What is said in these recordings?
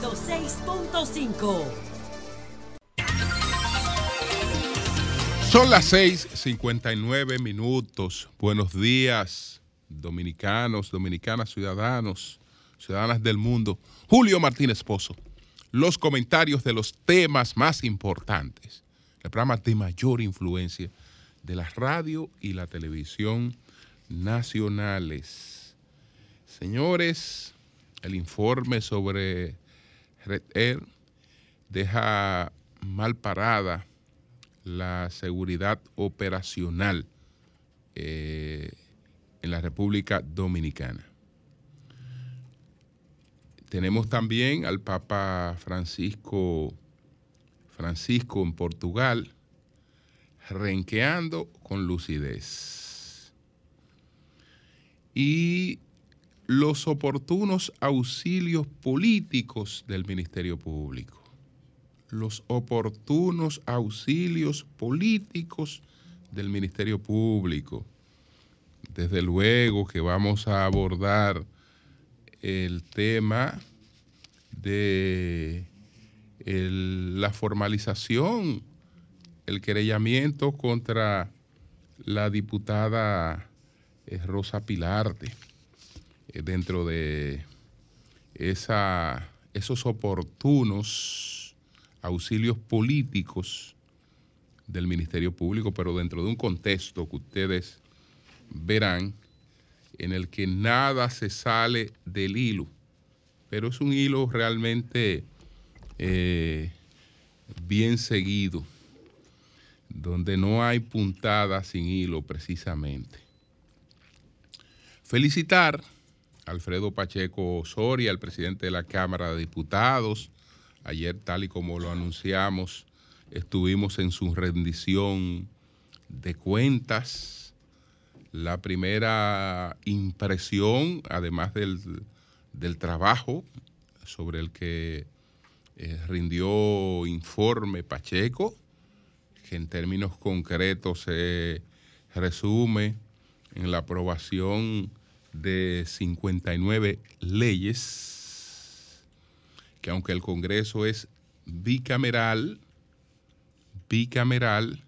106.5. Son las 6:59 minutos. Buenos días, dominicanos, dominicanas, ciudadanos, ciudadanas del mundo. Julio Martínez Pozo. Los comentarios de los temas más importantes, el programa de mayor influencia de la radio y la televisión nacionales. Señores, el informe sobre Red Air deja mal parada la seguridad operacional eh, en la República Dominicana. Tenemos también al Papa Francisco, Francisco en Portugal, renqueando con lucidez. Y los oportunos auxilios políticos del Ministerio Público los oportunos auxilios políticos del Ministerio Público. Desde luego que vamos a abordar el tema de la formalización, el querellamiento contra la diputada eh, Rosa Pilarte dentro de esa, esos oportunos auxilios políticos del Ministerio Público, pero dentro de un contexto que ustedes verán en el que nada se sale del hilo, pero es un hilo realmente eh, bien seguido, donde no hay puntada sin hilo precisamente. Felicitar Alfredo Pacheco Soria, el presidente de la Cámara de Diputados, Ayer, tal y como lo anunciamos, estuvimos en su rendición de cuentas. La primera impresión, además del, trabajo sobre el que eh, rindió informe Pacheco, que en términos concretos se resume en la aprobación de 59 leyes que aunque el Congreso es bicameral, bicameral,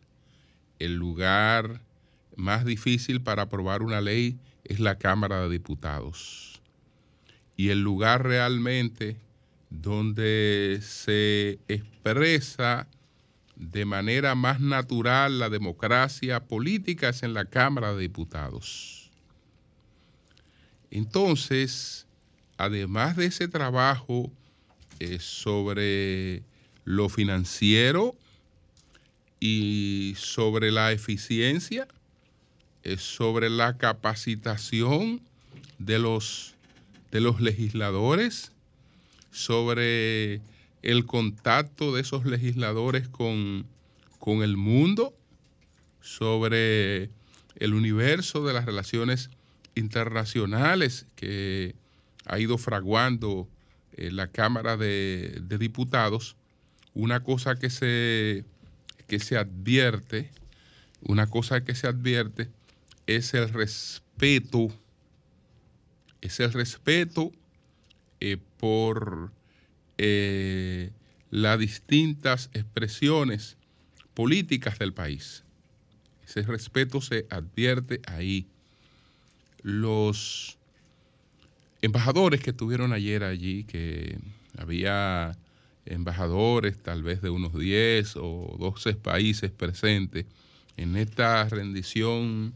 el lugar más difícil para aprobar una ley es la Cámara de Diputados. Y el lugar realmente donde se expresa de manera más natural la democracia política es en la Cámara de Diputados. Entonces, además de ese trabajo eh, sobre lo financiero y sobre la eficiencia, eh, sobre la capacitación de los, de los legisladores, sobre el contacto de esos legisladores con, con el mundo, sobre el universo de las relaciones internacionales que ha ido fraguando en la Cámara de, Diputados, una cosa que se, que se advierte, una cosa que se advierte es el respeto, es el respeto eh, por eh, las distintas expresiones políticas del país. Ese respeto se advierte ahí. Los embajadores que estuvieron ayer allí, que había embajadores tal vez de unos 10 o 12 países presentes en esta rendición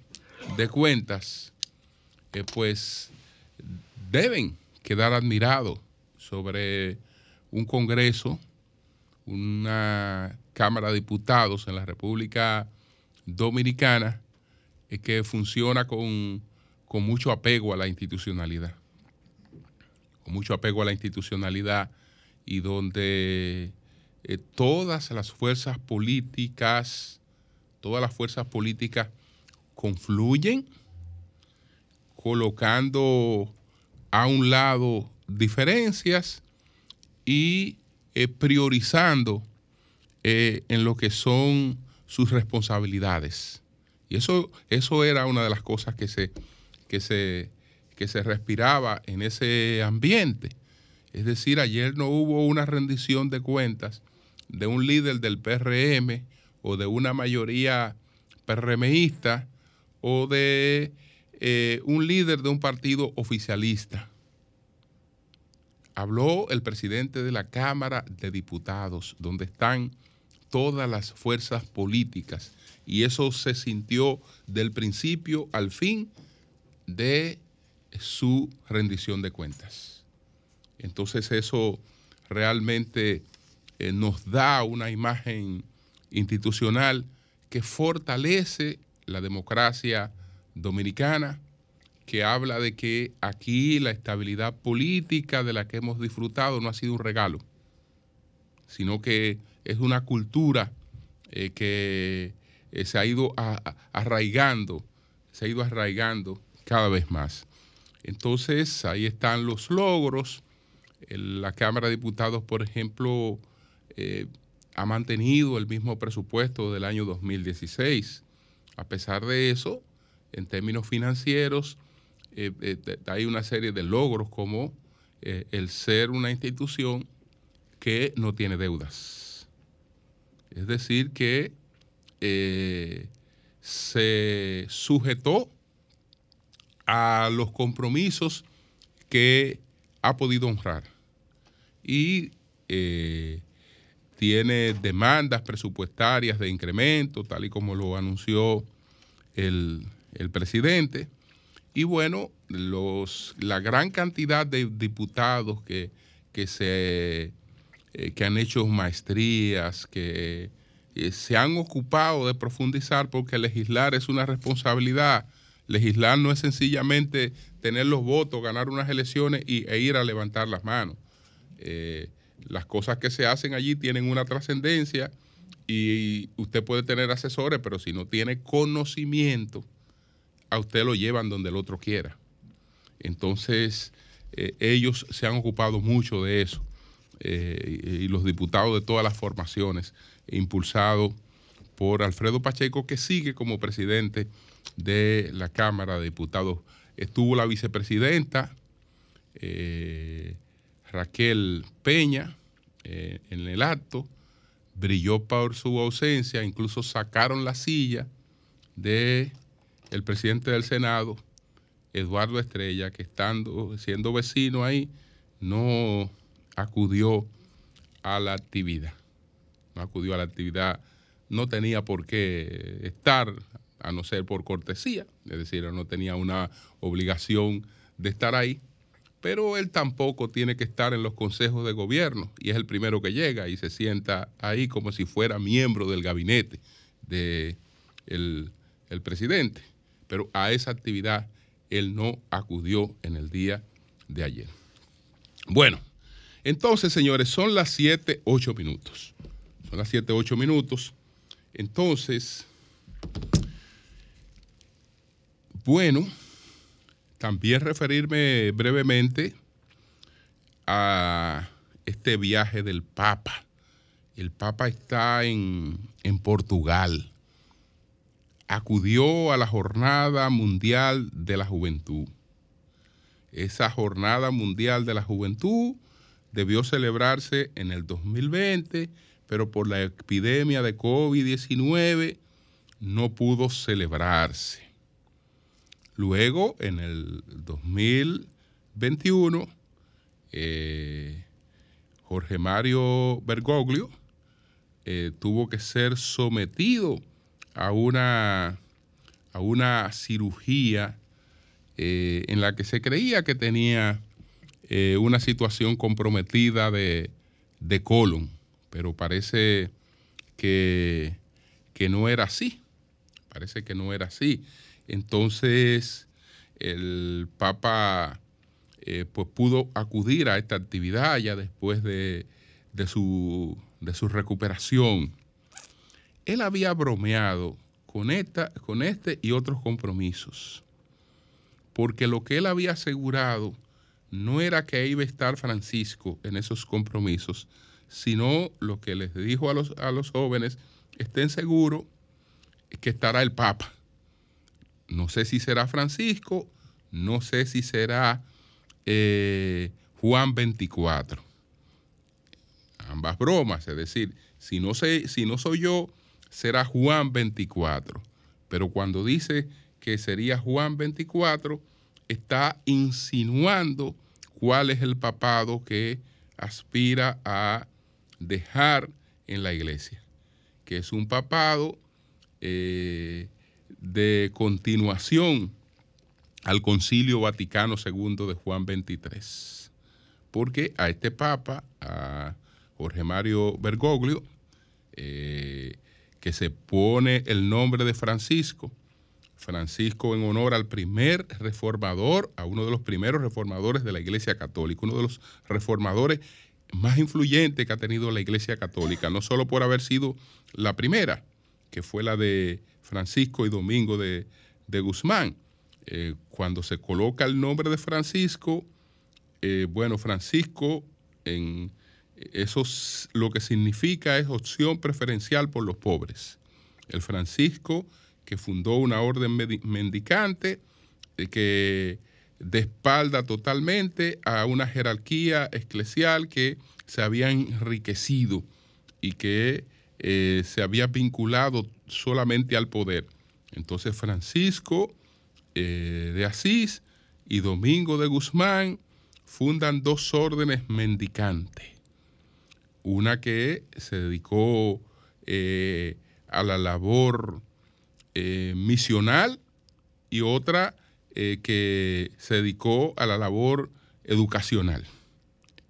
de cuentas, eh, pues deben quedar admirados sobre un Congreso, una Cámara de Diputados en la República Dominicana eh, que funciona con mucho apego a la institucionalidad con mucho apego a la institucionalidad y donde eh, todas las fuerzas políticas, todas las fuerzas políticas confluyen colocando a un lado diferencias y eh, priorizando eh, en lo que son sus responsabilidades. Y eso, eso era una de las cosas que se, que se que se respiraba en ese ambiente. Es decir, ayer no hubo una rendición de cuentas de un líder del PRM o de una mayoría PRMista o de eh, un líder de un partido oficialista. Habló el presidente de la Cámara de Diputados, donde están todas las fuerzas políticas, y eso se sintió del principio al fin de su rendición de cuentas. Entonces eso realmente eh, nos da una imagen institucional que fortalece la democracia dominicana, que habla de que aquí la estabilidad política de la que hemos disfrutado no ha sido un regalo, sino que es una cultura eh, que eh, se ha ido arraigando, se ha ido arraigando cada vez más. Entonces, ahí están los logros. La Cámara de Diputados, por ejemplo, eh, ha mantenido el mismo presupuesto del año 2016. A pesar de eso, en términos financieros, eh, eh, hay una serie de logros como el ser una institución que no tiene deudas. Es decir, que se sujetó a los compromisos que ha podido honrar. Y eh, tiene demandas presupuestarias de incremento, tal y como lo anunció el, presidente. Y bueno, los, la gran cantidad de diputados que, que, se, eh, que han hecho maestrías, que eh, se han ocupado de profundizar, porque legislar es una responsabilidad Legislar no es sencillamente tener los votos, ganar unas elecciones y, e ir a levantar las manos. Eh, las cosas que se hacen allí tienen una trascendencia y usted puede tener asesores, pero si no tiene conocimiento, a usted lo llevan donde el otro quiera. Entonces, eh, ellos se han ocupado mucho de eso eh, y los diputados de todas las formaciones, impulsados por Alfredo Pacheco, que sigue como presidente de la Cámara de Diputados. Estuvo la vicepresidenta eh, Raquel Peña eh, en el acto, brilló por su ausencia, incluso sacaron la silla de el presidente del Senado, Eduardo Estrella, que estando siendo vecino ahí, no acudió a la actividad. No acudió a la actividad, no tenía por qué estar a no ser por cortesía, es decir, no tenía una obligación de estar ahí, pero él tampoco tiene que estar en los consejos de gobierno y es el primero que llega y se sienta ahí como si fuera miembro del gabinete del de el presidente. Pero a esa actividad él no acudió en el día de ayer. Bueno, entonces, señores, son las 7, 8 minutos. Son las 7, 8 minutos. Entonces, bueno, también referirme brevemente a este viaje del Papa. El Papa está en, Portugal. Acudió a la Jornada Mundial de la Juventud. Esa Jornada Mundial de la Juventud debió celebrarse en el 2020, pero por la epidemia de COVID-19 no pudo celebrarse. Luego, en el 2021, eh, Jorge Mario Bergoglio eh, tuvo que ser sometido a una, a una cirugía eh, en la que se creía que tenía una situación comprometida de, de colon, pero parece que, que no era así. Parece que no era así. Entonces, el Papa eh, pues pudo acudir a esta actividad ya después de, su, de su recuperación. Él había bromeado con, esta, con este y otros compromisos, porque lo que él había asegurado no era que iba a estar Francisco en esos compromisos, sino lo que les dijo a los, a los jóvenes, estén seguros que estará el Papa. No sé si será Francisco, no sé si será eh, Juan 24. Ambas bromas, es decir, si no, soy yo, será Juan 24. Pero cuando dice que sería Juan 24, está insinuando cuál es el papado que aspira a dejar en la iglesia, que es un papado eh, de continuación al Concilio Vaticano II de Juan 23. Porque a este Papa, a Jorge Mario Bergoglio, eh, que se pone el nombre de Francisco, Francisco en honor al primer reformador, a uno de los primeros reformadores de la Iglesia Católica, uno de los reformadores más influyentes que ha tenido la Iglesia Católica, no solo por haber sido la primera, que fue la de Francisco y Domingo de, Guzmán. Eh, cuando se coloca el nombre de Francisco, eh, bueno, Francisco en eso lo que significa es opción preferencial por los pobres. El Francisco que fundó una orden mendicante eh, que despalda totalmente a una jerarquía eclesial que se había enriquecido y que se había vinculado solamente al poder. Entonces Francisco eh, de Asís y Domingo de Guzmán fundan dos órdenes mendicantes. Una que se dedicó a la labor eh, misional y otra eh, que se dedicó a la labor educacional.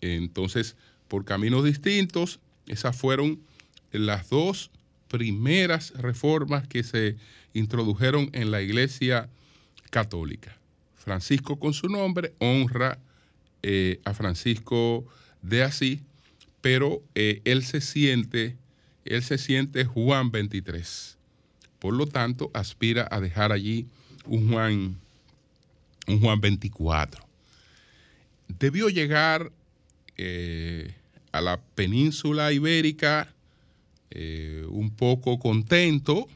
Entonces, por caminos distintos, esas fueron las dos primeras reformas que se introdujeron en la Iglesia Católica. Francisco con su nombre honra eh, a Francisco de Asís, pero él se siente, él se siente Juan 23. Por lo tanto, aspira a dejar allí un Juan, un Juan 24. Debió llegar eh, a la península ibérica eh, un poco contento,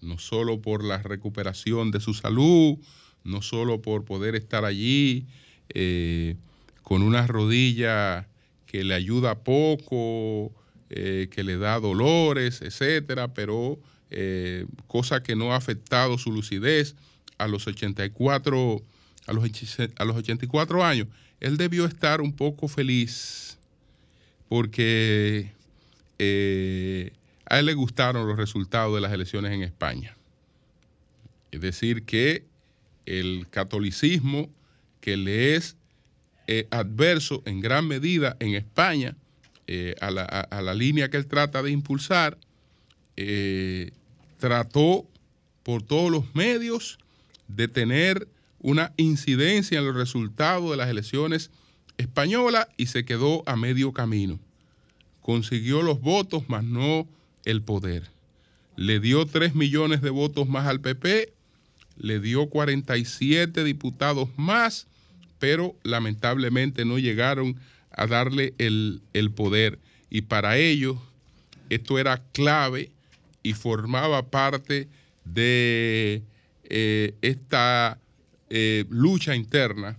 no solo por la recuperación de su salud, no solo por poder estar allí eh, con una rodilla que le ayuda poco, que le da dolores, etcétera, pero eh, cosa que no ha afectado su lucidez a los 84, a los, a los 84 años. Él debió estar un poco feliz porque eh, a él le gustaron los resultados de las elecciones en España. Es decir, que el catolicismo que le es eh, adverso en gran medida en España a, la, línea que él trata de impulsar, trató por todos los medios de tener una incidencia en los resultados de las elecciones españolas y se quedó a medio camino. Consiguió los votos, mas no el poder. Le dio 3 millones de votos más al PP, le dio 47 diputados más, pero lamentablemente no llegaron a darle el, el poder. Y para ello, esto era clave y formaba parte de eh, esta eh, lucha interna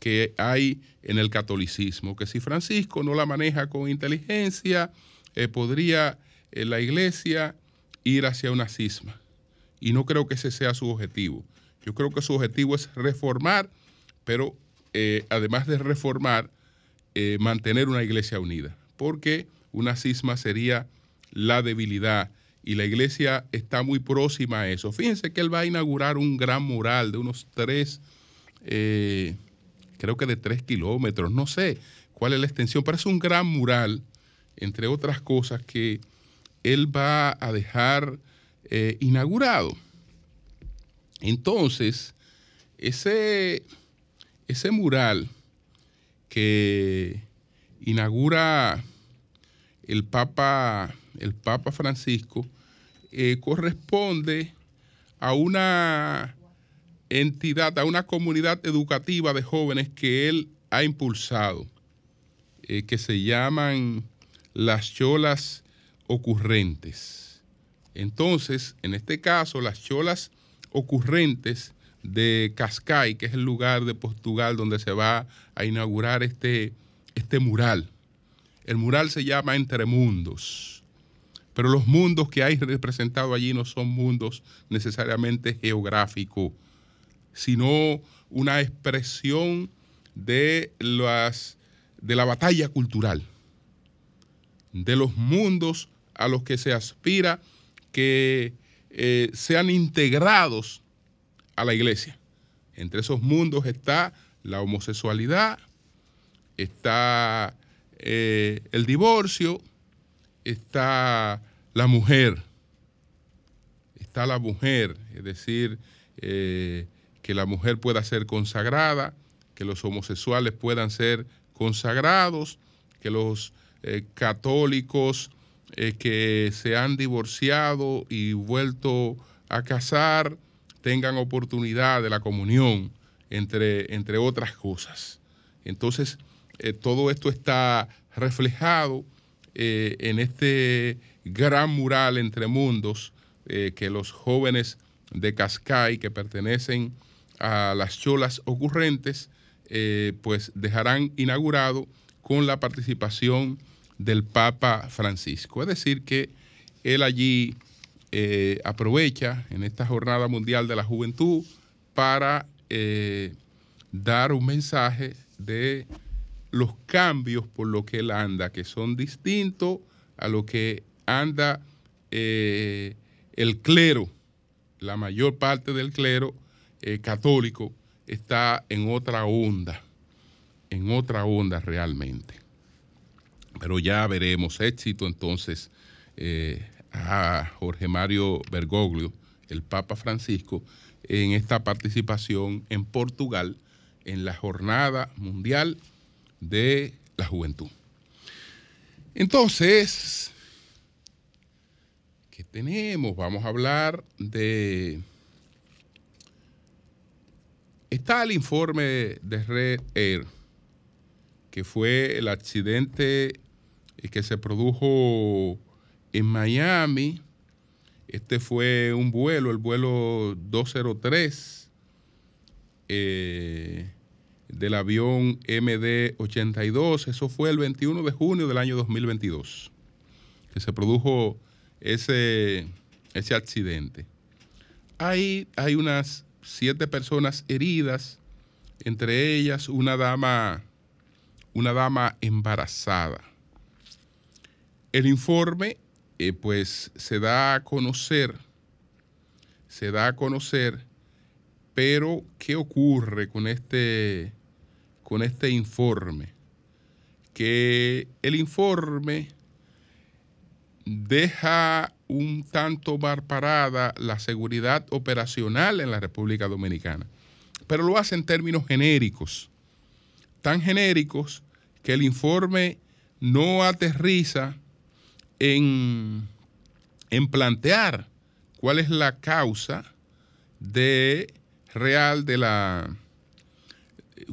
que hay en el catolicismo, que si Francisco no la maneja con inteligencia, eh, podría la iglesia ir hacia una cisma. Y no creo que ese sea su objetivo. Yo creo que su objetivo es reformar, pero además de reformar, mantener una iglesia unida, porque una cisma sería la debilidad y la iglesia está muy próxima a eso. Fíjense que él va a inaugurar un gran mural de unos tres, eh, creo que de tres kilómetros, no sé cuál es la extensión, pero es un gran mural, entre otras cosas, que él va a dejar eh, inaugurado. Entonces, ese, ese mural que inaugura el Papa el Papa Francisco, eh, corresponde a una entidad, a una comunidad educativa de jóvenes que él ha impulsado, eh, que se llaman las cholas ocurrentes. Entonces, en este caso, las cholas ocurrentes de Cascais, que es el lugar de Portugal donde se va a inaugurar este, este mural. El mural se llama Entre Mundos, pero los mundos que hay representados allí no son mundos necesariamente geográficos, sino una expresión de, las, de la batalla cultural, de los mundos a los que se aspira que eh, sean integrados a la iglesia. Entre esos mundos está la homosexualidad, está eh, el divorcio, está la mujer, está la mujer, es decir, eh, que la mujer pueda ser consagrada, que los homosexuales puedan ser consagrados, que los eh, católicos que se han divorciado y vuelto a casar tengan oportunidad de la comunión, entre, entre otras cosas. Entonces, eh, todo esto está reflejado eh, en este gran mural entre mundos eh, que los jóvenes de Cascay, que pertenecen a las cholas ocurrentes, pues dejarán inaugurado con la participación del Papa Francisco. Es decir, que él allí aprovecha en esta Jornada Mundial de la Juventud para dar un mensaje de los cambios por lo que él anda, que son distintos a lo que anda eh, el clero. La mayor parte del clero eh, católico está en otra onda, en otra onda realmente. Pero ya veremos éxito entonces eh, a Jorge Mario Bergoglio, el Papa Francisco, en esta participación en Portugal en la Jornada Mundial de la Juventud. Entonces, ¿qué tenemos? Vamos a hablar de... Está el informe de Red Air, que fue el accidente que se produjo en Miami. Este fue un vuelo, el vuelo 203 eh, del avión MD-82. Eso fue el 21 de junio del año 2022, que se produjo ese, ese accidente. Ahí hay unas siete personas heridas, entre ellas una dama, una dama embarazada. El informe, eh, pues, se da a conocer, se da a conocer pero, ¿qué ocurre con este, con este informe? Que el informe deja un tanto bar parada la seguridad operacional en la República Dominicana, pero lo hace en términos genéricos, tan genéricos que el informe no aterriza en, en plantear cuál es la causa de real de la...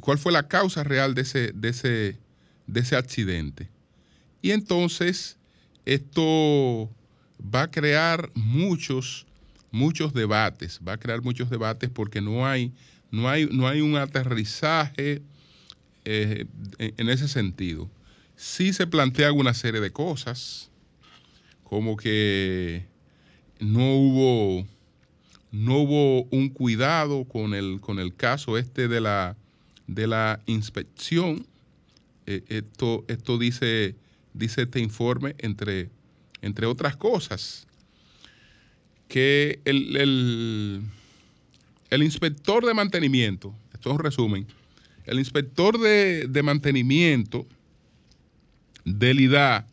cuál fue la causa real de ese, de ese, de ese accidente. Y entonces esto va a crear muchos, muchos debates, va a crear muchos debates porque no hay, no hay, no hay un aterrizaje eh, en ese sentido. Sí se plantea una serie de cosas, como que no hubo no hubo un cuidado con el, con el caso este de la, de la inspección. Eh, esto, esto dice, dice este informe, entre, entre otras cosas, que el, el, inspector de mantenimiento, esto es un resumen, el inspector de, de mantenimiento del IDA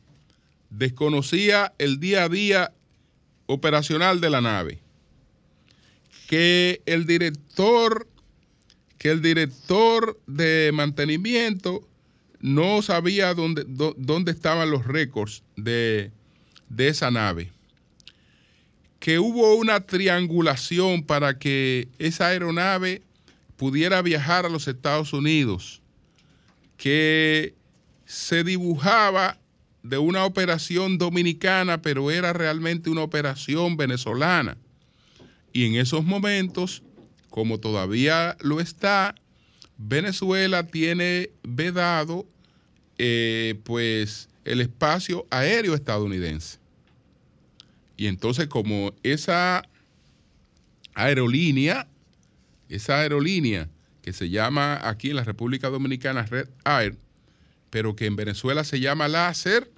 desconocía el día a día operacional de la nave que el director, que el director de mantenimiento no sabía dónde, dónde estaban los récords de, de esa nave. Que hubo una triangulación para que esa aeronave pudiera viajar a los Estados Unidos. Que se dibujaba de una operación dominicana, pero era realmente una operación venezolana y en esos momentos, como todavía lo está, Venezuela tiene vedado eh, pues el espacio aéreo estadounidense. Y entonces como esa aerolínea, esa aerolínea que se llama aquí en la República Dominicana Red Air, pero que en Venezuela se llama Láser,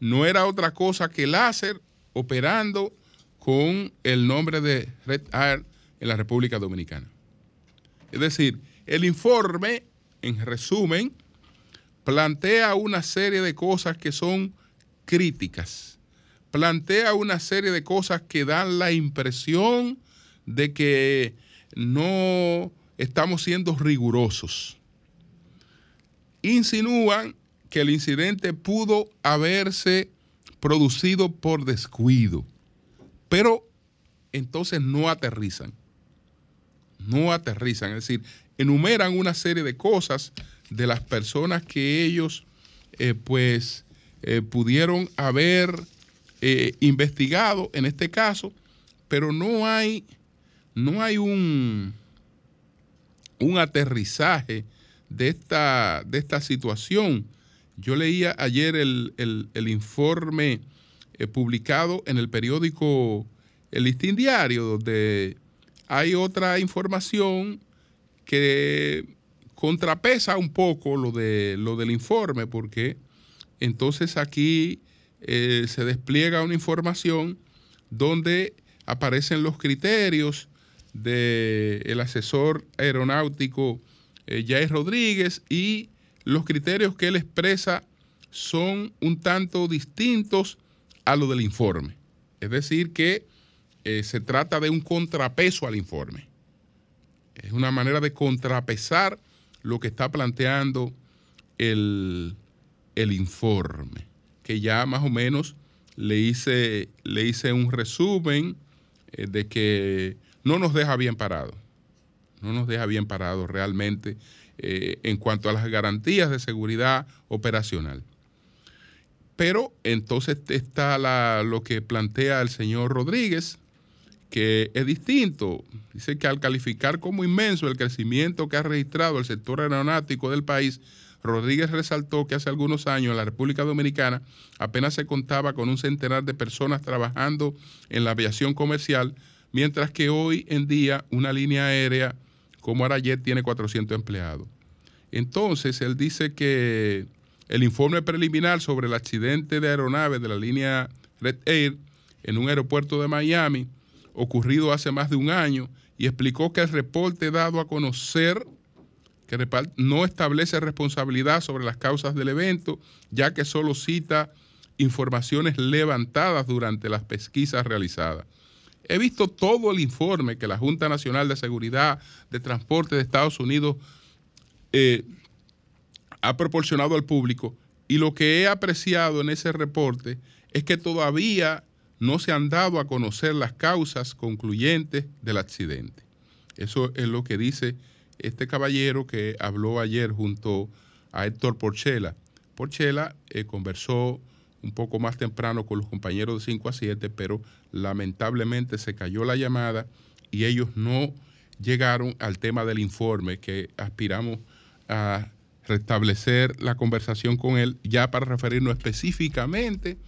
no era otra cosa que Láser operando con el nombre de Red Air en la República Dominicana. Es decir, el informe, en resumen, plantea una serie de cosas que son críticas, plantea una serie de cosas que dan la impresión de que no estamos siendo rigurosos. Insinúan que el incidente pudo haberse producido por descuido, pero entonces no aterrizan. No aterrizan, es decir, enumeran una serie de cosas de las personas que ellos eh, pues eh, pudieron haber eh, investigado en este caso, pero no hay, no hay un, un aterrizaje de esta, de esta situación. Yo leía ayer el, informe publicado en el periódico El Listín Diario, donde hay otra información que contrapesa un poco lo, de, lo del informe, porque entonces aquí eh, se despliega una información donde aparecen los criterios del asesor aeronáutico eh, Jair Rodríguez y los criterios que él expresa son un tanto distintos a lo del informe. Es decir, que eh, se trata de un contrapeso al informe. Es una manera de contrapesar lo que está planteando el, informe, que ya más o menos le hice, le hice un resumen eh, de que no nos deja bien parado, no nos deja bien parado realmente eh, en cuanto a las garantías de seguridad operacional. Pero entonces está lo que plantea el señor Rodríguez, que es distinto. Dice que al calificar como inmenso el crecimiento que ha registrado el sector aeronáutico del país, Rodríguez resaltó que hace algunos años en la República Dominicana apenas se contaba con un centenar de personas trabajando en la aviación comercial, mientras que hoy en día una línea aérea como Arayet tiene 400 empleados. Entonces, él dice que el informe preliminar sobre el accidente de aeronave de la línea Red Air en un aeropuerto de Miami ocurrido hace más de un año y explicó que el reporte dado a conocer que no establece responsabilidad sobre las causas del evento, ya que solo cita informaciones levantadas durante las pesquisas realizadas. He visto todo el informe que la Junta Nacional de Seguridad de Transporte de Estados Unidos eh, ha proporcionado al público y lo que he apreciado en ese reporte es que todavía no se han dado a conocer las causas concluyentes del accidente. Eso es lo que dice este caballero que habló ayer junto a Héctor Porchela. Porchela eh, conversó un poco más temprano con los compañeros de 5 a 7, pero lamentablemente se cayó la llamada y ellos no llegaron al tema del informe que aspiramos a restablecer la conversación con él ya para referirnos específicamente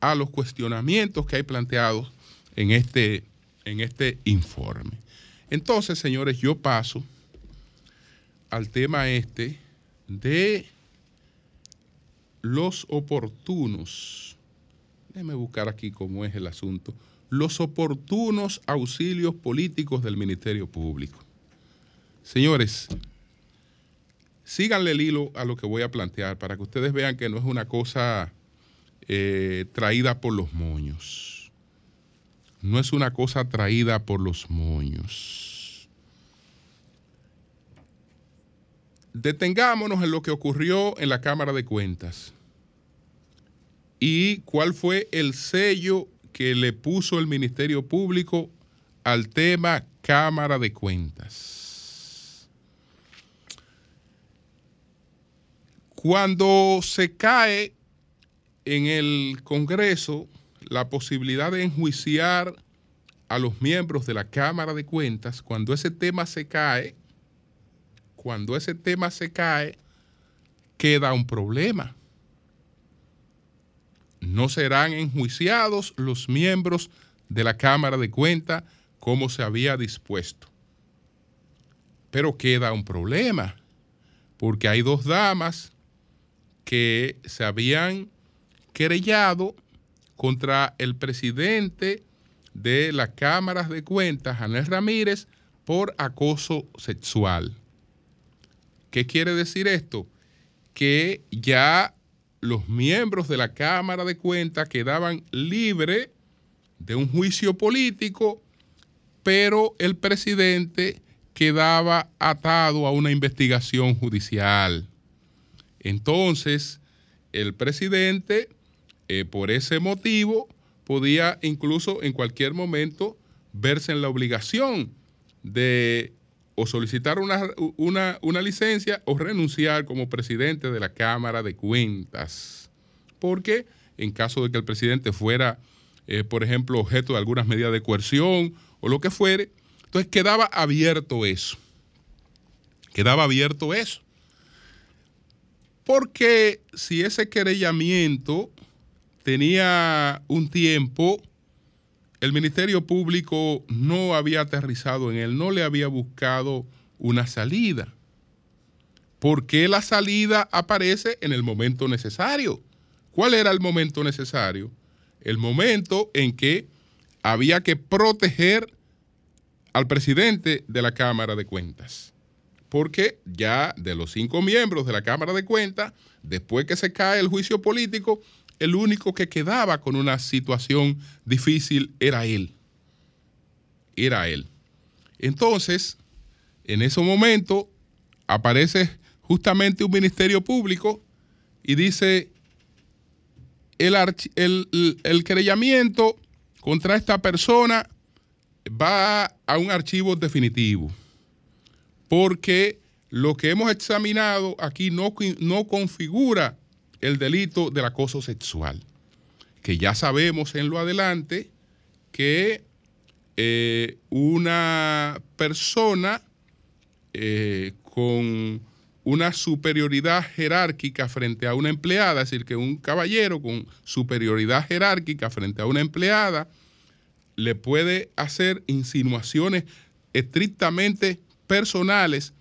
a los cuestionamientos que hay planteados en este, en este informe. Entonces, señores, yo paso al tema este de los oportunos. Déjeme buscar aquí cómo es el asunto. Los oportunos auxilios políticos del Ministerio Público. Señores, síganle el hilo a lo que voy a plantear para que ustedes vean que no es una cosa eh, traída por los moños. No es una cosa traída por los moños. Detengámonos en lo que ocurrió en la Cámara de Cuentas y cuál fue el sello que le puso el Ministerio Público al tema Cámara de Cuentas. Cuando se cae en el Congreso la posibilidad de enjuiciar a los miembros de la Cámara de Cuentas, cuando ese tema se cae, cuando ese tema se cae, queda un problema. No serán enjuiciados los miembros de la Cámara de Cuentas como se había dispuesto. Pero queda un problema, porque hay dos damas que se habían querellado contra el presidente de las cámaras de cuentas, Anel Ramírez, por acoso sexual. ¿Qué quiere decir esto? Que ya los miembros de la Cámara de Cuentas quedaban libres de un juicio político, pero el presidente quedaba atado a una investigación judicial. Entonces, el presidente, eh, por ese motivo, podía incluso en cualquier momento verse en la obligación de o solicitar una, una, licencia o renunciar como presidente de la Cámara de Cuentas. Porque en caso de que el presidente fuera, eh, por ejemplo, objeto de algunas medidas de coerción o lo que fuere, entonces quedaba abierto eso. Quedaba abierto eso. Porque si ese querellamiento tenía un tiempo, el Ministerio Público no había aterrizado en él, no le había buscado una salida. ¿Por qué la salida aparece en el momento necesario? ¿Cuál era el momento necesario? El momento en que había que proteger al presidente de la Cámara de Cuentas porque ya de los cinco miembros de la Cámara de Cuentas, después que se cae el juicio político, el único que quedaba con una situación difícil era él. Era él. Entonces, en ese momento aparece justamente un ministerio público y dice, el, el, el querellamiento contra esta persona va a un archivo definitivo porque lo que hemos examinado aquí no, no configura el delito del acoso sexual, que ya sabemos en lo adelante que eh, una persona eh, con una superioridad jerárquica frente a una empleada, es decir, que un caballero con superioridad jerárquica frente a una empleada le puede hacer insinuaciones estrictamente personales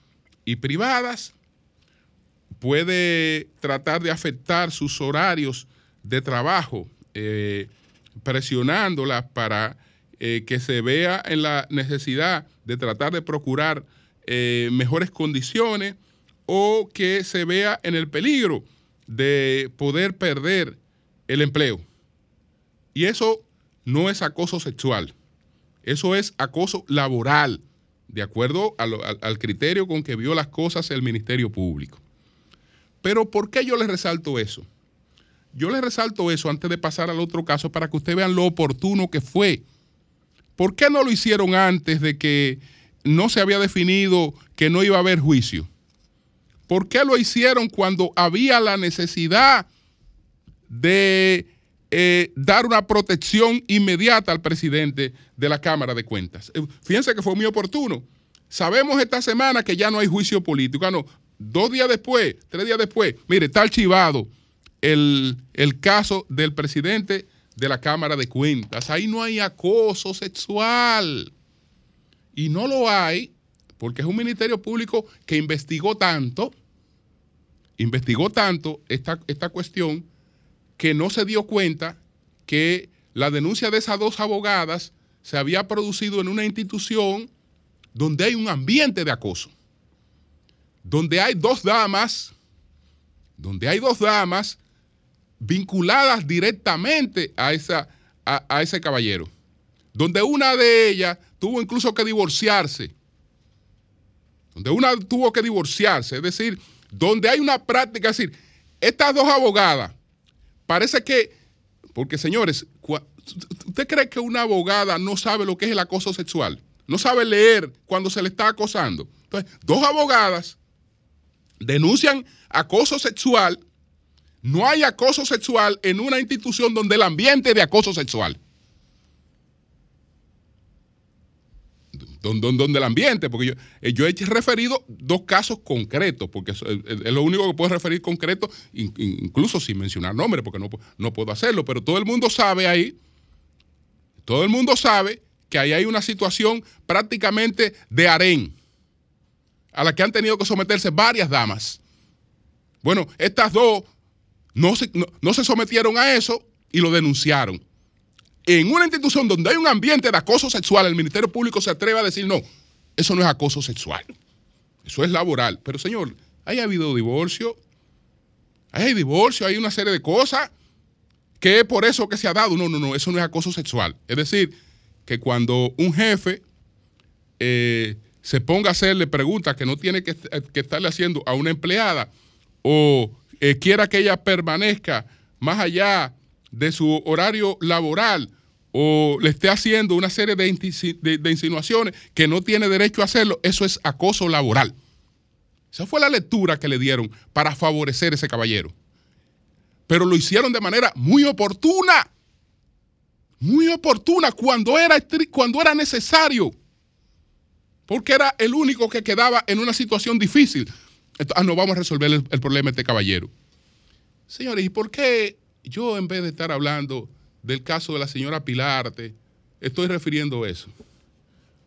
y privadas, puede tratar de afectar sus horarios de trabajo, eh, presionándolas para eh, que se vea en la necesidad de tratar de procurar eh, mejores condiciones o que se vea en el peligro de poder perder el empleo. Y eso no es acoso sexual, eso es acoso laboral de acuerdo al, criterio con que vio las cosas el Ministerio Público. Pero ¿por qué yo les resalto eso? Yo les resalto eso antes de pasar al otro caso para que ustedes vean lo oportuno que fue. ¿Por qué no lo hicieron antes de que no se había definido que no iba a haber juicio? ¿Por qué lo hicieron cuando había la necesidad de eh, dar una protección inmediata al presidente de la Cámara de Cuentas. Eh, fíjense que fue muy oportuno. Sabemos esta semana que ya no hay juicio político. Ah, no, dos días después, tres días después, mire, está archivado el, el caso del presidente de la Cámara de Cuentas. Ahí no hay acoso sexual. Y no lo hay porque es un ministerio público que investigó tanto, investigó tanto esta, esta cuestión que no se dio cuenta que la denuncia de esas dos abogadas se había producido en una institución donde hay un ambiente de acoso, donde hay dos damas, donde hay dos damas vinculadas directamente a, esa, a, ese caballero, donde una de ellas tuvo incluso que divorciarse, donde una tuvo que divorciarse, es decir, donde hay una práctica, es decir, estas dos abogadas Parece que, porque señores, ¿usted cree que una abogada no sabe lo que es el acoso sexual? No sabe leer cuando se le está acosando. Entonces, dos abogadas denuncian acoso sexual. No hay acoso sexual en una institución donde el ambiente de acoso sexual. donde, el ambiente, porque yo, eh, yo, he referido dos casos concretos, porque es, lo único que puedo referir concreto, incluso sin mencionar nombres, porque no, no puedo hacerlo, pero todo el mundo sabe ahí, todo el mundo sabe que ahí hay una situación prácticamente de harén, a la que han tenido que someterse varias damas. Bueno, estas dos no se, no se sometieron a eso y lo denunciaron en una institución donde hay un ambiente de acoso sexual, el Ministerio Público se atreve a decir, no, eso no es acoso sexual, eso es laboral. Pero señor, ¿hay habido divorcio? Hay divorcio, hay una serie de cosas que es por eso que se ha dado. No, no, no, eso no es acoso sexual. Es decir, que cuando un jefe eh, se ponga a hacerle preguntas que no tiene que, estarle haciendo a una empleada o eh, quiera que ella permanezca más allá de su horario laboral o le esté haciendo una serie de, insinuaciones que no tiene derecho a hacerlo, eso es acoso laboral. Esa fue la lectura que le dieron para favorecer ese caballero. Pero lo hicieron de manera muy oportuna. Muy oportuna cuando era, cuando era necesario. Porque era el único que quedaba en una situación difícil. ah, no, vamos a resolver el, el problema de este caballero. Señores, ¿y por qué yo en vez de estar hablando del caso de la señora Pilarte, estoy refiriendo eso.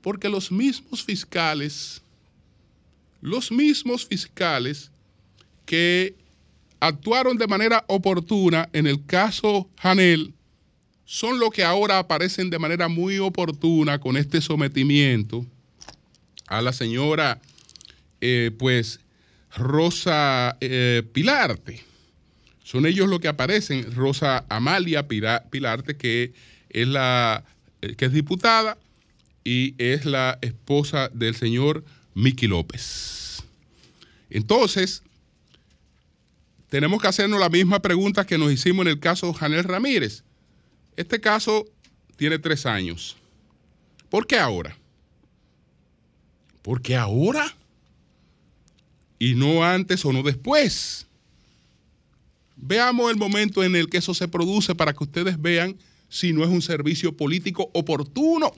Porque los mismos fiscales, los mismos fiscales que actuaron de manera oportuna en el caso Janel, son los que ahora aparecen de manera muy oportuna con este sometimiento a la señora, eh, pues, Rosa eh, Pilarte. Son ellos los que aparecen. Rosa Amalia Pilarte, que es la eh, que es diputada y es la esposa del señor Miki López. Entonces, tenemos que hacernos la misma pregunta que nos hicimos en el caso de Janel Ramírez. Este caso tiene tres años. ¿Por qué ahora? ¿Por qué ahora? Y no antes o no después. Veamos el momento en el que eso se produce para que ustedes vean si no es un servicio político oportuno.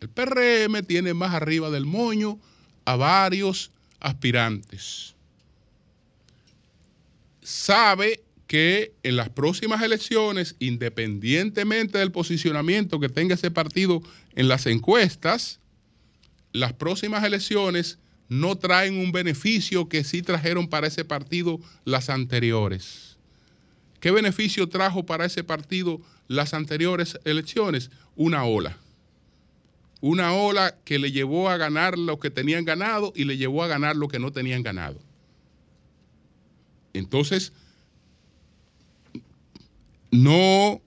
El PRM tiene más arriba del moño a varios aspirantes. Sabe que en las próximas elecciones, independientemente del posicionamiento que tenga ese partido en las encuestas, las próximas elecciones no traen un beneficio que sí trajeron para ese partido las anteriores. ¿Qué beneficio trajo para ese partido las anteriores elecciones? Una ola. Una ola que le llevó a ganar lo que tenían ganado y le llevó a ganar lo que no tenían ganado. Entonces, no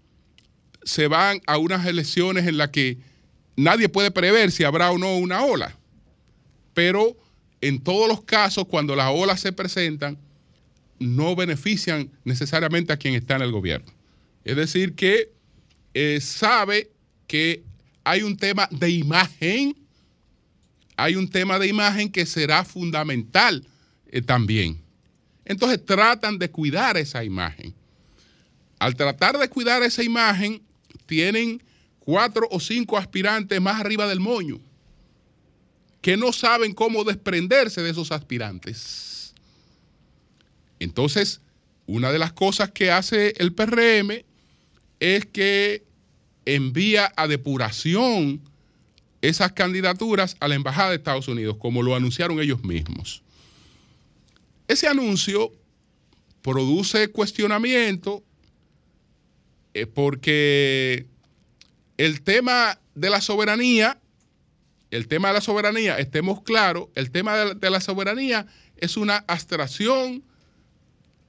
se van a unas elecciones en las que nadie puede prever si habrá o no una ola, pero en todos los casos, cuando las olas se presentan, no benefician necesariamente a quien está en el gobierno. Es decir, que eh, sabe que hay un tema de imagen, hay un tema de imagen que será fundamental eh, también. Entonces tratan de cuidar esa imagen. Al tratar de cuidar esa imagen, tienen cuatro o cinco aspirantes más arriba del moño que no saben cómo desprenderse de esos aspirantes. Entonces, una de las cosas que hace el PRM es que envía a depuración esas candidaturas a la Embajada de Estados Unidos, como lo anunciaron ellos mismos. Ese anuncio produce cuestionamiento eh, porque el tema de la soberanía el tema de la soberanía, estemos claros, el tema de la, soberanía es una abstracción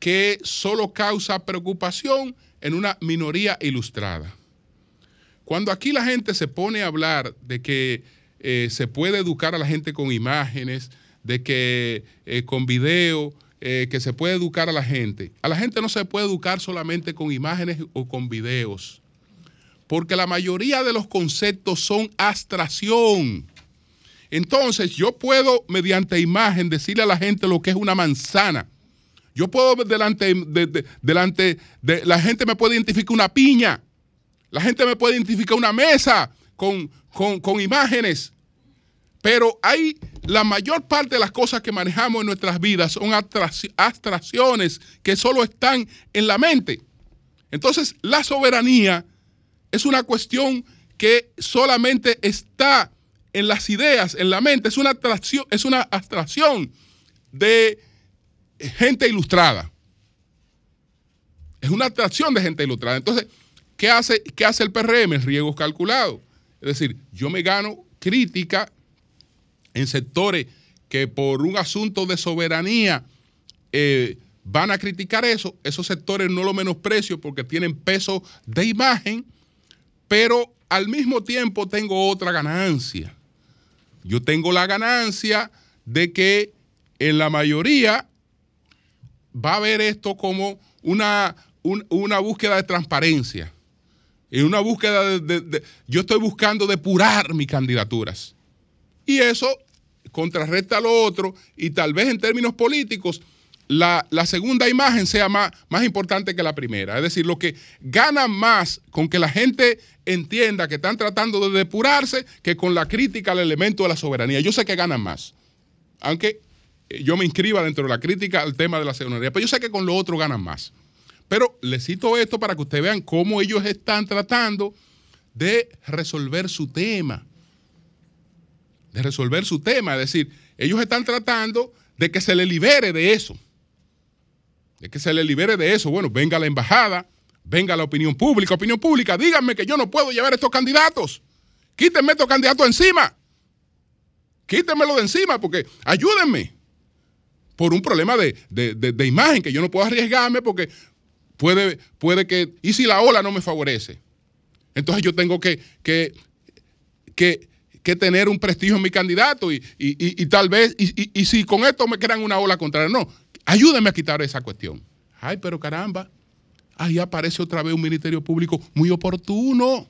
que solo causa preocupación en una minoría ilustrada. Cuando aquí la gente se pone a hablar de que eh, se puede educar a la gente con imágenes, de que eh, con video, eh, que se puede educar a la gente, a la gente no se puede educar solamente con imágenes o con videos, porque la mayoría de los conceptos son abstracción. Entonces yo puedo mediante imagen decirle a la gente lo que es una manzana. Yo puedo delante de, delante de la gente me puede identificar una piña. La gente me puede identificar una mesa con, con imágenes. Pero hay la mayor parte de las cosas que manejamos en nuestras vidas son abstracciones que solo están en la mente. Entonces, la soberanía es una cuestión que solamente está en las ideas, en la mente, es una abstracción, es una abstracción de gente ilustrada. Es una abstracción de gente ilustrada. Entonces, ¿qué hace, qué hace el PRM? Riesgos calculados. Es decir, yo me gano crítica en sectores que por un asunto de soberanía eh, van a criticar eso, esos sectores no lo menosprecio porque tienen peso de imagen, pero al mismo tiempo tengo otra ganancia. Yo tengo la ganancia de que en la mayoría va a ver esto como una, una búsqueda de transparencia. En una búsqueda de, Yo estoy buscando depurar mis candidaturas. Y eso contrarresta a lo otro y tal vez en términos políticos la, segunda imagen sea más, importante que la primera. Es decir, lo que gana más con que la gente entienda que están tratando de depurarse que con la crítica al elemento de la soberanía. Yo sé que ganan más, aunque yo me inscriba dentro de la crítica al tema de la soberanía, pero yo sé que con lo otro ganan más. Pero les cito esto para que ustedes vean cómo ellos están tratando de resolver su tema. De resolver su tema. Es decir, ellos están tratando de que se le libere de eso de que se le libere de eso. Bueno, venga la embajada, venga la opinión pública, opinión pública, díganme que yo no puedo llevar estos candidatos. Quítenme estos candidatos encima. Quítenmelo de encima porque ayúdenme. Por un problema de, imagen que yo no puedo arriesgarme porque puede, puede que, y si la ola no me favorece. Entonces yo tengo que, que, que, tener un prestigio en mi candidato y, y tal vez, y, si con esto me crean una ola contraria, no, ayúdenme a quitar esa cuestión. Ay, pero caramba, ahí aparece otra vez un ministerio público muy oportuno.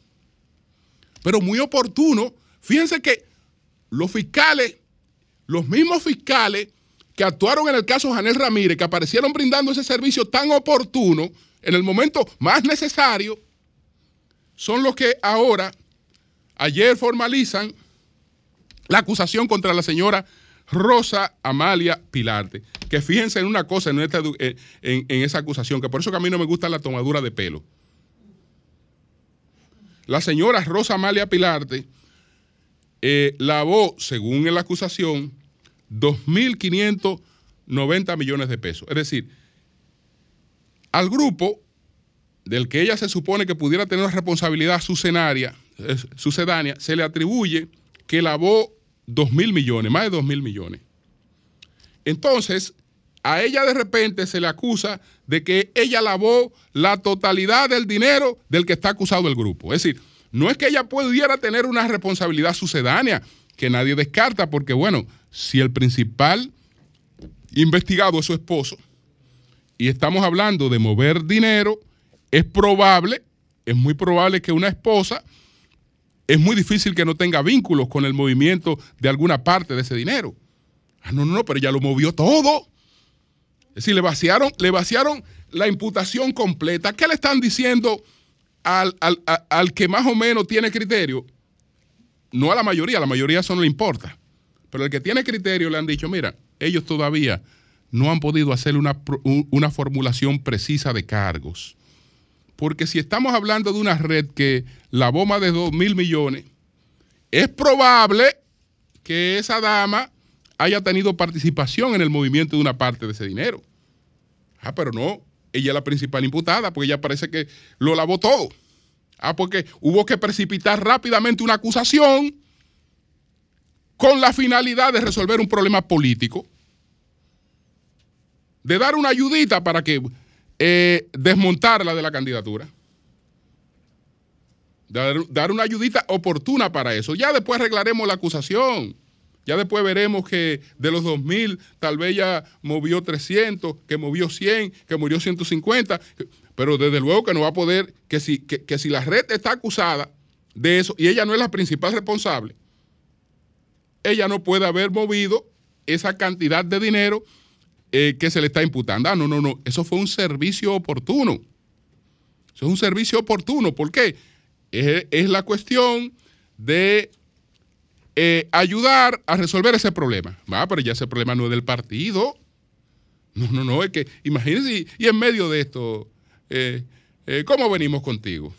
Pero muy oportuno. Fíjense que los fiscales, los mismos fiscales que actuaron en el caso Janel Ramírez, que aparecieron brindando ese servicio tan oportuno en el momento más necesario, son los que ahora, ayer formalizan la acusación contra la señora Rosa Amalia Pilarte. Que fíjense en una cosa en, esa acusación, que por eso que a mí no me gusta la tomadura de pelo. La señora Rosa Amalia Pilarte eh, lavó, según la acusación, 2.590 millones de pesos. Es decir, al grupo del que ella se supone que pudiera tener una responsabilidad sucedaria, sucedánea, se le atribuye que lavó 2 mil millones, más de 2 mil millones. Entonces, a ella de repente se le acusa de que ella lavó la totalidad del dinero del que está acusado el grupo. Es decir, no es que ella pudiera tener una responsabilidad sucedánea que nadie descarta, porque bueno, si el principal investigado es su esposo y estamos hablando de mover dinero, es probable, es muy probable que una esposa es muy difícil que no tenga vínculos con el movimiento de alguna parte de ese dinero. Ah, no, no, no, pero ya lo movió todo. Es decir, le vaciaron, le vaciaron la imputación completa. ¿Qué le están diciendo al, que más o menos tiene criterio? No a la mayoría, a la mayoría eso no le importa. Pero el que tiene criterio le han dicho, mira, ellos todavía no han podido hacer una, una formulación precisa de cargos. Porque si estamos hablando de una red que la bomba de 2 mil millones, es probable que esa dama haya tenido participación en el movimiento de una parte de ese dinero. Ah, pero no, ella es la principal imputada, porque ella parece que lo lavó todo. Ah, porque hubo que precipitar rápidamente una acusación con la finalidad de resolver un problema político, de dar una ayudita para que eh, desmontarla de la candidatura. Dar, una ayudita oportuna para eso. Ya después arreglaremos la acusación. Ya después veremos que de los 2.000 tal vez ya movió 300, que movió 100, que murió 150. Pero desde luego que no va a poder, que si, que si la red está acusada de eso y ella no es la principal responsable, ella no puede haber movido esa cantidad de dinero eh, que se le está imputando. Ah, no, no, no, eso fue un servicio oportuno. Eso es un servicio oportuno. ¿Por qué? Es, la cuestión de eh, ayudar a resolver ese problema. Va, pero ya ese problema no es del partido. No, no, no, es que imagínense, y, en medio de esto, eh, eh, ¿cómo venimos contigo?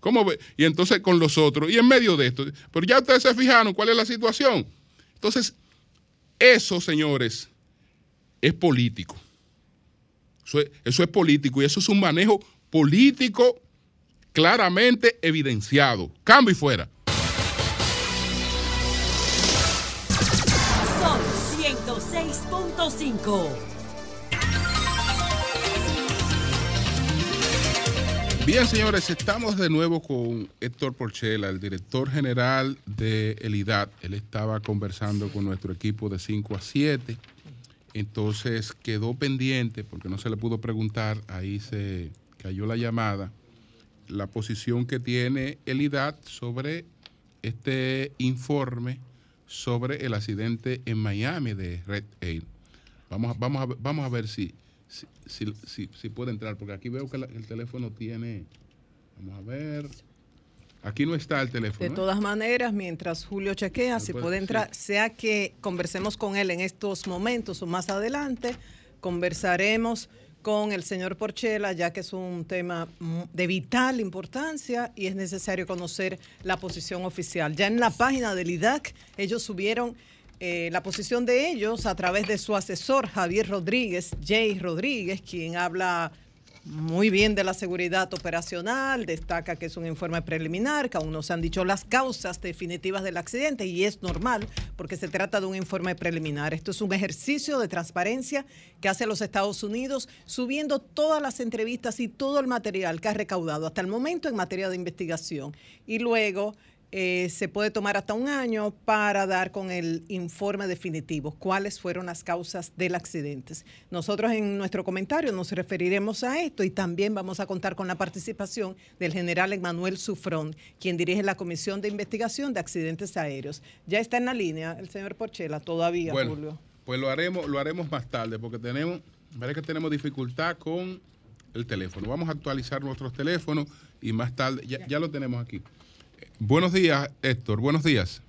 ¿Cómo y entonces con los otros, y en medio de esto, pero ya ustedes se fijaron cuál es la situación. Entonces, eso, señores, es político. Eso es, político y eso es un manejo político claramente evidenciado. Cambio y fuera. Son 106.5. Bien, señores, estamos de nuevo con Héctor Porchela, el director general de ELIDAD. Él estaba conversando con nuestro equipo de 5 a 7 entonces quedó pendiente, porque no se le pudo preguntar, ahí se cayó la llamada, la posición que tiene el IDAT sobre este informe sobre el accidente en Miami de Red Aid. Vamos, vamos, a, vamos a ver si, si, puede entrar, porque aquí veo que el teléfono tiene, vamos a ver, Aquí no está el teléfono. De ¿eh? todas maneras, mientras Julio chequea, si puede, entrar, sea que conversemos con él en estos momentos o más adelante, conversaremos con el señor Porchela, ya que es un tema de vital importancia y es necesario conocer la posición oficial. Ya en la página del IDAC, ellos subieron eh, la posición de ellos a través de su asesor Javier Rodríguez, Jay Rodríguez, quien habla muy bien de la seguridad operacional, destaca que es un informe preliminar, que aún no se han dicho las causas definitivas del accidente y es normal porque se trata de un informe preliminar. Esto es un ejercicio de transparencia que hace los Estados Unidos subiendo todas las entrevistas y todo el material que ha recaudado hasta el momento en materia de investigación y luego eh, se puede tomar hasta un año para dar con el informe definitivo cuáles fueron las causas del accidente. Nosotros en nuestro comentario nos referiremos a esto y también vamos a contar con la participación del general Emanuel Sufrón, quien dirige la Comisión de Investigación de Accidentes Aéreos. Ya está en la línea el señor Porchela, todavía, Julio. Pues lo haremos, lo haremos más tarde porque tenemos, parece que tenemos dificultad con el teléfono. Vamos a actualizar nuestros teléfonos y más tarde, ya lo tenemos aquí. Buenos días, Héctor. Buenos días.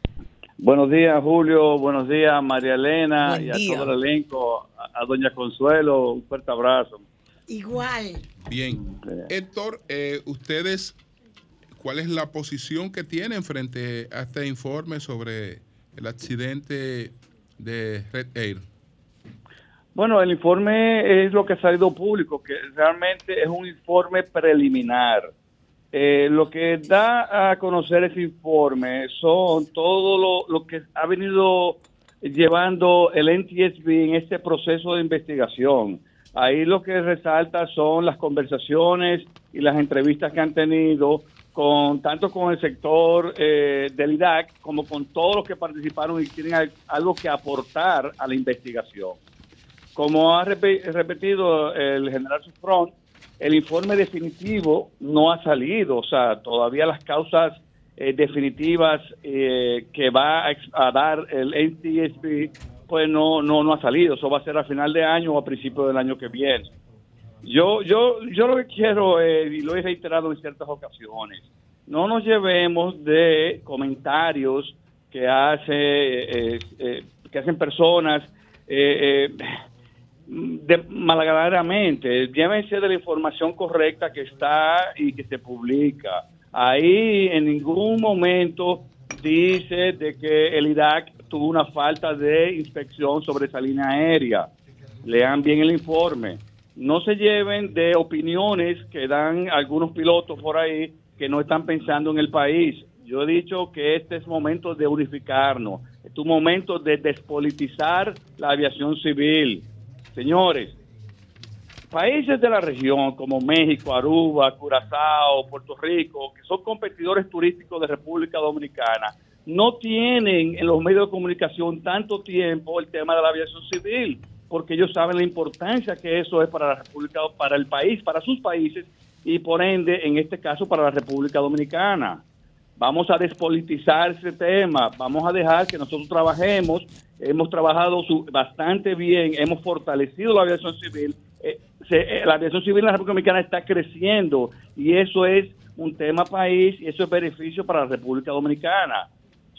Buenos días, Julio. Buenos días, María Elena y a todo el elenco. A, doña Consuelo, un fuerte abrazo. Igual. Bien. Héctor, eh, ustedes, ¿cuál es la posición que tienen frente a este informe sobre el accidente de Red Air? Bueno, el informe es lo que ha salido público, que realmente es un informe preliminar eh, lo que da a conocer ese informe son todo lo, que ha venido llevando el NTSB en este proceso de investigación. Ahí lo que resalta son las conversaciones y las entrevistas que han tenido con tanto con el sector eh, del IDAC como con todos los que participaron y tienen algo que aportar a la investigación. Como ha repetido el general Sufrón, el informe definitivo no ha salido, o sea, todavía las causas eh, definitivas eh, que va a, dar el NTSB, pues no, no, no ha salido. Eso va a ser a final de año o a principio del año que viene. Yo, yo, yo lo que quiero, y lo he reiterado en ciertas ocasiones, no nos llevemos de comentarios que hace, eh, que hacen personas de, malagradablemente, llévense de la información correcta que está y que se publica. Ahí en ningún momento dice de que el Irak tuvo una falta de inspección sobre esa línea aérea. Lean bien el informe. No se lleven de opiniones que dan algunos pilotos por ahí que no están pensando en el país. Yo he dicho que este es momento de unificarnos, es un momento de despolitizar la aviación civil Señores, países de la región como México, Aruba, Curazao, Puerto Rico, que son competidores turísticos de República Dominicana, no tienen en los medios de comunicación tanto tiempo el tema de la aviación civil, porque ellos saben la importancia que eso es para la República, para el país, para sus países y por ende, en este caso, para la República Dominicana. Vamos a despolitizar ese tema, vamos a dejar que nosotros trabajemos, hemos trabajado bastante bien, hemos fortalecido la aviación civil, eh, eh, la aviación civil en la República Dominicana está creciendo y eso es un tema país y eso es beneficio para la República Dominicana.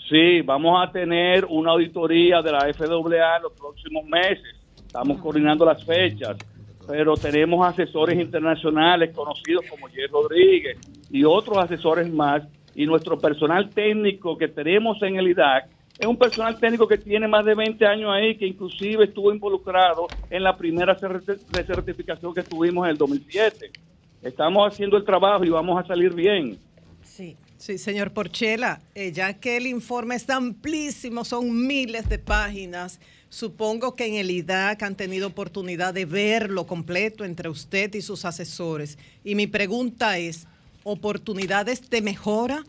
Sí, vamos a tener una auditoría de la FAA en los próximos meses. Estamos coordinando las fechas, pero tenemos asesores internacionales conocidos como Jerry Rodríguez y otros asesores más. Y nuestro personal técnico que tenemos en el IDAC es un personal técnico que tiene más de 20 años ahí, que inclusive estuvo involucrado en la primera certificación que tuvimos en el 2007. Estamos haciendo el trabajo y vamos a salir bien. Sí. Sí, señor Porchela, eh, ya que el informe es amplísimo, son miles de páginas, supongo que en el IDAC han tenido oportunidad de verlo completo entre usted y sus asesores. Y mi pregunta es, ¿oportunidades de mejora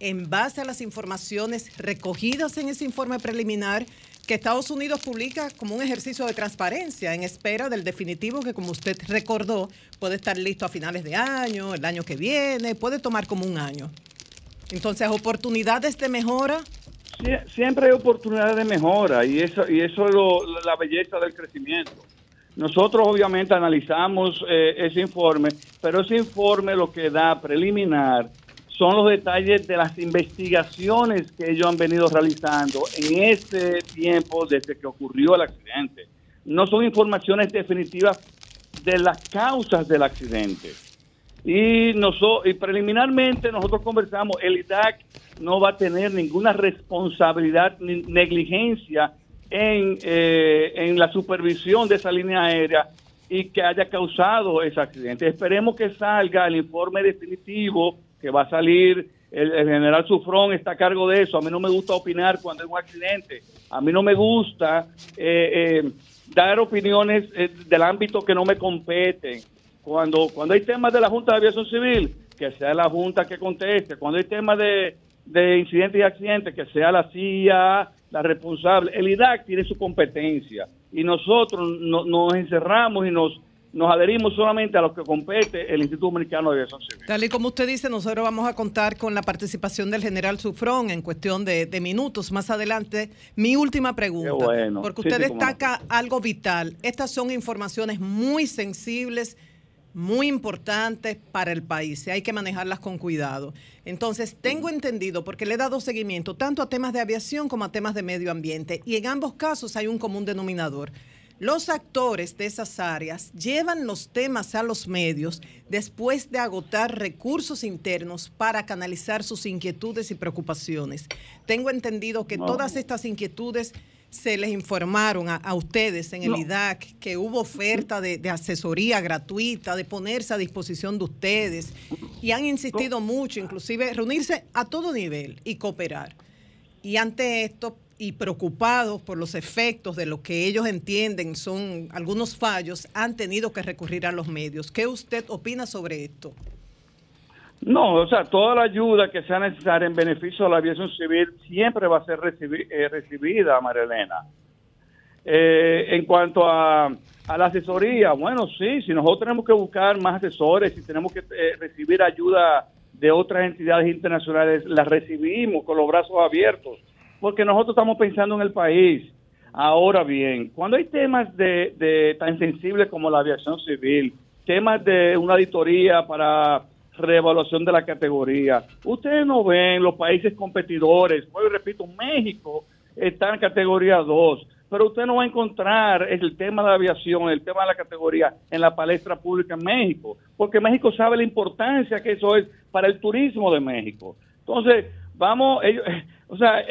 en base a las informaciones recogidas en ese informe preliminar que Estados Unidos publica como un ejercicio de transparencia en espera del definitivo que, como usted recordó, puede estar listo a finales de año, el año que viene, puede tomar como un año? Entonces, oportunidades de mejora. siempre hay oportunidades de mejora y eso, y eso es la belleza del crecimiento. Nosotros obviamente analizamos eh, ese informe, pero ese informe lo que da preliminar son los detalles de las investigaciones que ellos han venido realizando en ese tiempo desde que ocurrió el accidente. No son informaciones definitivas de las causas del accidente. Y, nosotros, y preliminarmente nosotros conversamos, el IDAC no va a tener ninguna responsabilidad ni negligencia en, eh, en la supervisión de esa línea aérea y que haya causado ese accidente. Esperemos que salga el informe definitivo que va a salir. El, general Sufrón está a cargo de eso. A mí no me gusta opinar cuando hay un accidente. A mí no me gusta eh, eh, dar opiniones del ámbito que no me competen cuando, cuando hay temas de la Junta de Aviación Civil, que sea la Junta que conteste. Cuando hay temas de, incidentes y accidentes, que sea la CIA la responsable. El IDAC tiene su competencia y nosotros nos encerramos y nos, nos adherimos solamente a lo que compete el Instituto Dominicano de Aviación Civil. Tal y como usted dice, nosotros vamos a contar con la participación del general Sufrón en cuestión de, minutos más adelante. Mi última pregunta, porque usted destaca algo vital. Estas son informaciones muy sensibles muy importantes para el país y hay que manejarlas con cuidado. Entonces, tengo entendido, porque le he dado seguimiento tanto a temas de aviación como a temas de medio ambiente, y en ambos casos hay un común denominador. Los actores de esas áreas llevan los temas a los medios después de agotar recursos internos para canalizar sus inquietudes y preocupaciones. Tengo entendido que todas estas inquietudes se les informaron a, ustedes en el IDAC que hubo oferta de, asesoría gratuita, de ponerse a disposición de ustedes y han insistido mucho, inclusive reunirse a todo nivel y cooperar. Y ante esto, y preocupados por los efectos de lo que ellos entienden son algunos fallos, han tenido que recurrir a los medios. ¿Qué usted opina sobre esto? No, o sea, toda la ayuda que sea necesaria en beneficio de la aviación civil siempre va a ser eh, recibida, María Elena. Eh, en cuanto a, la asesoría, bueno, sí, si nosotros tenemos que buscar más asesores, si tenemos que eh, recibir ayuda de otras entidades internacionales, la recibimos con los brazos abiertos, porque nosotros estamos pensando en el país. Ahora bien, cuando hay temas de, de tan sensibles como la aviación civil, temas de una auditoría para reevaluación de la categoría. Ustedes no ven los países competidores, pues repito, México está en categoría 2, pero usted no va a encontrar el tema de la aviación, el tema de la categoría en la palestra pública en México, porque México sabe la importancia que eso es para el turismo de México. Entonces, vamos, ellos, o sea,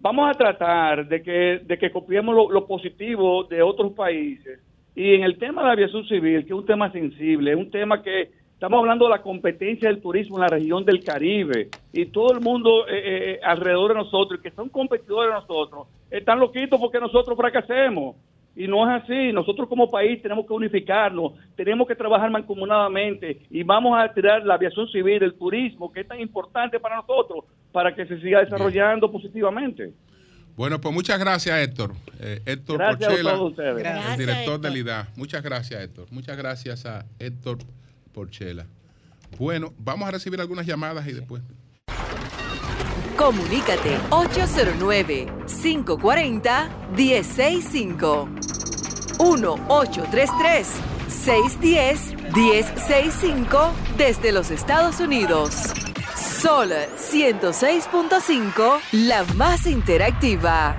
vamos a tratar de que, de que copiemos lo, lo positivo de otros países. Y en el tema de la aviación civil, que es un tema sensible, es un tema que Estamos hablando de la competencia del turismo en la región del Caribe y todo el mundo eh, eh, alrededor de nosotros, que son competidores de nosotros, están loquitos porque nosotros fracasemos. Y no es así. Nosotros como país tenemos que unificarnos, tenemos que trabajar mancomunadamente y vamos a tirar la aviación civil, el turismo, que es tan importante para nosotros, para que se siga desarrollando positivamente. Bueno, pues muchas gracias, Héctor. Eh, Héctor gracias a todos ustedes. el director del IDA. Muchas gracias, Héctor. Muchas gracias a Héctor por Chela. Bueno, vamos a recibir algunas llamadas y después. Comunícate 809 540 165 1 833 1-833-610-1065 desde los Estados Unidos. Sol 106.5, la más interactiva.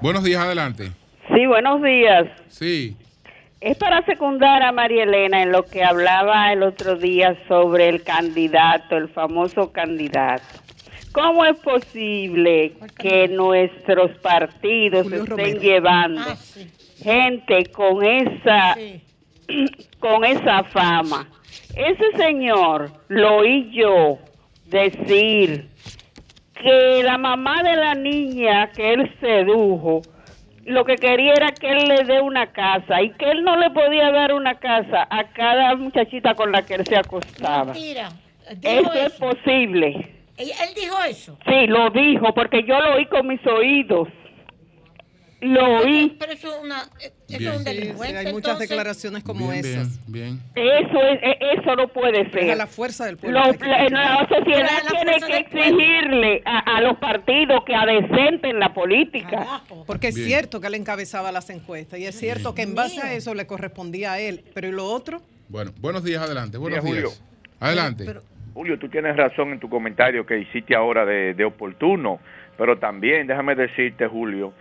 Buenos días, adelante. Sí, buenos días. Sí. Es para secundar a María Elena en lo que hablaba el otro día sobre el candidato, el famoso candidato. ¿Cómo es posible que nuestros partidos estén llevando ah, gente con esa con esa fama? Ese señor lo oí yo decir que la mamá de la niña que él sedujo lo que quería era que él le dé una casa y que él no le podía dar una casa a cada muchachita con la que él se acostaba. Mentira. Eso, es posible. ¿Él dijo eso? Sí, lo dijo porque yo lo oí con mis oídos. Lo oí. Pero eso es, una, eso es un delincuente. hay muchas declaraciones como esas. Bien, Eso, es, e, eso no puede ser. Es la fuerza del pueblo. la, sociedad tiene que exigirle a, los partidos que adecenten la política. Porque es cierto que él encabezaba las encuestas y es cierto que en base a eso le correspondía a él. Pero ¿y lo otro? Bueno, buenos días, adelante. Buenos días. Julio. Adelante. Julio, tú tienes razón en tu comentario que hiciste ahora de, de oportuno, pero también déjame decirte, Julio,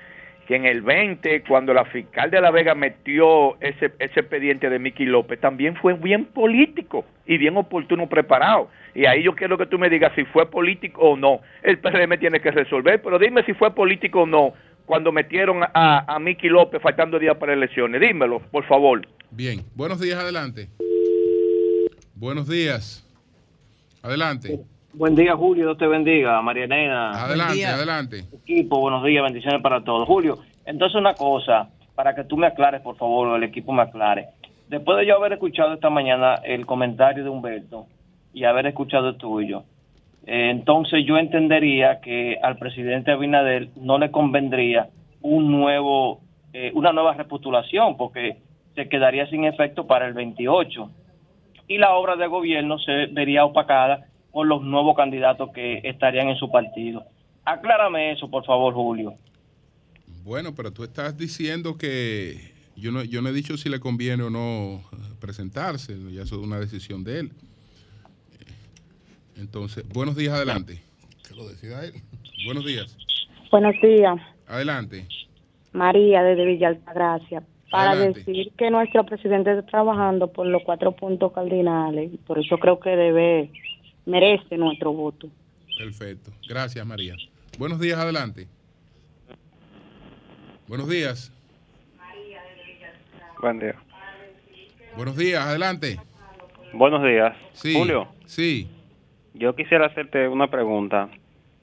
que en el 20, cuando la fiscal de La Vega metió ese, ese expediente de Miki López, también fue bien político y bien oportuno preparado. Y ahí yo quiero que tú me digas si fue político o no. El PRM tiene que resolver, pero dime si fue político o no cuando metieron a, a Miki López faltando días para elecciones. Dímelo, por favor. Bien, buenos días, adelante. Buenos días. Adelante. Buen día, Julio. Dios te bendiga. María Elena. Adelante, adelante. Equipo, buenos días, bendiciones para todos. Julio, entonces una cosa, para que tú me aclares, por favor, el equipo me aclare. Después de yo haber escuchado esta mañana el comentario de Humberto y haber escuchado el tuyo, eh, entonces yo entendería que al presidente Abinader no le convendría un nuevo, eh, una nueva repostulación, porque se quedaría sin efecto para el 28 y la obra de gobierno se vería opacada por los nuevos candidatos que estarían en su partido. Aclárame eso, por favor, Julio. Bueno, pero tú estás diciendo que yo no, yo no he dicho si le conviene o no presentarse, ya eso es una decisión de él. Entonces, buenos días, adelante. Que lo decida él. Buenos días. Buenos días. Adelante. María desde Villa Altagracia. Para decir que nuestro presidente está trabajando por los cuatro puntos cardinales, por eso creo que debe merece nuestro voto. Perfecto. Gracias, María. Buenos días, adelante. Buenos días. Buen día. Buenos días, adelante. Buenos días. Julio. Sí. Yo quisiera hacerte una pregunta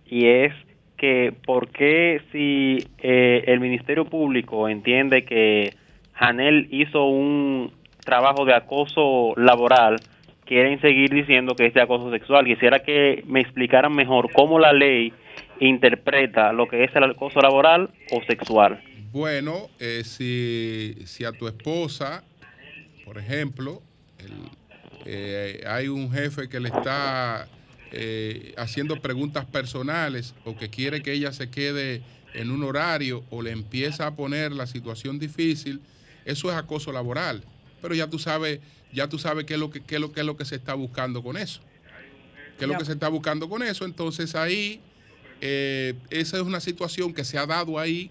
y es que por qué si eh, el Ministerio Público entiende que Janel hizo un trabajo de acoso laboral, quieren seguir diciendo que es de acoso sexual. Quisiera que me explicaran mejor cómo la ley interpreta lo que es el acoso laboral o sexual. Bueno, eh, si, si, a tu esposa, por ejemplo, eh, hay un jefe que le está eh, haciendo preguntas personales o que quiere que ella se quede en un horario o le empieza a poner la situación difícil, eso es acoso laboral. Pero ya tú sabes ya tú sabes qué es lo que, qué es lo, qué es lo que se está buscando con eso. ¿Qué es lo que se está buscando con eso? Entonces ahí, eh, esa es una situación que se ha dado ahí,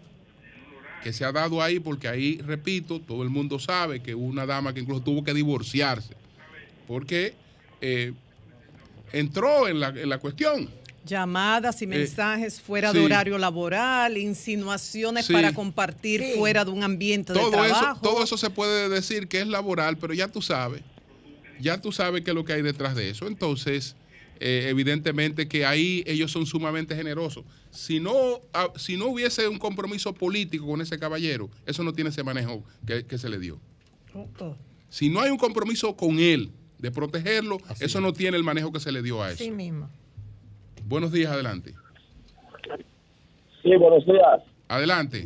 que se ha dado ahí porque ahí, repito, todo el mundo sabe que hubo una dama que incluso tuvo que divorciarse, porque eh, entró en la, en la cuestión. Llamadas y eh, mensajes fuera de horario laboral, insinuaciones para compartir fuera de un ambiente todo de trabajo. Eso, todo eso se puede decir que es laboral, pero ya tú sabes, ya tú sabes qué es lo que hay detrás de eso. Entonces, eh, evidentemente que ahí ellos son sumamente generosos. Si no, ah, si no hubiese un compromiso político con ese caballero, eso no tiene ese manejo que, se le dio. Si no hay un compromiso con él de protegerlo, eso no tiene el manejo que se le dio a eso. Sí mismo. Buenos días, adelante. Sí, buenos días. Adelante.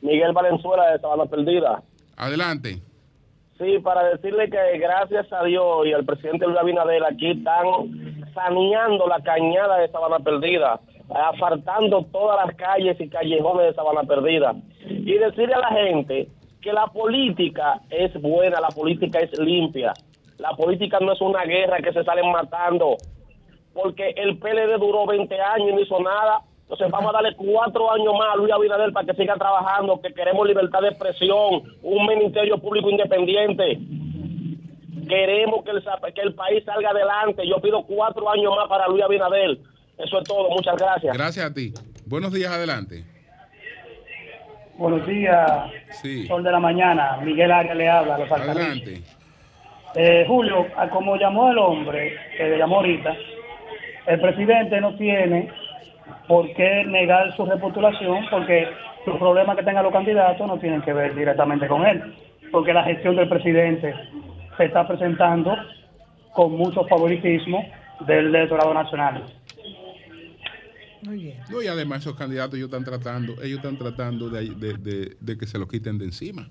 Miguel Valenzuela de Sabana Perdida. Adelante. Sí, para decirle que gracias a Dios y al presidente Luis Abinader aquí están saneando la cañada de Sabana Perdida, asfaltando todas las calles y callejones de Sabana Perdida. Y decirle a la gente que la política es buena, la política es limpia. La política no es una guerra que se salen matando, porque el PLD duró 20 años y no hizo nada. Entonces vamos a darle cuatro años más a Luis Abinader para que siga trabajando, que queremos libertad de expresión, un ministerio público independiente. Queremos que el, que el país salga adelante. Yo pido cuatro años más para Luis Abinader. Eso es todo. Muchas gracias. Gracias a ti. Buenos días, adelante. Buenos días, Sí. Sol de la Mañana. Miguel Arias le habla. Los Adelante. Eh, Julio, como llamó el hombre, que le llamó ahorita, el presidente no tiene por qué negar su repostulación porque los problemas que tengan los candidatos no tienen que ver directamente con él, porque la gestión del presidente se está presentando con mucho favoritismo del electorado nacional. Muy bien. No, y además esos candidatos ellos están tratando, ellos están tratando de, de- de- de que se lo quiten de encima.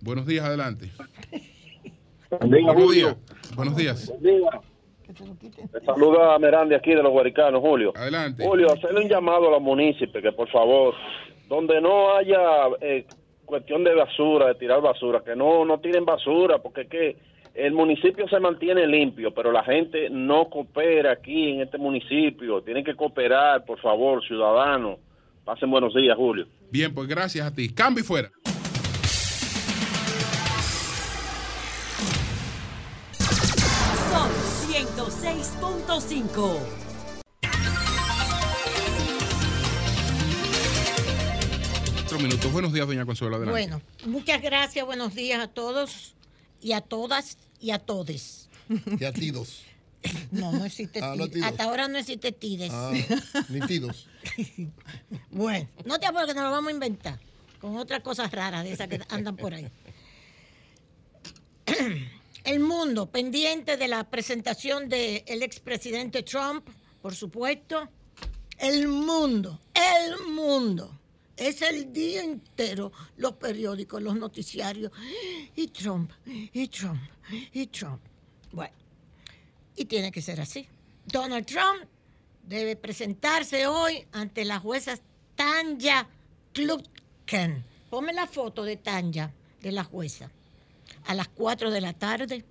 Buenos días, adelante. Buenos días. Buenos días. Me saluda a Merandi aquí de los Guaricanos, Julio. Adelante. Julio, hacerle un llamado a los municipios que por favor, donde no haya eh, cuestión de basura, de tirar basura, que no, no tiren basura, porque es que el municipio se mantiene limpio, pero la gente no coopera aquí en este municipio. Tienen que cooperar, por favor, ciudadanos. Pasen buenos días, Julio. Bien, pues gracias a ti. Cambio y fuera. 106.5. Cuatro minutos. Buenos días, doña Consuelo. Adelante. Bueno, muchas gracias, buenos días a todos y a todas y a todes. Y a tidos. No, no existe Ah, no tides. tidos. Hasta ahora no existe tides. Ah, ni tidos. Bueno, no te apures que nos lo vamos a inventar con otras cosas raras de esas que andan por ahí. El mundo pendiente de la presentación del expresidente Trump, por supuesto. El mundo, el mundo. Es el día entero los periódicos, los noticiarios. Y Trump, y Trump, y Trump. Bueno, y tiene que ser así. Donald Trump debe presentarse hoy ante la jueza Tanya Klutken. Ponme la foto de Tanya, de la jueza. A las 4 de la tarde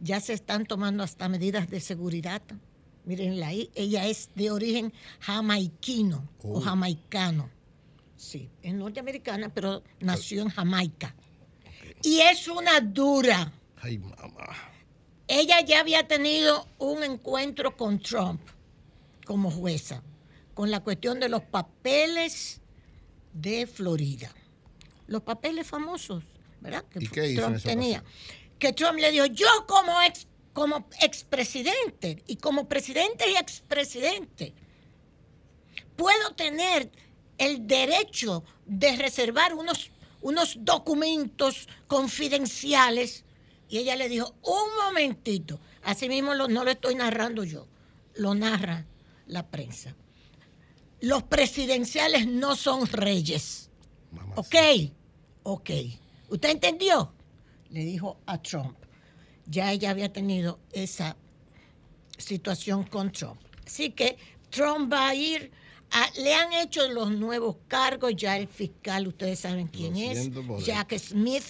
ya se están tomando hasta medidas de seguridad. Mírenla ahí, ella es de origen jamaiquino o Oh. jamaicano. Sí, es norteamericana, pero nació en Jamaica. Y es una dura. Ay, mamá. Ella ya había tenido un encuentro con Trump como jueza, con la cuestión de los papeles de Florida. Los papeles famosos, ¿verdad? Que ¿Y qué hizo en Trump esa tenía. Que Trump le dijo, yo como ex como expresidente y como presidente y expresidente, puedo tener el derecho de reservar unos, unos documentos confidenciales. Y ella le dijo, un momentito, así mismo lo- no lo estoy narrando yo, lo narra la prensa. Los presidenciales no son reyes. ¿Ok? Ok. ¿Usted entendió? Le dijo a Trump. Ya ella había tenido esa situación con Trump. Así que Trump va a ir, a- le han hecho los nuevos cargos, ya el fiscal, ustedes saben quién es. Jack Smith,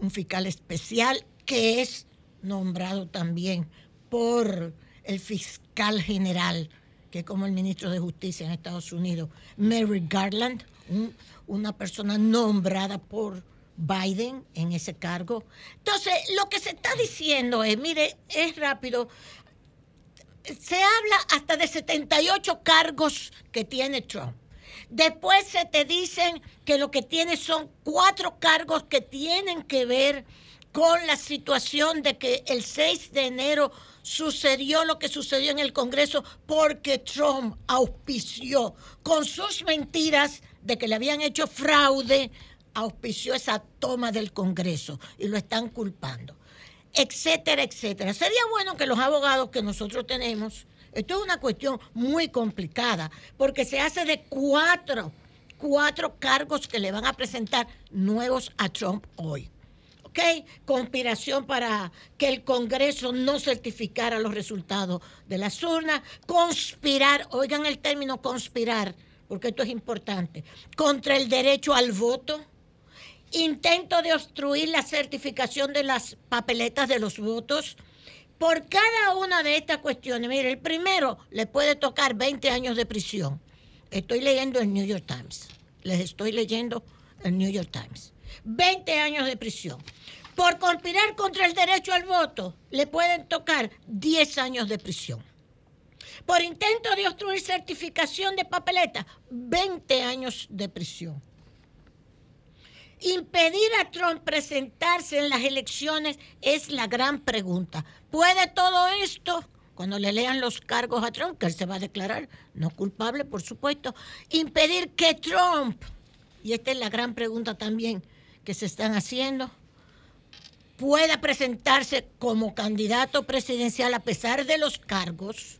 un fiscal especial que es nombrado también por el fiscal general, que es como el ministro de Justicia en Estados Unidos, Mary Garland, un- una persona nombrada por Biden en ese cargo. Entonces, lo que se está diciendo es, mire, es rápido, se habla hasta de 78 cargos que tiene Trump. Después se te dicen que lo que tiene son cuatro cargos que tienen que ver con la situación de que el 6 de enero sucedió lo que sucedió en el Congreso porque Trump auspició con sus mentiras de que le habían hecho fraude, auspició esa toma del Congreso y lo están culpando etcétera, etcétera. Sería bueno que los abogados que nosotros tenemos, esto es una cuestión muy complicada, porque se hace de cuatro, cuatro cargos que le van a presentar nuevos a Trump hoy. ¿Ok? Conspiración para que el Congreso no certificara los resultados de las urnas. Conspirar, oigan el término conspirar, porque esto es importante, contra el derecho al voto intento de obstruir la certificación de las papeletas de los votos. Por cada una de estas cuestiones, mire, el primero le puede tocar 20 años de prisión. Estoy leyendo el New York Times. Les estoy leyendo el New York Times. 20 años de prisión. Por conspirar contra el derecho al voto, le pueden tocar 10 años de prisión. Por intento de obstruir certificación de papeleta, 20 años de prisión. Impedir a Trump presentarse en las elecciones es la gran pregunta. ¿Puede todo esto? Cuando le lean los cargos a Trump, que él se va a declarar no culpable, por supuesto, impedir que Trump, y esta es la gran pregunta también que se están haciendo, pueda presentarse como candidato presidencial a pesar de los cargos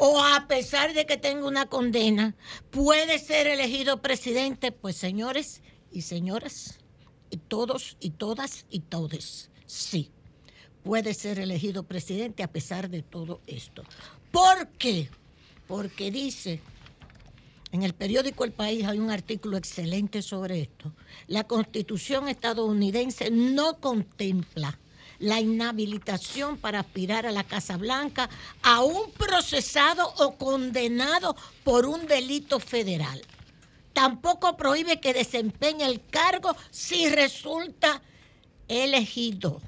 o a pesar de que tenga una condena, puede ser elegido presidente, pues señores, y señoras, y todos y todas y todes, sí, puede ser elegido presidente a pesar de todo esto. ¿Por qué? Porque dice, en el periódico El País hay un artículo excelente sobre esto, la constitución estadounidense no contempla la inhabilitación para aspirar a la Casa Blanca a un procesado o condenado por un delito federal tampoco prohíbe que desempeñe el cargo si resulta elegido.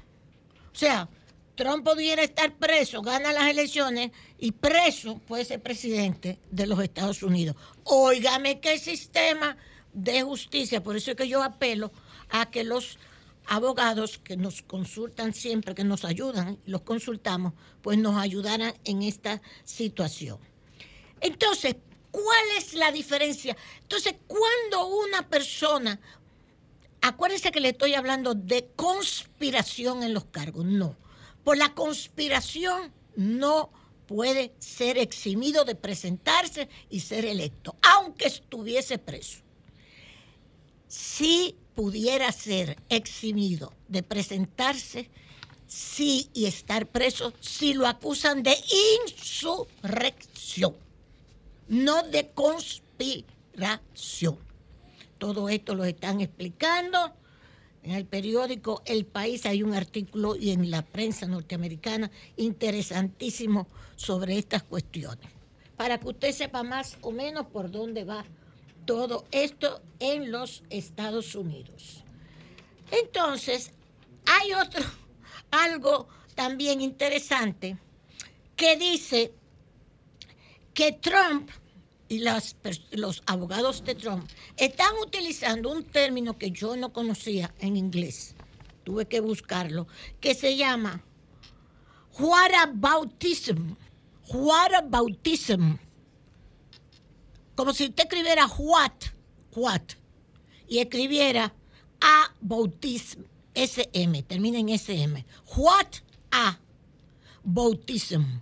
O sea, Trump pudiera estar preso, gana las elecciones y preso puede ser presidente de los Estados Unidos. Óigame qué sistema de justicia, por eso es que yo apelo a que los abogados que nos consultan siempre, que nos ayudan, los consultamos, pues nos ayudaran en esta situación. Entonces, ¿Cuál es la diferencia? Entonces, cuando una persona, acuérdense que le estoy hablando de conspiración en los cargos, no. Por la conspiración no puede ser eximido de presentarse y ser electo, aunque estuviese preso. Si pudiera ser eximido de presentarse, sí y estar preso, si lo acusan de insurrección no de conspiración. Todo esto lo están explicando. En el periódico El País hay un artículo y en la prensa norteamericana interesantísimo sobre estas cuestiones. Para que usted sepa más o menos por dónde va todo esto en los Estados Unidos. Entonces, hay otro, algo también interesante que dice que Trump y los abogados de Trump están utilizando un término que yo no conocía en inglés, tuve que buscarlo, que se llama whataboutism. Whataboutism. Como si usted escribiera what, what, y escribiera a bautism, SM, termina en SM. What a bautism.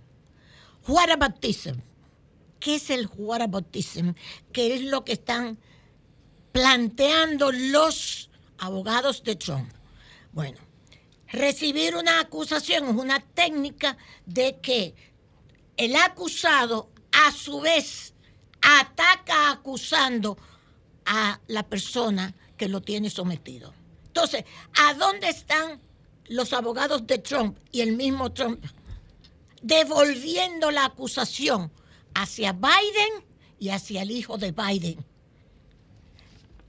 Whataboutism ¿Qué es el whataboutism? ¿Qué es lo que están planteando los abogados de Trump? Bueno, recibir una acusación es una técnica de que el acusado a su vez ataca acusando a la persona que lo tiene sometido. Entonces, ¿a dónde están los abogados de Trump y el mismo Trump devolviendo la acusación hacia Biden y hacia el hijo de Biden.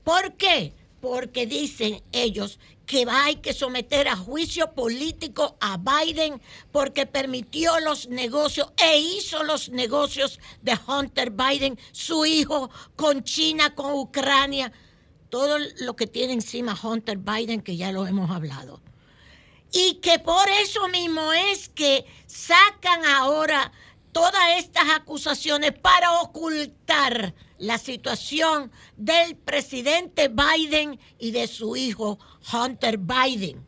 ¿Por qué? Porque dicen ellos que hay que someter a juicio político a Biden porque permitió los negocios e hizo los negocios de Hunter Biden, su hijo, con China, con Ucrania, todo lo que tiene encima Hunter Biden, que ya lo hemos hablado. Y que por eso mismo es que sacan ahora todas estas acusaciones para ocultar la situación del presidente Biden y de su hijo Hunter Biden.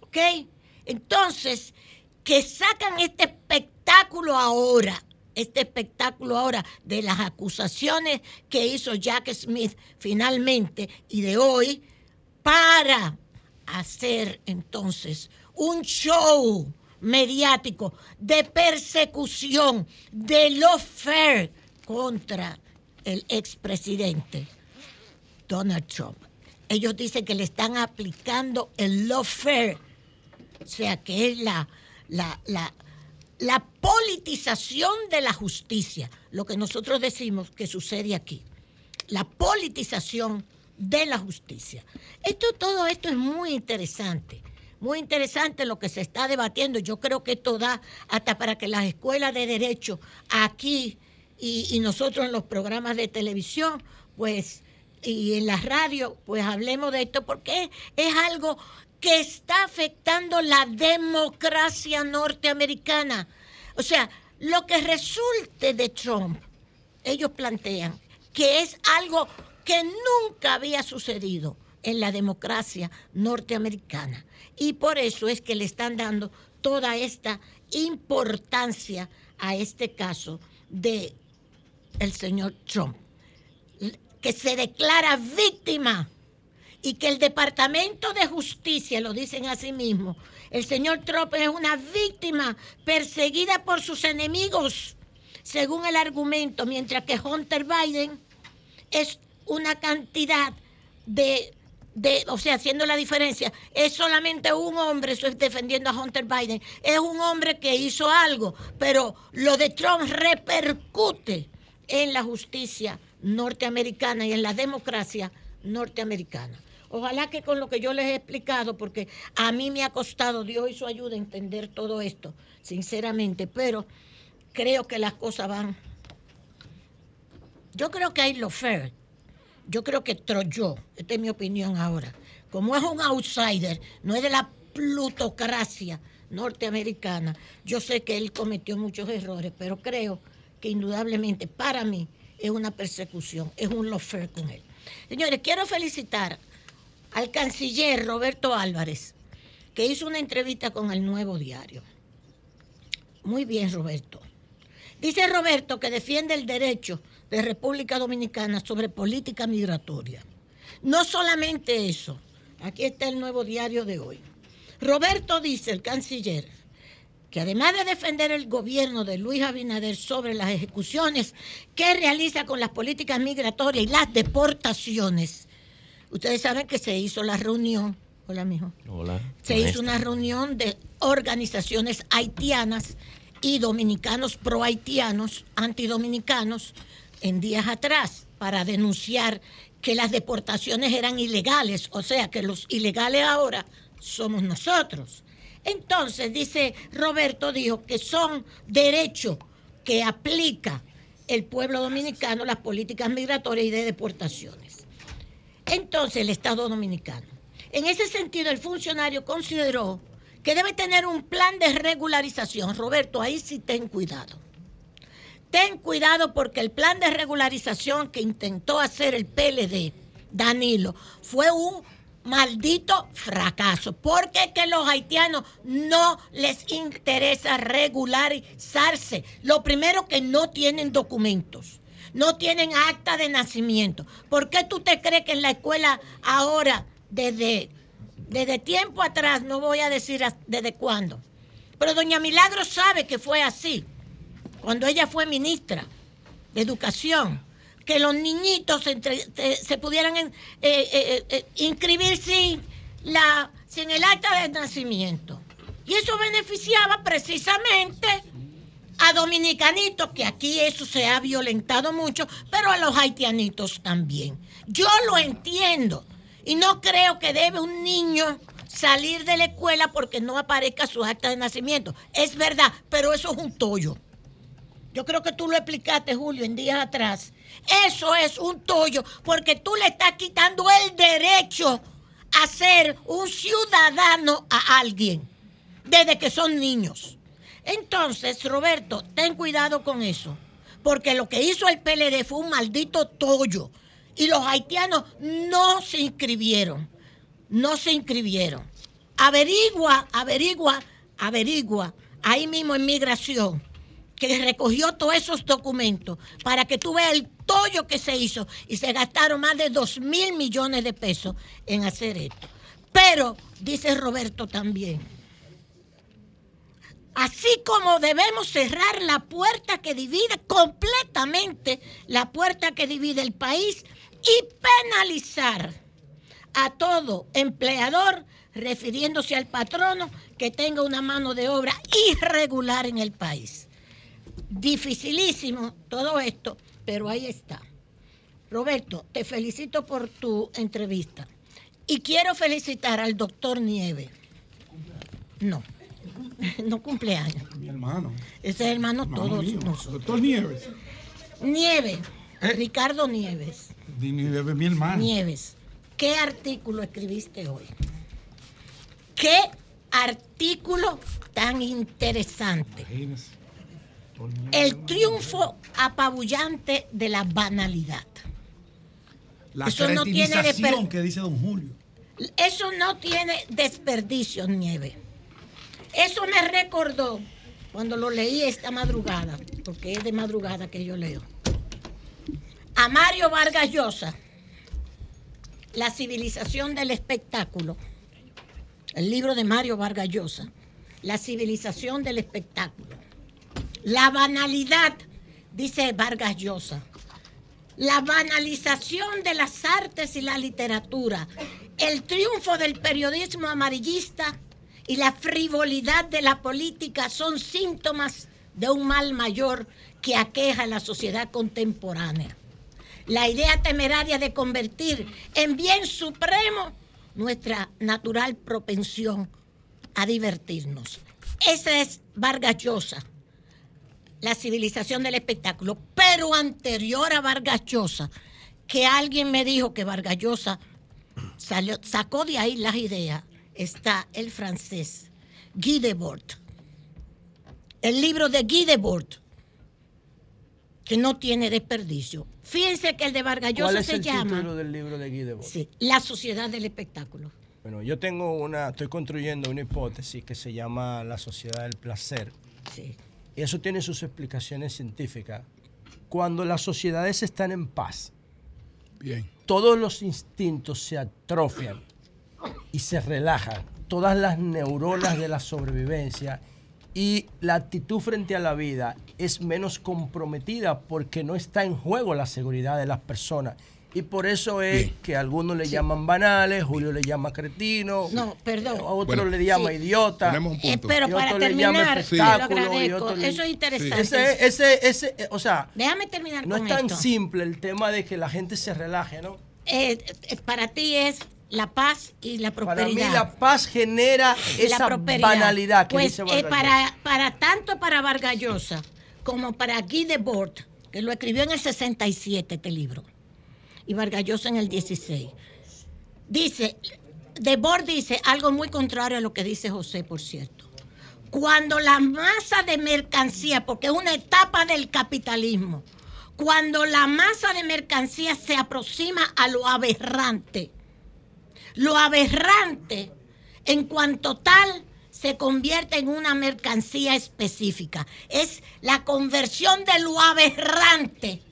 ¿Ok? Entonces, que sacan este espectáculo ahora, este espectáculo ahora de las acusaciones que hizo Jack Smith finalmente y de hoy para hacer entonces un show mediático de persecución de lo fair contra el expresidente Donald Trump. Ellos dicen que le están aplicando el lawfare, o sea, que es la, la, la, la politización de la justicia, lo que nosotros decimos que sucede aquí, la politización de la justicia. Esto, todo esto es muy interesante, muy interesante lo que se está debatiendo. Yo creo que esto da hasta para que las escuelas de derecho aquí y, y nosotros en los programas de televisión, pues, y en la radio, pues hablemos de esto, porque es algo que está afectando la democracia norteamericana. O sea, lo que resulte de Trump, ellos plantean que es algo que nunca había sucedido en la democracia norteamericana. Y por eso es que le están dando toda esta importancia a este caso de el señor Trump, que se declara víctima y que el Departamento de Justicia, lo dicen así mismo, el señor Trump es una víctima perseguida por sus enemigos, según el argumento, mientras que Hunter Biden es una cantidad de, de, o sea, haciendo la diferencia, es solamente un hombre, eso es defendiendo a Hunter Biden, es un hombre que hizo algo, pero lo de Trump repercute en la justicia norteamericana y en la democracia norteamericana. Ojalá que con lo que yo les he explicado, porque a mí me ha costado Dios y su ayuda entender todo esto, sinceramente, pero creo que las cosas van. Yo creo que hay lo fair. Yo creo que Troyó, esta es mi opinión ahora, como es un outsider, no es de la plutocracia norteamericana, yo sé que él cometió muchos errores, pero creo que indudablemente para mí es una persecución, es un lofer con él. Señores, quiero felicitar al canciller Roberto Álvarez, que hizo una entrevista con el Nuevo Diario. Muy bien, Roberto. Dice Roberto que defiende el derecho de República Dominicana sobre política migratoria. No solamente eso, aquí está el Nuevo Diario de hoy. Roberto dice, el canciller, que además de defender el gobierno de Luis Abinader sobre las ejecuciones que realiza con las políticas migratorias y las deportaciones, Ustedes saben que se hizo la reunión. Hola, mijo. Hola. Se hizo una reunión de organizaciones haitianas y dominicanos pro-haitianos, antidominicanos, en días atrás para denunciar que las deportaciones eran ilegales, o sea, que los ilegales ahora somos nosotros. Entonces, dice Roberto, dijo que son derechos que aplica el pueblo dominicano las políticas migratorias y de deportaciones. Entonces, el Estado Dominicano. En ese sentido, el funcionario consideró que debe tener un plan de regularización. Roberto, ahí sí ten cuidado. Ten cuidado porque el plan de regularización que intentó hacer el PLD, Danilo, fue un maldito fracaso. Porque que los haitianos no les interesa regularizarse. Lo primero que no tienen documentos no tienen acta de nacimiento. ¿Por qué tú te crees que en la escuela ahora, desde, desde tiempo atrás, no voy a decir desde cuándo, pero doña Milagro sabe que fue así, cuando ella fue ministra de Educación, que los niñitos se, pudieran eh, eh, eh, inscribir sin, la, sin el acta de nacimiento. Y eso beneficiaba precisamente a dominicanitos, que aquí eso se ha violentado mucho, pero a los haitianitos también. Yo lo entiendo y no creo que debe un niño salir de la escuela porque no aparezca su acta de nacimiento. Es verdad, pero eso es un tollo. Yo creo que tú lo explicaste, Julio, en días atrás. Eso es un tollo porque tú le estás quitando el derecho a ser un ciudadano a alguien desde que son niños. Entonces, Roberto, ten cuidado con eso, porque lo que hizo el PLD fue un maldito tollo y los haitianos no se inscribieron, no se inscribieron. Averigua, averigua, averigua, ahí mismo en migración, que recogió todos esos documentos para que tú veas el tollo que se hizo y se gastaron más de 2 mil millones de pesos en hacer esto. Pero, dice Roberto también, Así como debemos cerrar la puerta que divide completamente la puerta que divide el país y penalizar a todo empleador, refiriéndose al patrono, que tenga una mano de obra irregular en el país. Dificilísimo todo esto, pero ahí está. Roberto, te felicito por tu entrevista. Y quiero felicitar al doctor Nieve. No, no cumpleaños. Mi hermano. Ese es hermano Hermano todos mío. nosotros. Doctor Nieves. Nieves, Ricardo Nieves. Nieves, mi hermano. Nieves, ¿qué artículo escribiste hoy? ¿Qué artículo tan interesante? El triunfo apabullante de la banalidad. La Eso no tiene cretinización desper- que dice don Julio. Eso no tiene desperdicio, Nieve. Eso me recordó cuando lo leí esta madrugada, porque es de madrugada que yo leo. A Mario Vargas Llosa, La civilización del espectáculo. El libro de Mario Vargas Llosa, La civilización del espectáculo. La banalidad, dice Vargas Llosa. La banalización de las artes y la literatura, el triunfo del periodismo amarillista y la frivolidad de la política son síntomas de un mal mayor que aqueja a la sociedad contemporánea. La idea temeraria de convertir en bien supremo nuestra natural propensión a divertirnos. Esa es Vargas Llosa la civilización del espectáculo, pero anterior a Vargas Llosa, que alguien me dijo que Vargas Llosa salió- sacó de ahí las ideas, está el francés Guy Debord. El libro de Guy Debord, que no tiene desperdicio. Fíjense que el de Vargas ¿Cuál Llosa es se el llama título del libro de Guy Debord? Sí, La sociedad del espectáculo. Bueno, yo tengo una, estoy construyendo una hipótesis que se llama la sociedad del placer. Sí. Y eso tiene sus explicaciones científicas. Cuando las sociedades están en paz, Bien. todos los instintos se atrofian y se relajan. Todas las neuronas de la sobrevivencia y la actitud frente a la vida es menos comprometida porque no está en juego la seguridad de las personas. Y por eso es que algunos le llaman banales, Julio le llama cretino, No, perdón. a otro Bueno, le llama sí. idiota. Un punto. Eh, pero y para otro le llama terminar, te lo otro le- Eso es interesante. Ese, ese, ese, o sea, Déjame terminar no con es tan esto. simple el tema de que la gente se relaje, ¿no? Eh, para ti es la paz y la Para prosperidad. mí la paz genera esa banalidad que pues, dice eh, para, para tanto para Vargas Llosa como para Guy Debord, que lo escribió en el 67 este libro, y Vargas Llosa en el 16. Dice, Debord dice algo muy contrario a lo que dice José, por cierto. Cuando la masa de mercancía, porque es una etapa del capitalismo, cuando la masa de mercancía se aproxima a lo aberrante, lo aberrante, en cuanto tal, se convierte en una mercancía específica. Es la conversión de lo aberrante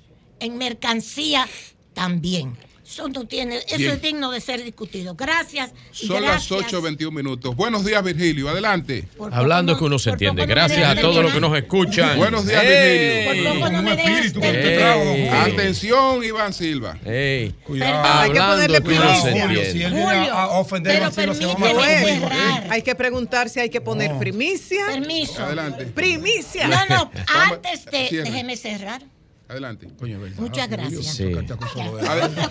en mercancía también. Eso no tiene, eso Bien. es digno de ser discutido. Gracias. Son las gracias. 8.21 minutos. Buenos días, Virgilio. Adelante. Hablando que uno se entiende. Gracias a todos los que nos escuchan. Buenos días, ¡Ey! Virgilio. Por poco no me dejas Ey. Atención, Iván Silva. Ey. Hay que Hablando ponerle que uno se primicia. entiende. Si él viene a, a ofender pero a Silva, se va a permíteme matar. cerrar. Hay que preguntar si hay que poner primicia. Permiso. Adelante. Primicia. No, no, antes de. Déjeme cerrar. Adelante. Muchas gracias. Sí.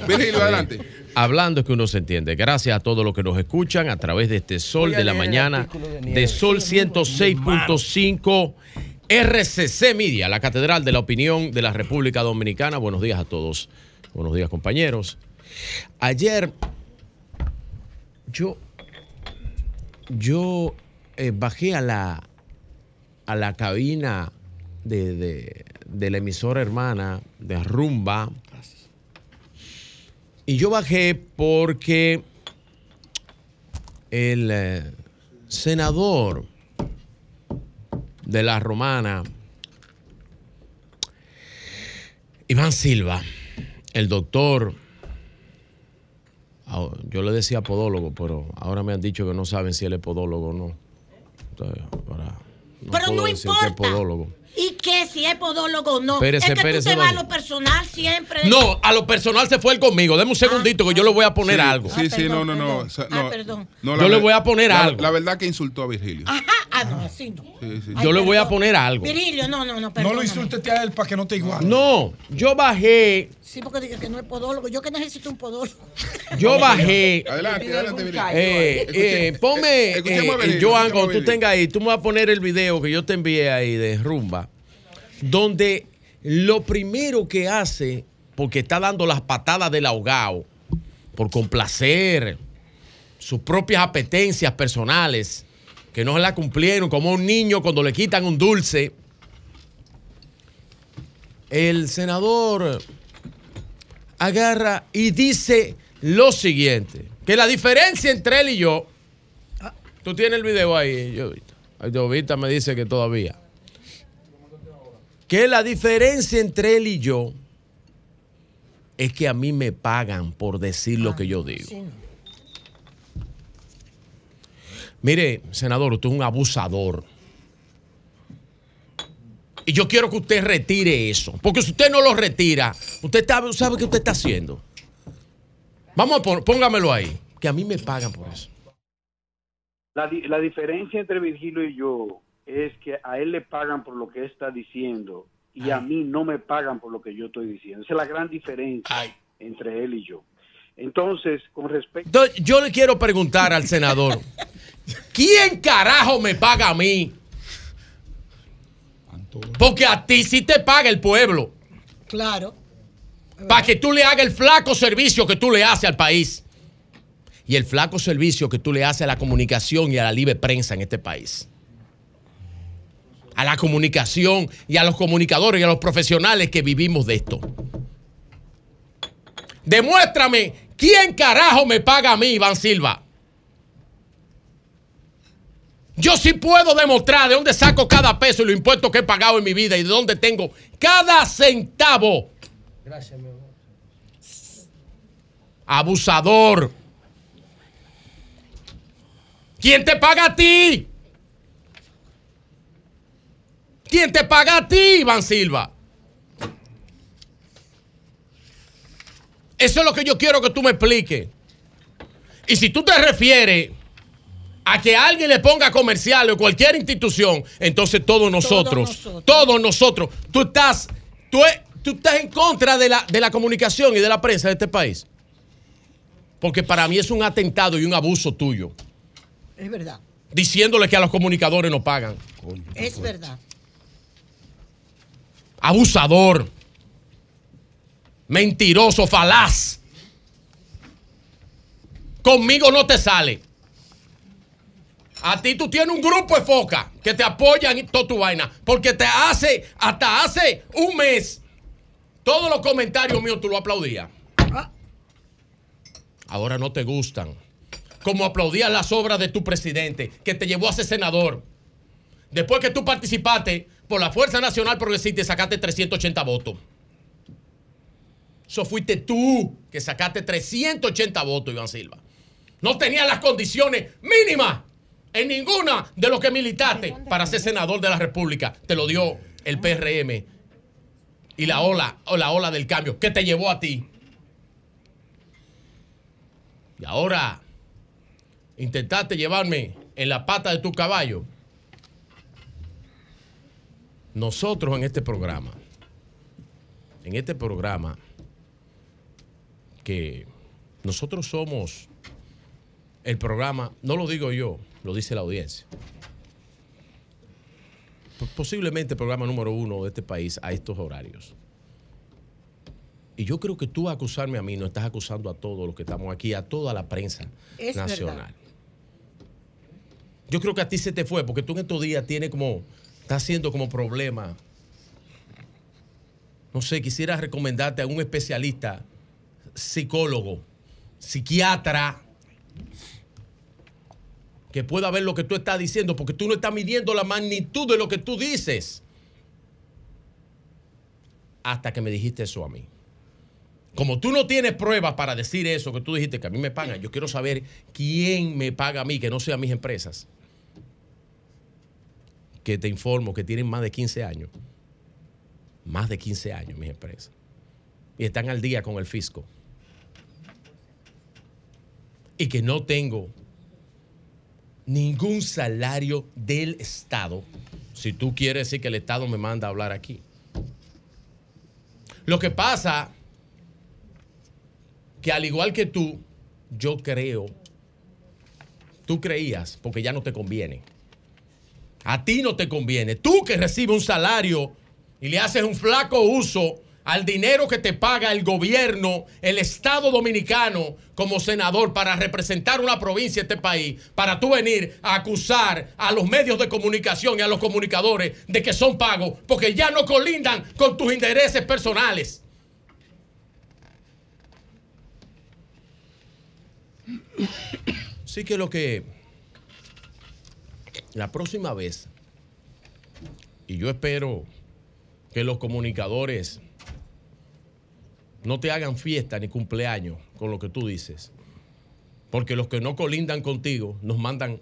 Virgilio, adelante. Hablando que uno se entiende. Gracias a todos los que nos escuchan a través de este Sol de la mañana de de. Sol 106.5 RCC Media, la Catedral de la Opinión de la República Dominicana. Buenos días a todos. Buenos días, compañeros. Ayer yo yo eh, bajé a la a la cabina de, de- de la emisora hermana de Rumba. Y yo bajé porque el eh, senador de la Romana, Iván Silva, el doctor, ah, yo le decía podólogo, pero ahora me han dicho que no saben si él es podólogo o no. Entonces, ahora no Pero puedo no decir que es importa. podólogo. Y que si es podólogo o no. Espérese, es que espérese, tú te vas a lo personal siempre. No, a lo personal se fue él conmigo. Deme un segundito que yo le voy a poner Sí, algo. Sí, sí, no, no, no. o sea, Ah, no, perdón. no, Yo le voy a poner la- algo. La verdad que insultó a Virgilio. Ah, no, así no. Sí, sí. Yo le voy a poner algo. Virilio, no, no, no, No perdón. lo insultes a él para que no te iguale. No, yo bajé, Sí, porque dije que no es podólogo. Yo que necesito un podólogo. yo bajé. Adelante, adelante, Virgilio. Eh, eh, ponme, escuchemos eh, Joan, escuchemos cuando tú tengas ahí, tú me vas a poner el video que yo te envié ahí de Rumba, donde lo primero que hace, porque está dando las patadas del ahogado, por complacer sus propias apetencias personales, que no la cumplieron, como un niño cuando le quitan un dulce. El senador agarra y dice lo siguiente, que la diferencia entre él y yo, tú tienes el video ahí, Jovita. Jovita me dice que todavía. Que la diferencia entre él y yo es que a mí me pagan por decir lo que yo digo. Mire, senador, usted es un abusador. Y yo quiero que usted retire eso. Porque si usted no lo retira, usted sabe, sabe qué usted está haciendo. Vamos a pon- póngamelo ahí. Que a mí me pagan por eso. La, di- la diferencia entre Virgilio y yo es que a él le pagan por lo que él está diciendo y a mí no me pagan por lo que yo estoy diciendo. Esa es la gran diferencia entre él y yo. Entonces, con respecto... Entonces, yo le quiero preguntar al senador: ¿quién carajo me paga a mí? Porque a ti sí te paga el pueblo. Claro. Para que tú le hagas el flaco servicio que tú le haces al país. Y el flaco servicio que tú le haces a la comunicación y a la libre prensa en este país. A la comunicación y a los comunicadores y a los profesionales que vivimos de esto. Demuéstrame quién carajo me paga a mí, Iván Silva. Yo sí puedo demostrar de dónde saco cada peso y los impuestos que he pagado en mi vida y de dónde tengo cada centavo. Gracias, mi amor. Abusador. ¿Quién te paga a ti? ¿Quién te paga a ti, Iván Silva? Eso es lo que yo quiero que tú me expliques. Y si tú te refieres a que alguien le ponga comercial o cualquier institución, entonces todos nosotros, todos nosotros, tú estás, tú, tú estás en contra de la, de la comunicación y de la prensa de este país. Porque para mí es un atentado y un abuso tuyo, Es verdad. diciéndole que a los comunicadores no pagan. Es verdad. Abusador. Mentiroso, falaz. Conmigo no te sale. A ti tú tienes un grupo de foca que te apoyan y toda tu vaina. Porque te hace, hasta hace un mes, todos los comentarios míos tú lo aplaudías. Ahora no te gustan. Como aplaudías las obras de tu presidente, que te llevó a ser senador. Después que tú participaste por la Fuerza Nacional Progresista y sacaste 380 votos. Eso fuiste tú que sacaste 380 votos, Iván Silva. No tenías las condiciones mínimas en ninguna de los que militaste para ser senador de la República. Te lo dio el PRM y la ola, o la ola del cambio que te llevó a ti. Y ahora intentaste llevarme en la pata de tu caballo. Nosotros en este programa, en este programa, que nosotros somos el programa, no lo digo yo, lo dice la audiencia. Posiblemente el programa número uno de este país a estos horarios. Y yo creo que tú acusarme a mí no estás acusando a todos los que estamos aquí, a toda la prensa Es nacional. verdad. Yo creo que a ti se te fue, porque tú en estos días tienes como, está haciendo como problema. No sé, quisiera recomendarte a un especialista, psicólogo, psiquiatra, que pueda ver lo que tú estás diciendo, porque tú no estás midiendo la magnitud de lo que tú dices. Hasta que me dijiste eso a mí. Como tú no tienes pruebas para decir eso, que tú dijiste que a mí me pagan, yo quiero saber quién me paga a mí, que no sean mis empresas. que te informo que tienen más de 15 años. Más de 15 años mis empresas. Y están al día con el fisco. Y que no tengo ningún salario del Estado. Si tú quieres decir que el Estado me manda a hablar aquí. Lo que pasa que al igual que tú, yo creo, tú creías, porque ya no te conviene. A ti no te conviene. Tú que recibes un salario y le haces un flaco uso al dinero que te paga el gobierno, el Estado dominicano como senador para representar una provincia de este país, para tú venir a acusar a los medios de comunicación y a los comunicadores de que son pagos, porque ya no colindan con tus intereses personales. Sí que lo que la próxima vez, y yo espero que los comunicadores no te hagan fiesta ni cumpleaños con lo que tú dices. Porque los que no colindan contigo nos mandan,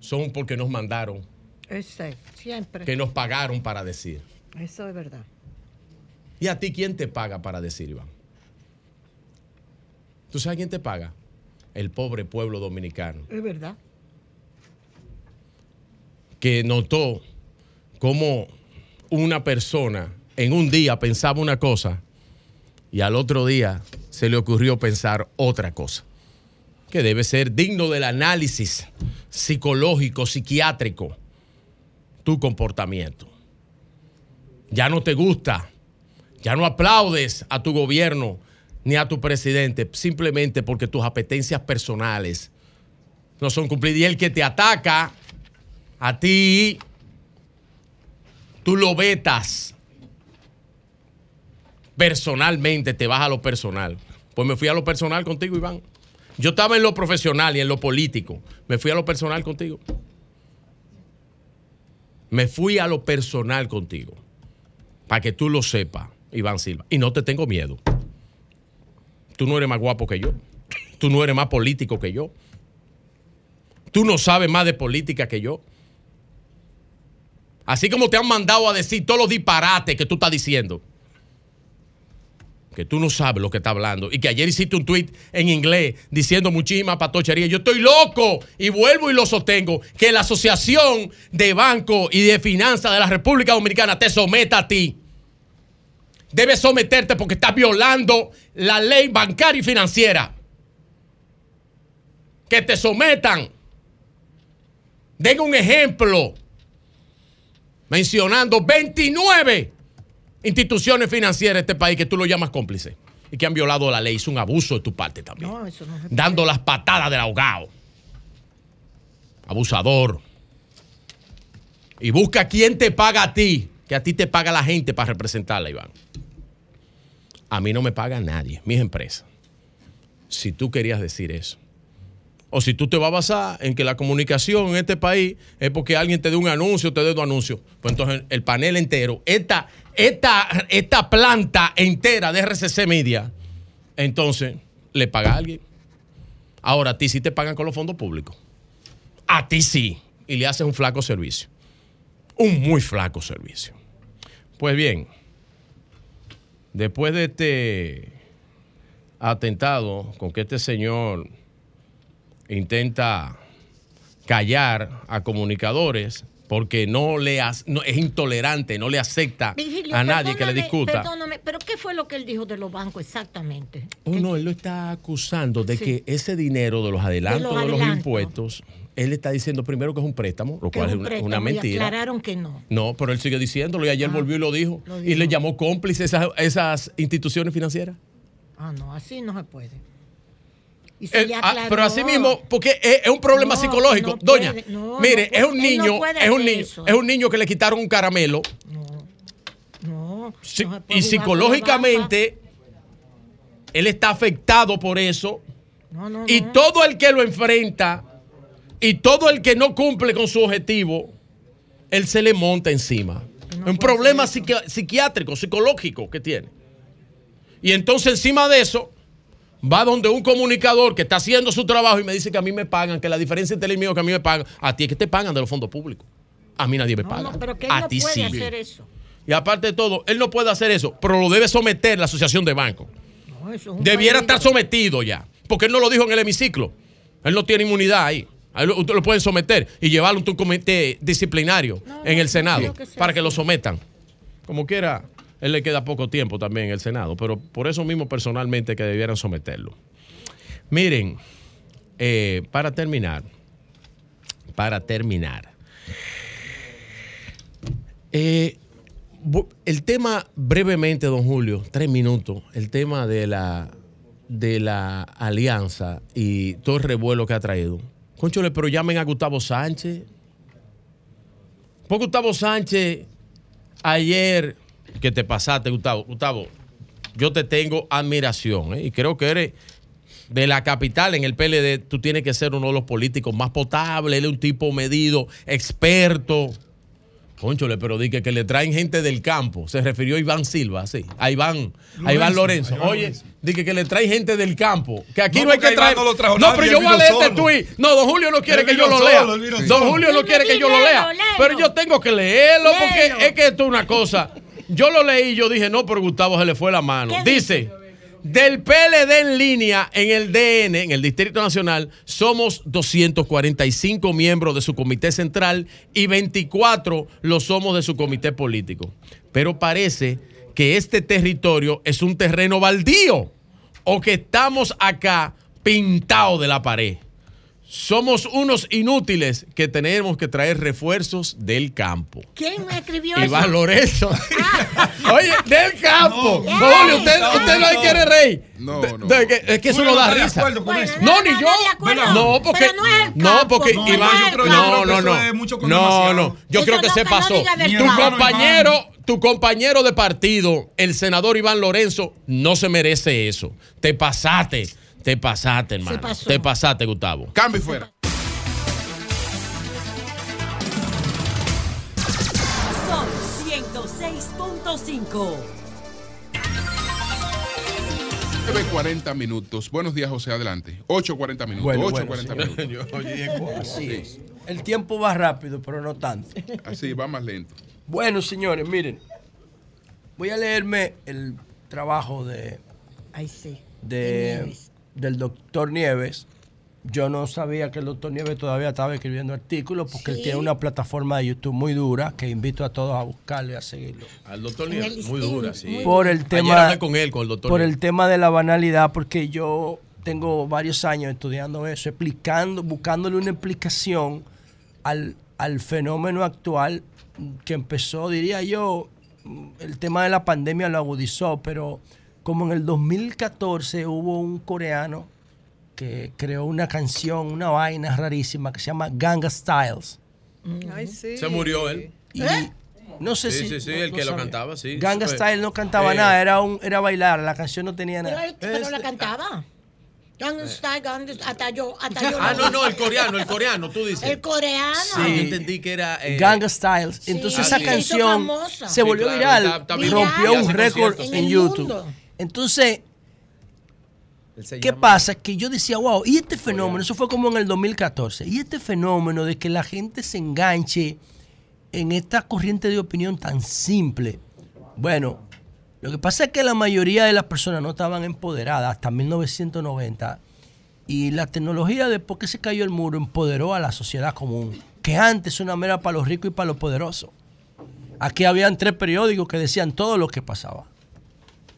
son porque nos mandaron, Ese, siempre. que nos pagaron para decir. Eso es verdad. ¿Y a ti quién te paga para decir, Iván? ¿Tú sabes quién te paga? El pobre pueblo dominicano, Es verdad. que notó cómo una persona en un día pensaba una cosa y al otro día se le ocurrió pensar otra cosa, que debe ser digno del análisis psicológico, psiquiátrico, tu comportamiento. Ya no te gusta, ya no aplaudes a tu gobierno ni a tu presidente, simplemente porque tus apetencias personales no son cumplidas. Y el que te ataca a ti, tú lo vetas personalmente, te vas a lo personal. Pues me fui a lo personal contigo, Iván. Yo estaba en lo profesional y en lo político. Me fui a lo personal contigo. Me fui a lo personal contigo. Para que tú lo sepas, Iván Silva. Y no te tengo miedo. Tú no eres más guapo que yo. Tú no eres más político que yo. Tú no sabes más de política que yo. Así como te han mandado a decir todos los disparates que tú estás diciendo. Que tú no sabes lo que está hablando. Y que ayer hiciste un tweet en inglés diciendo muchísimas patocherías. Yo estoy loco y vuelvo y lo sostengo. Que la Asociación de Banco y de Finanzas de la República Dominicana te someta a ti. Debes someterte porque estás violando la ley bancaria y financiera. Que te sometan. Den un ejemplo mencionando 29 instituciones financieras de este país que tú lo llamas cómplice y que han violado la ley. Es un abuso de tu parte también. No, eso no se. Dando las patadas del ahogado. Abusador. Y busca quién te paga a ti, que a ti te paga la gente para representarla, Iván. A mí no me paga nadie, mis empresas. Si tú querías decir eso. O si tú te vas a basar en que la comunicación en este país es porque alguien te dé un anuncio, te dé dos anuncios. Pues entonces el panel entero, esta, esta, esta planta entera de RCC Media, entonces le paga a alguien. Ahora a ti sí te pagan con los fondos públicos. A ti sí. Y le haces un flaco servicio. Un muy flaco servicio. Pues bien, después de este atentado con que este señor intenta callar a comunicadores porque no le as- no, es intolerante, no le acepta a nadie que le discuta. Perdóname, pero ¿qué fue lo que él dijo de los bancos exactamente? Oh, no, él lo está acusando de Sí. que ese dinero de los adelantos de los, adelantos. impuestos, él está diciendo primero que es un préstamo, lo cual es es un una, una y mentira. aclararon que no. No, pero él sigue diciéndolo y ayer volvió y lo dijo. Lo Y le llamó cómplice esas, esas instituciones financieras. Ah, no, así no se puede. Y si Eh, ah, pero así mismo, porque es, es un problema No, psicológico. no puede, Doña, no, mire, es un niño, es un niño, eso. es un niño que le quitaron un caramelo. No, puede y psicológicamente, él está afectado por eso. Y todo el que lo enfrenta y todo el que no cumple con su objetivo, él se le monta encima. un problema psiqui- psiquiátrico, psicológico que tiene. Y entonces encima de eso, va donde un comunicador que está haciendo su trabajo y me dice que a mí me pagan, que la diferencia entre él y mío que a mí me pagan. A ti es que te pagan de los fondos públicos. A mí nadie me No, paga. no, pero que él a no ti puede sí. hacer eso. Y aparte de todo, él no puede hacer eso, pero lo debe someter la Asociación de Bancos. No, eso es un Debiera estar sometido ya. Porque él no lo dijo en el hemiciclo. Él no tiene inmunidad ahí. A él lo- pueden someter y llevarlo a un comité disciplinario en el Senado que para que lo sometan. Como quiera, él le queda poco tiempo también en el Senado, pero por eso mismo personalmente que debieran someterlo. Miren, eh, para terminar, para terminar, eh, el tema brevemente, don Julio, tres minutos, el tema de la, de la alianza y todo el revuelo que ha traído. Conchole, pero llamen a Gustavo Sánchez. Porque Gustavo Sánchez ayer, que te pasaste, Gustavo, Gustavo, yo te tengo admiración ¿eh? y creo que eres de la capital en el PLD, tú tienes que ser uno de los políticos más potables, él es un tipo medido, experto. Conchole, pero di que, que le traen gente del campo. Se refirió a Iván Silva, sí. A Iván, a Iván Lorenzo. a Iván Oye, Lorenzo. di que, que le traen gente del campo. Que aquí No, no, hay que traer. no lo trajo no, nadie, pero yo voy a leer este tuit. No, don Julio no quiere que yo lo lea. solo, Don. Julio no quiere que yo lo lea. Pero yo tengo que leerlo porque es que esto es una cosa. Yo lo leí y yo dije, no, pero Gustavo se le fue la mano. Dice, del PLD en línea en el DN, en el Distrito Nacional, somos 245 miembros de su comité central y 24 lo somos de su comité político. Pero parece que este territorio es un terreno baldío o que estamos acá pintados de la pared. Somos unos inútiles que tenemos que traer refuerzos del campo. ¿Quién me escribió eso? Iván Lorenzo. Oye, del campo. No, No, Julio, usted, no, usted no no. quiere reír. No, De- no. de es que eso no no da risa. acuerdo con eso. No, ni yo. No, porque. Pero no es el No, campo, porque no, no Iván. No, no, no. No, no. Yo creo que no, se no pasó. Tu compañero, tu compañero de partido, el senador Iván Lorenzo, no se merece eso. Te pasaste. Te pasaste, hermano. Te pasaste, Gustavo. Cambio y fuera. Son 106.5. 9.40 minutos. Buenos días, José, adelante. 8.40 minutos. Bueno, 8.40 bueno, sí. minutos. Así Sí. es. El tiempo va rápido, pero no tanto. Así, va más lento. Bueno, señores, miren. Voy a leerme el trabajo de, Ay, sí. de- Nieves. Del doctor Nieves. Yo no sabía que el doctor Nieves todavía estaba escribiendo artículos porque él tiene una plataforma de YouTube muy dura que invito a todos a buscarle y a seguirlo. Al doctor Nieves, muy dura, sí. Por el Ayer tema hablé con él, con el doctor por Nieves. el tema de la banalidad, porque yo tengo varios años estudiando eso, explicando, buscándole una explicación al, al fenómeno actual que empezó, diría yo, el tema de la pandemia lo agudizó, pero como en el 2014 hubo un coreano que creó una canción, una vaina rarísima que se llama Ganga Styles. Ay, sí. Se murió él. Y no sé Sí, si. sí, sí, no- el no que lo cantaba, sí. Ganga Fue- Style no cantaba Eh, nada, era, un, era bailar, la canción no tenía Pero, nada. él- pero la cantaba. Gangnam Style, Gangnam Style, hasta yo, hasta yo. Ah, no, no, el coreano, el coreano, tú dices. El coreano. Ah, yo entendí que era. eh, Ganga Styles. Entonces Sí, esa canción se Sí, volvió claro, viral, está- rompió un récord en, YouTube. mundo. Entonces, ¿qué pasa? Que yo decía, wow, y este fenómeno, eso fue como en el 2014, y este fenómeno de que la gente se enganche en esta corriente de opinión tan simple. Bueno, lo que pasa es que la mayoría de las personas no estaban empoderadas hasta 1990 y la tecnología después que se cayó el muro empoderó a la sociedad común, que antes una mera para los ricos y para los poderosos. Aquí habían tres periódicos que decían todo lo que pasaba.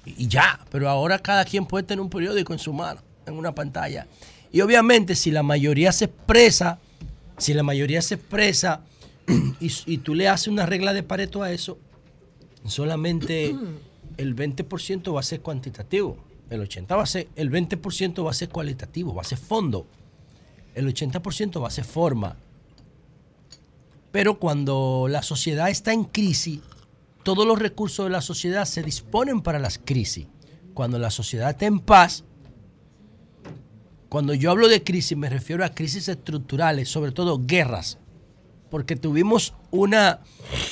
Y ya, pero ahora cada quien puede tener un periódico en su mano, en una pantalla. Y obviamente si la mayoría se expresa, si la mayoría se expresa y, y tú le haces una regla de Pareto a eso, solamente el 20% va a ser cuantitativo, el 80% va a ser, el 20% va a ser cualitativo, va a ser fondo, el 80% va a ser forma. Pero cuando la sociedad está en crisis, todos los recursos de la sociedad se disponen para las crisis. Cuando la sociedad está en paz, cuando yo hablo de crisis me refiero a crisis estructurales, sobre todo guerras, porque tuvimos una,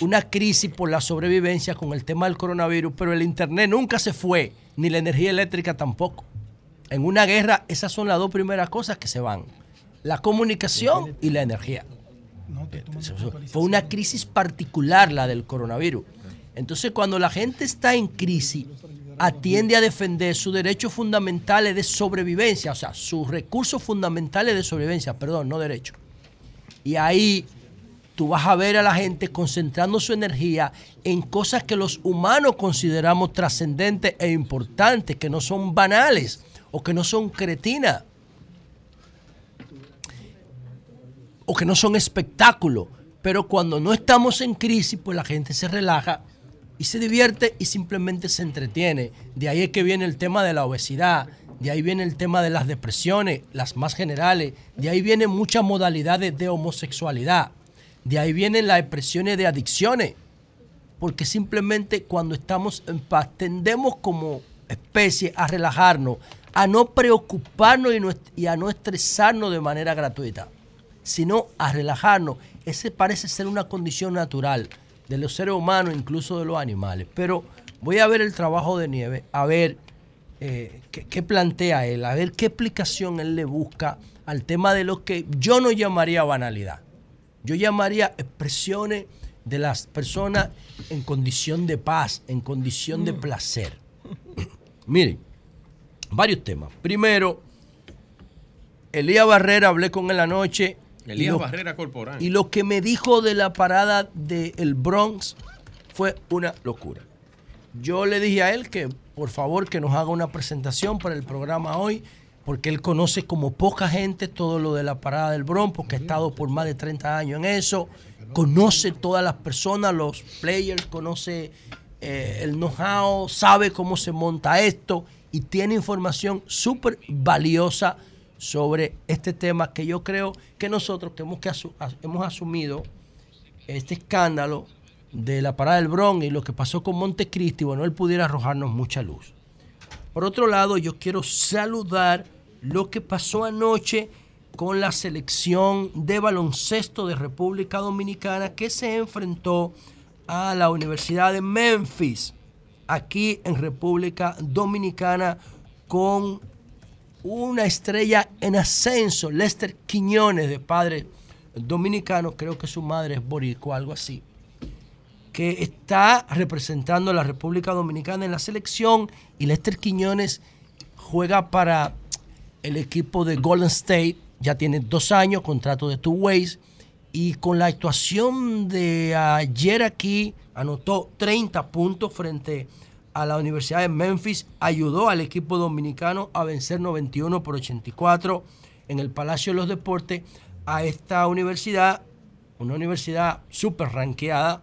una crisis por la sobrevivencia con el tema del coronavirus, pero el Internet nunca se fue, ni la energía eléctrica tampoco. En una guerra esas son las dos primeras cosas que se van, la comunicación y la energía. Fue una crisis particular la del coronavirus. Entonces, cuando la gente está en crisis, atiende a defender sus derechos fundamentales de sobrevivencia, o sea, sus recursos fundamentales de sobrevivencia, perdón, no derechos. Y ahí tú vas a ver a la gente concentrando su energía en cosas que los humanos consideramos trascendentes e importantes, que no son banales o que no son cretinas o que no son espectáculos. Pero cuando no estamos en crisis, pues la gente se relaja y se divierte y simplemente se entretiene. De ahí es que viene el tema de la obesidad, de ahí viene el tema de las depresiones, las más generales, de ahí vienen muchas modalidades de homosexualidad, de ahí vienen las expresiones de adicciones, porque simplemente cuando estamos en paz tendemos como especie a relajarnos, a no preocuparnos y a no estresarnos de manera gratuita, sino a relajarnos. Ese parece ser una condición natural de los seres humanos, incluso de los animales. Pero voy a ver el trabajo de Nieve, a ver eh, qué, plantea él, a ver qué explicación él le busca al tema de lo que yo no llamaría banalidad. Yo llamaría expresiones de las personas en condición de paz, en condición de mm. placer. Miren, varios temas. Primero, Elías Barrera, hablé con él anoche Elías Barrera Corporal. Y lo que me dijo de la parada del Bronx fue una locura. Yo le dije a él que por favor que nos haga una presentación para el programa hoy, porque él conoce como poca gente todo lo de la parada del Bronx, porque ha estado por más de 30 años en eso, conoce todas las personas, los players, conoce eh, el know-how, sabe cómo se monta esto y tiene información súper valiosa sobre este tema que yo creo que nosotros que hemos, que hemos asumido este escándalo de la parada del Bronx y lo que pasó con Montecristi, bueno, él pudiera arrojarnos mucha luz. Por otro lado, yo quiero saludar lo que pasó anoche con la selección de baloncesto de República Dominicana que se enfrentó a la Universidad de Memphis, aquí en República Dominicana, con una estrella en ascenso, Lester Quiñones, de padre dominicano, creo que su madre es boricua, algo así, que está representando a la República Dominicana en la selección y Lester Quiñones juega para el equipo de Golden State, ya tiene dos años, contrato de two ways, y con la actuación de ayer aquí anotó 30 puntos frente a a la Universidad de Memphis, ayudó al equipo dominicano a vencer 91 por 84 en el Palacio de los Deportes a esta universidad, una universidad súper ranqueada,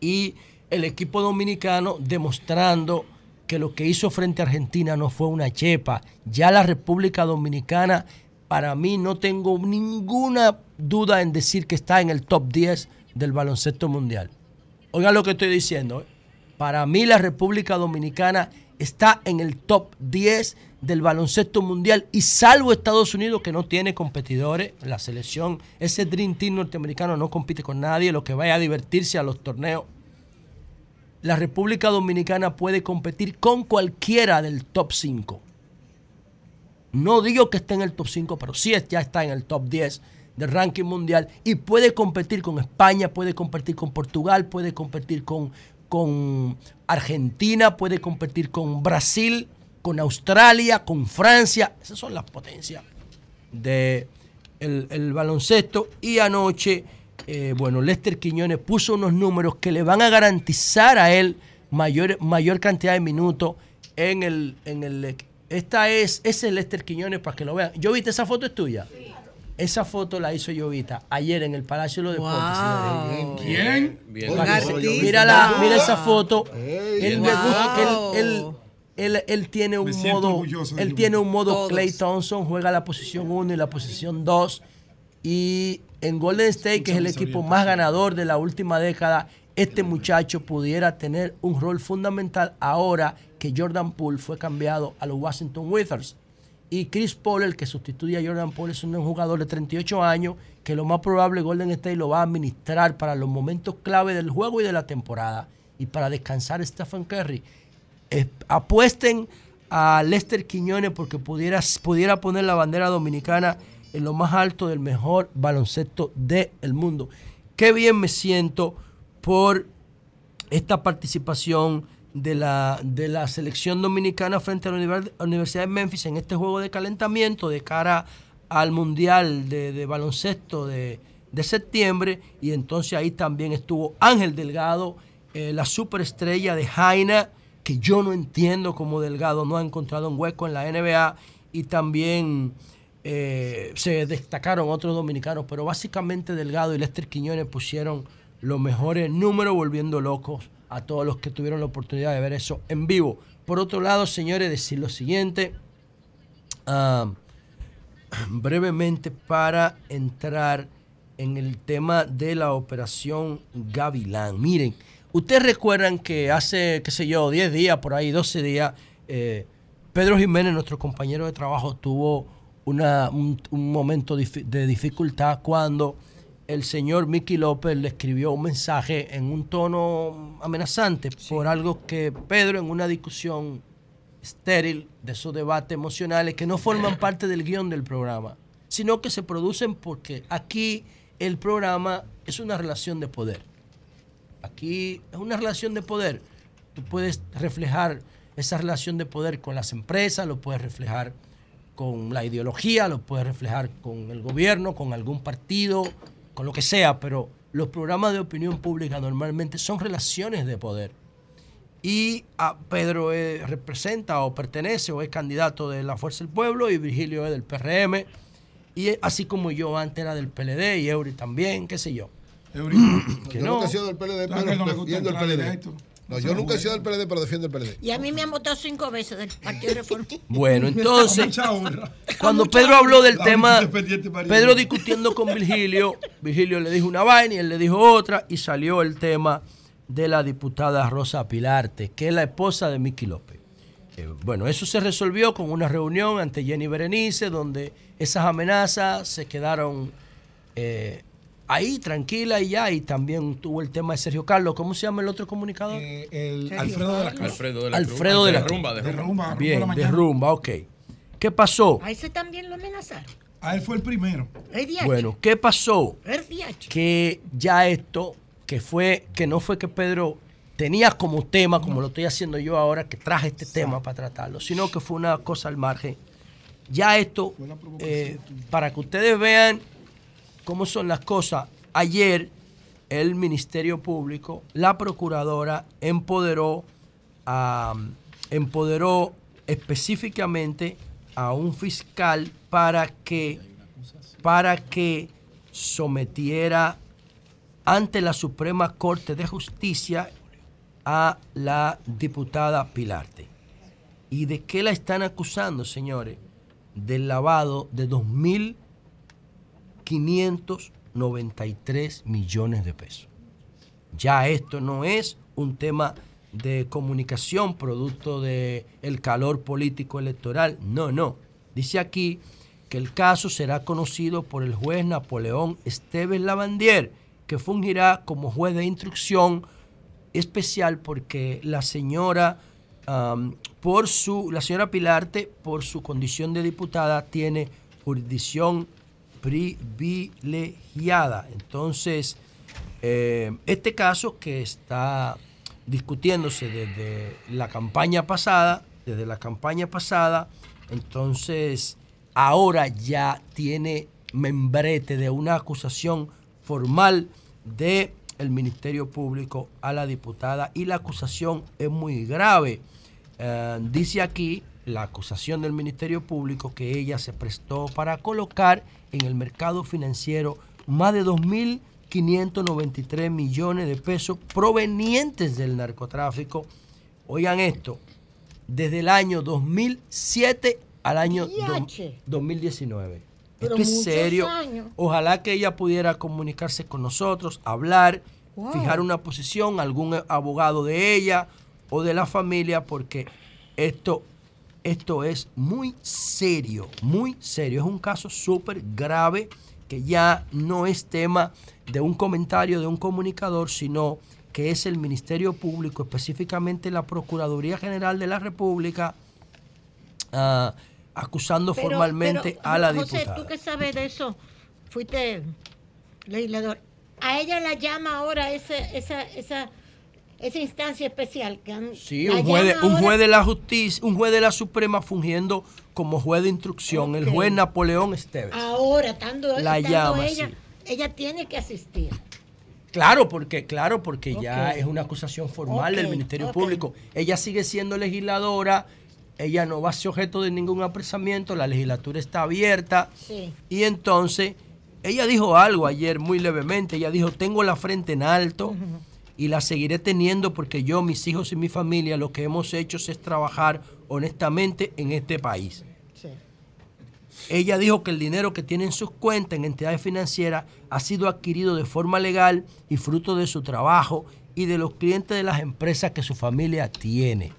y el equipo dominicano demostrando que lo que hizo frente a Argentina no fue una chepa. Ya la República Dominicana, para mí, no tengo ninguna duda en decir que está en el top 10 del baloncesto mundial. Oigan lo que estoy diciendo. ¿eh? Para mí la República Dominicana está en el top 10 del baloncesto mundial y salvo Estados Unidos que no tiene competidores, la selección, ese Dream Team norteamericano no compite con nadie, lo que vaya a divertirse a los torneos. La República Dominicana puede competir con cualquiera del top 5. No digo que esté en el top 5, pero sí ya está en el top 10 del ranking mundial y puede competir con España, puede competir con Portugal, puede competir con, con Argentina, puede competir con Brasil, con Australia, con Francia. Esas son las potencias del de el baloncesto. Y anoche, eh, bueno, Lester Quiñones puso unos números que le van a garantizar a él mayor, mayor cantidad de minutos en el, en el... Esta es, ese es Lester Quiñones para que lo vean. ¿Yo viste esa foto es tuya? Esa foto la hizo Jovita ayer en el Palacio de los Deportes. ¿Quién? Mira, mira esa foto. él, él, tiene un modo, él tiene un modo Clay Thompson, juega la posición 1 y la posición 2. Y en Golden State, que es el equipo más ganador de la última década, este muchacho pudiera tener un rol fundamental ahora que Jordan Poole fue cambiado a los Washington Wizards. Y Chris Paul, el que sustituye a Jordan Paul, es un jugador de 38 años que lo más probable Golden State lo va a administrar para los momentos clave del juego y de la temporada y para descansar Stephen Curry. apuesten a Lester Quiñones porque pudiera, pudiera poner la bandera dominicana en lo más alto del mejor baloncesto del mundo. Qué bien me siento por esta participación de la, de la selección dominicana frente a la Univers- Universidad de Memphis en este juego de calentamiento de cara al Mundial de, de baloncesto de, de septiembre. Y entonces ahí también estuvo Ángel Delgado, eh, la superestrella de Jaina, que yo no entiendo cómo Delgado no ha encontrado un hueco en la NBA. Y también eh, se destacaron otros dominicanos, pero básicamente Delgado y Lester Quiñones pusieron los mejores números, volviendo locos a todos los que tuvieron la oportunidad de ver eso en vivo. Por otro lado, señores, decir lo siguiente, ah, brevemente para entrar en el tema de la operación Gavilán. Miren, ustedes recuerdan que hace, qué sé yo, 10 días, por ahí, 12 días, eh, Pedro Jiménez, nuestro compañero de trabajo, tuvo una, un, momento de dificultad cuando el señor Mickey López le escribió un mensaje en un tono amenazante por algo que Pedro en una discusión estéril de esos debates emocionales que no forman parte del guion del programa, sino que se producen porque aquí el programa es una relación de poder. Aquí es una relación de poder. Tú puedes reflejar esa relación de poder con las empresas, lo puedes reflejar con la ideología, lo puedes reflejar con el gobierno, con algún partido, con lo que sea, pero los programas de opinión pública normalmente son relaciones de poder. Y a Pedro eh, representa o pertenece o es candidato de la Fuerza del Pueblo y Virgilio es del PRM. Y así como yo antes era del PLD y Eury también, qué sé yo. que yo no. nunca he sido del PLD, que pero no le gusta defiendo el PLD. No, yo nunca he sido del PLD, pero defiendo el PLD. Y a mí me han votado cinco veces del Partido Reforma. Bueno, entonces, cuando Pedro habló del La tema. Pedro discutiendo con Virgilio, Virgilio le dijo una vaina y él le dijo otra y salió el tema de la diputada Rosa Pilarte, que es la esposa de Miki López. Eh, bueno, eso se resolvió con una reunión ante Jenny Berenice, donde esas amenazas se quedaron eh, ahí tranquilas y ya, y también tuvo el tema de Sergio Carlos. ¿Cómo se llama el otro comunicador? el Alfredo de la Cruz. Alfredo de la Cruz. Alfredo de la De rumba, de rumba. rumba, rumba Bien, de rumba, ok. ¿Qué pasó? A ese también lo amenazaron. A él fue el primero. El DH. Bueno, ¿qué pasó? El DH. Que ya esto, que fue, que no fue que Pedro tenía como tema, como lo estoy haciendo yo ahora, que traje este tema para tratarlo, sino que fue una cosa al margen. Ya esto, eh, para que ustedes vean cómo son las cosas, ayer el Ministerio Público, la Procuradora, empoderó, empoderó específicamente a un fiscal para que, para que sometiera ante la Suprema Corte de Justicia a la diputada Pilarte. ¿Y de qué la están acusando, señores? Del lavado de 2.593 millones de pesos. Ya esto no es un tema de comunicación producto del el calor político electoral. No, no. Dice aquí que el caso será conocido por el juez Napoleón Esteves Lavandier, que fungirá como juez de instrucción especial porque la señora por su la señora Pilarte por su condición de diputada tiene jurisdicción privilegiada. Entonces, eh, este caso que está discutiéndose desde la campaña pasada, desde la campaña pasada, entonces ahora ya tiene membrete de una acusación formal de el Ministerio Público a la diputada y la acusación es muy grave. Eh, dice aquí la acusación del Ministerio Público que ella se prestó para colocar en el mercado financiero más de 2.593 millones de pesos provenientes del narcotráfico. Oigan esto, desde el año 2007 al año do- Yache. 2019. Pero Esto es serio. años. Ojalá que ella pudiera comunicarse con nosotros, hablar, Wow. fijar una posición, algún abogado de ella o de la familia, porque esto, esto es muy serio, muy serio. Es un caso súper grave que ya no es tema de un comentario de un comunicador, sino que es el Ministerio Público, específicamente la Procuraduría General de la República, ah, acusando Pero- formalmente pero, a la José, diputada. tú que sabes de eso, fuiste legislador. A ella la llama ahora esa, esa, esa, esa instancia especial que han, Sí, un juez, de, llama un ahora- juez de la justicia, un juez de la Suprema fungiendo como juez de instrucción, el juez Napoleón Esteves. Ahora, estando, La estando llama, ella, sí. ella tiene que asistir. Claro, porque claro, porque ya es una acusación formal del Ministerio. Público. Ella sigue siendo legisladora, ella no va a ser objeto de ningún apresamiento, la legislatura está abierta. Sí. Y entonces, ella dijo algo ayer muy levemente, ella dijo, tengo la frente en alto y la seguiré teniendo porque yo, mis hijos y mi familia, lo que hemos hecho es trabajar honestamente en este país. Ella dijo que el dinero que tiene en sus cuentas en entidades financieras ha sido adquirido de forma legal y fruto de su trabajo y de los clientes de las empresas que su familia tiene.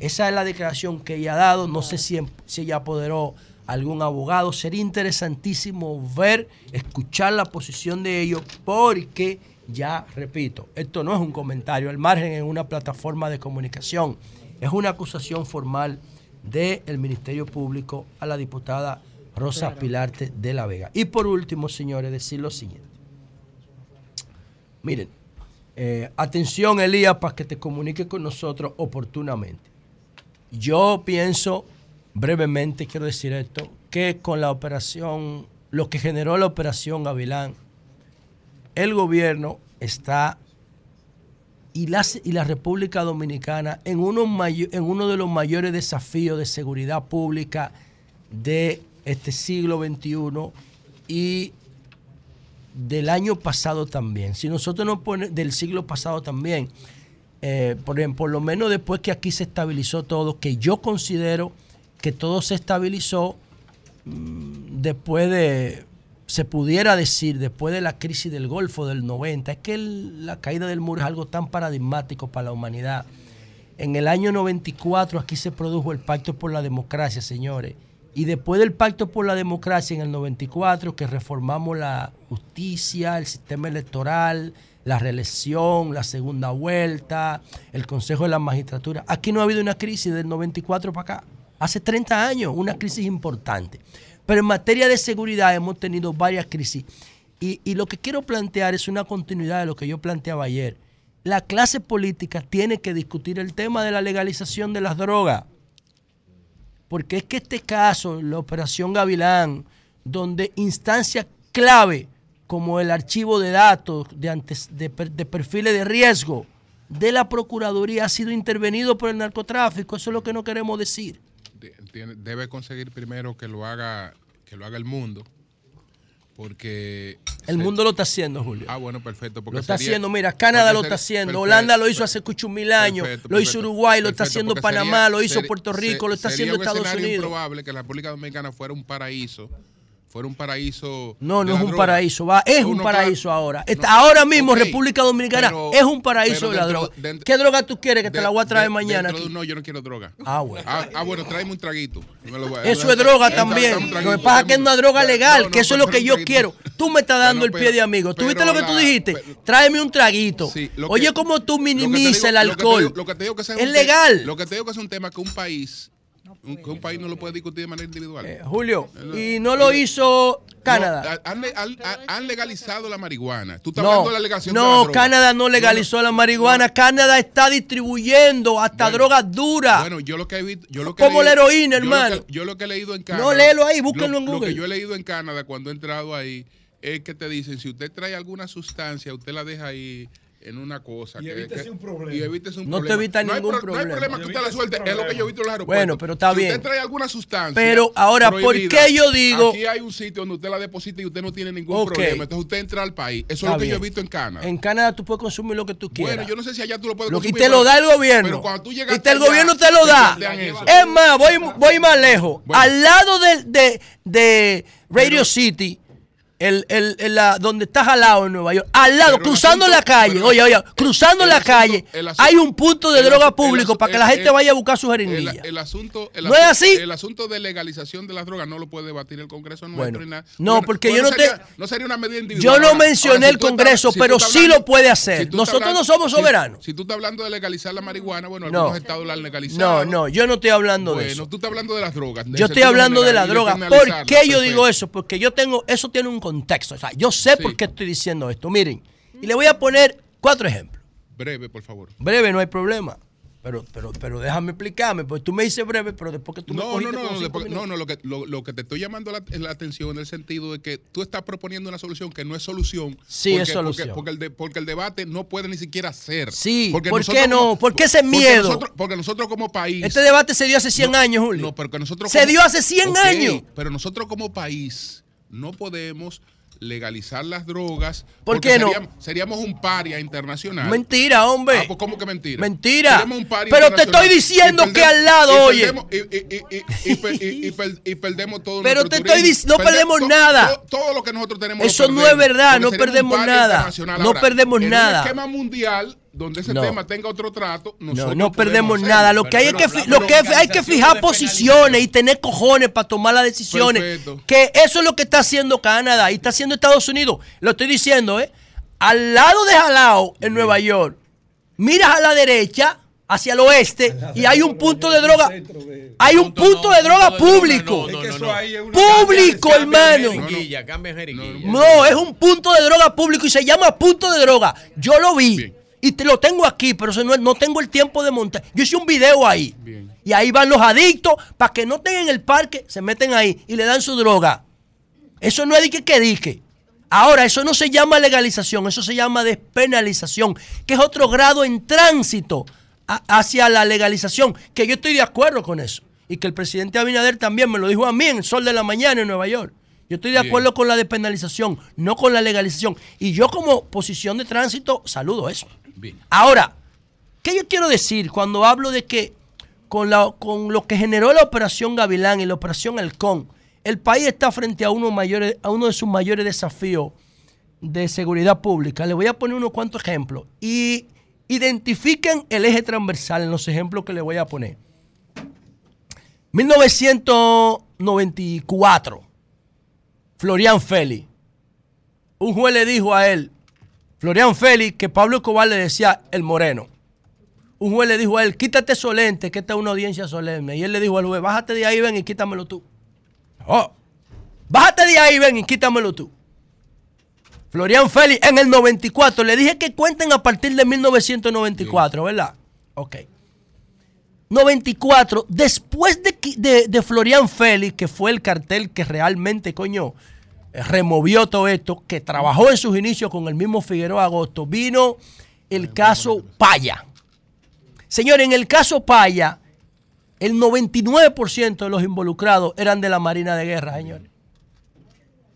Esa es la declaración que ella ha dado. No sé si, si ella apoderó algún abogado. Sería interesantísimo ver, escuchar la posición de ellos, porque ya repito, esto no es un comentario al margen en una plataforma de comunicación. Es una acusación formal del Ministerio Público a la diputada Rosa Claro. Pilarte de la Vega. Y por último, señores, decir lo siguiente. Miren, eh, atención Elías para que te comunique con nosotros oportunamente. Yo pienso, brevemente quiero decir esto, que con la operación, lo que generó la operación Gavilán, el gobierno está y la, y la República Dominicana en uno, mayo- en uno de los mayores desafíos de seguridad pública de este siglo XXI y del año pasado también. Si nosotros nos ponemos del siglo pasado también, eh, por ejemplo, por lo menos después que aquí se estabilizó todo, que yo considero que todo se estabilizó mm, después de, se pudiera decir, después de la crisis del Golfo del 90, es que la caída del muro es algo tan paradigmático para la humanidad. En el año 94 aquí se produjo el Pacto por la Democracia, señores. Y después del Pacto por la Democracia en el 94, que reformamos la justicia, el sistema electoral, la reelección, la segunda vuelta, el Consejo de la Magistratura. Aquí no ha habido una crisis del 94 para acá. Hace 30 años, una crisis importante. Pero en materia de seguridad hemos tenido varias crisis. Y, lo que quiero plantear es una continuidad de lo que yo planteaba ayer. La clase política tiene que discutir el tema de la legalización de las drogas. Porque es que este caso, la operación Gavilán, donde instancias clave como el archivo de datos de, antes, de perfiles de riesgo de la Procuraduría ha sido intervenido por el narcotráfico, eso es lo que no queremos decir. Tiene- debe conseguir primero que lo haga que lo haga el mundo porque El mundo lo está haciendo, Julio. ah bueno perfecto porque Lo está sería- haciendo, mira, Canadá lo está haciendo, perfecto, Holanda lo hizo hace cucho mil años, perfecto, lo hizo perfecto, Uruguay, lo está haciendo Panamá, sería- lo hizo Puerto Rico, se- lo está haciendo Estados Unidos. improbable que la República Dominicana fuera un paraíso fuera un paraíso No, no es un droga. paraíso, va, es un paraíso ahora. Está- ahora mismo República Dominicana pero- es un paraíso de la droga. dentro- ¿Qué droga tú quieres que te la voy a traer de- mañana aquí? no, yo no quiero droga. Ah, bueno. Ah, ah, bueno, tráeme un traguito. Me lo voy a- Eso es droga también. Lo que pasa es que es una droga legal, No, no, que eso es lo que yo quiero. Tú me estás dando el pie de amigo. ¿Tú viste lo que tú dijiste? Tráeme un traguito. Oye, cómo tú minimizas el alcohol. es legal. Lo que te digo que es un tema que un país, un, que un país no lo puede discutir de manera individual. Eh, Julio, y no lo hizo Canadá. No, han, han- han- han legalizado la marihuana. Tú estás hablando No, de la legalización de la no. Canadá no legalizó la marihuana. Canadá está distribuyendo hasta drogas duras. Bueno, yo lo que he visto, yo lo que he Como la heroína, yo lo hermano. que- Yo lo que he leído en Canadá. No, léelo ahí, búsquenlo lo- en Lo Google. que yo he leído en Canadá cuando he entrado ahí es que te dicen, si usted trae alguna sustancia, usted la deja ahí en una cosa. Y que- evítese que- un problema. Y evítese un No te problema. evita no hay ningún pro- No hay problema. problema que usted la suelte, es lo que yo he visto en los aeropuertos. Bueno, pero está si bien. usted trae alguna sustancia. Pero ahora, ¿por qué yo digo- Aquí hay un sitio donde usted la deposita y usted no tiene ningún Ok. problema. Entonces usted entra al país. Eso Está es lo que yo he bien. visto en Canadá. En Canadá tú puedes consumir lo que tú quieras. Bueno, yo no sé si allá tú lo puedes Lo consumir, te lo da el gobierno. Pero cuando tú y llegas te- el allá, gobierno te lo te da. Es más, voy, voy más lejos. Al lado de Radio City, el, el, el- la- donde estás al lado en Nueva York, al lado, cruzando la calle, oye, oye, cruzando la calle, hay un punto de droga público para que la gente vaya a buscar sus El, jeringuillas. el asunto, el ¿No es así? El asunto de legalización de las drogas no lo puede debatir el Congreso nuestro Bueno, nada. no, Bueno, porque bueno, yo no te- no sería una medida individual. Yo no mencioné ahora, si el Congreso, si pero sí lo puede hacer. Nosotros no somos soberanos. Si, tú estás hablando de legalizar la marihuana, bueno, No. algunos estados la han legalizado. No, no, yo no estoy hablando de Bueno, eso. tú estás hablando de las drogas. Yo estoy hablando de la droga. ¿Por qué yo digo eso? eso? Porque yo tengo, eso tiene un contexto. O sea, yo sé por qué estoy diciendo esto. Miren, y le voy a poner cuatro ejemplos. Breve, por favor. Breve, no hay problema. Pero, pero, pero déjame explicarme, pues tú me dices breve, pero después que tú me No, no, cogiste no, no, después- no, no, lo que, lo, lo que te estoy llamando la, la atención en el sentido de que tú estás proponiendo una solución que no es solución. Sí, es solución. Porque, porque el de- porque el debate no puede ni siquiera ser. Sí, porque ¿por qué no? como- ¿Por qué ese porque miedo? nosotros- porque nosotros como país. Este debate se dio hace 100 años, Julio. No, porque nosotros Se como- dio hace 100 Ok, años. Pero nosotros como país no podemos legalizar las drogas. ¿Por porque qué no? Seríamos, seríamos un paria internacional. Mentira, hombre. Ah, pues, ¿Cómo que mentira? Mentira. Un Pero te estoy diciendo que al lado, oye. Y, y- y- y- y per- y- y per- y perdemos todo Pero te estoy turismo. dic- no perdemos to- nada. to- Todo, lo que nosotros tenemos. Eso no es verdad, no perdemos nada. No Ahora, perdemos en nada. un esquema mundial donde ese No. tema tenga otro trato, No, nosotros no perdemos nada. Lo que hay es que, Pero- lo que hay que fijar posiciones y tener cojones para tomar las decisiones. Perfecto. Que eso es lo que está haciendo Canadá y está haciendo Estados Unidos. Lo estoy diciendo, ¿eh? Al lado de Jalao, en Nueva York, miras a la derecha, hacia el oeste, y hay un punto de droga. Hay un punto de droga público. Público, hermano. No, es un punto de droga público y se llama punto de droga. Yo lo vi y te lo tengo aquí, pero no, no tengo el tiempo de montar. Yo hice un video ahí. Y ahí van los adictos para que no estén en el parque, se meten ahí y le dan su droga. Eso no es dique que dique. Ahora, eso no se llama legalización, eso se llama despenalización, que es otro grado en tránsito a- hacia la legalización, que yo estoy de acuerdo con eso. Y que el presidente Abinader también me lo dijo a mí en el Sol de la Mañana en Nueva York. Yo estoy de Bien. acuerdo con la despenalización, no con la legalización. Y yo como posición de tránsito saludo eso. Ahora, ¿qué yo quiero decir cuando hablo de que con, la- con lo que generó la operación Gavilán y la operación Halcón, el país está frente a uno, mayores, a uno de sus mayores desafíos de seguridad pública? Le voy a poner unos cuantos ejemplos. Y identifiquen el eje transversal en los ejemplos que le voy a poner. 1994, Florian Félix. Un juez le dijo a él, Florian Félix, que Pablo Escobar le decía el moreno. Un juez le dijo a él, quítate esos lentes, que esta es una audiencia solemne. Y él le dijo al juez, bájate de ahí, ven y quítamelo tú. Oh, bájate de ahí, ven y quítamelo tú. Florian Félix en el 94. Le dije que cuenten a partir de 1994, ¿verdad? Ok. 94, después de, de, de Florian Félix, que fue el cartel que realmente, coño, removió todo esto, que trabajó en sus inicios con el mismo Figueroa Agosto, vino el caso Paya. Señor, en el caso Paya, el 99% de los involucrados eran de la Marina de Guerra, señores.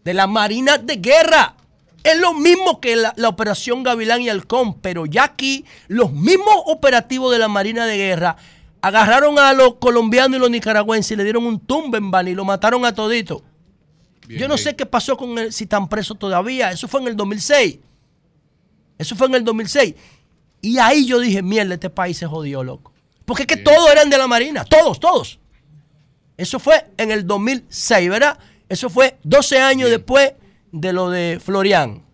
De la Marina de Guerra. Es lo mismo que la, operación Gavilán y Halcón, pero ya aquí los mismos operativos de la Marina de Guerra agarraron a los colombianos y los nicaragüenses y le dieron un tumbe en y lo mataron a todito. Yo no sé qué pasó con él, si están presos todavía. Eso fue en el 2006. Eso fue en el 2006. Y ahí yo dije, mierda, este país se jodió, loco. Porque es que todos eran de la Marina, todos, todos. Eso fue en el 2006, ¿verdad? Eso fue 12 años después de lo de Florian.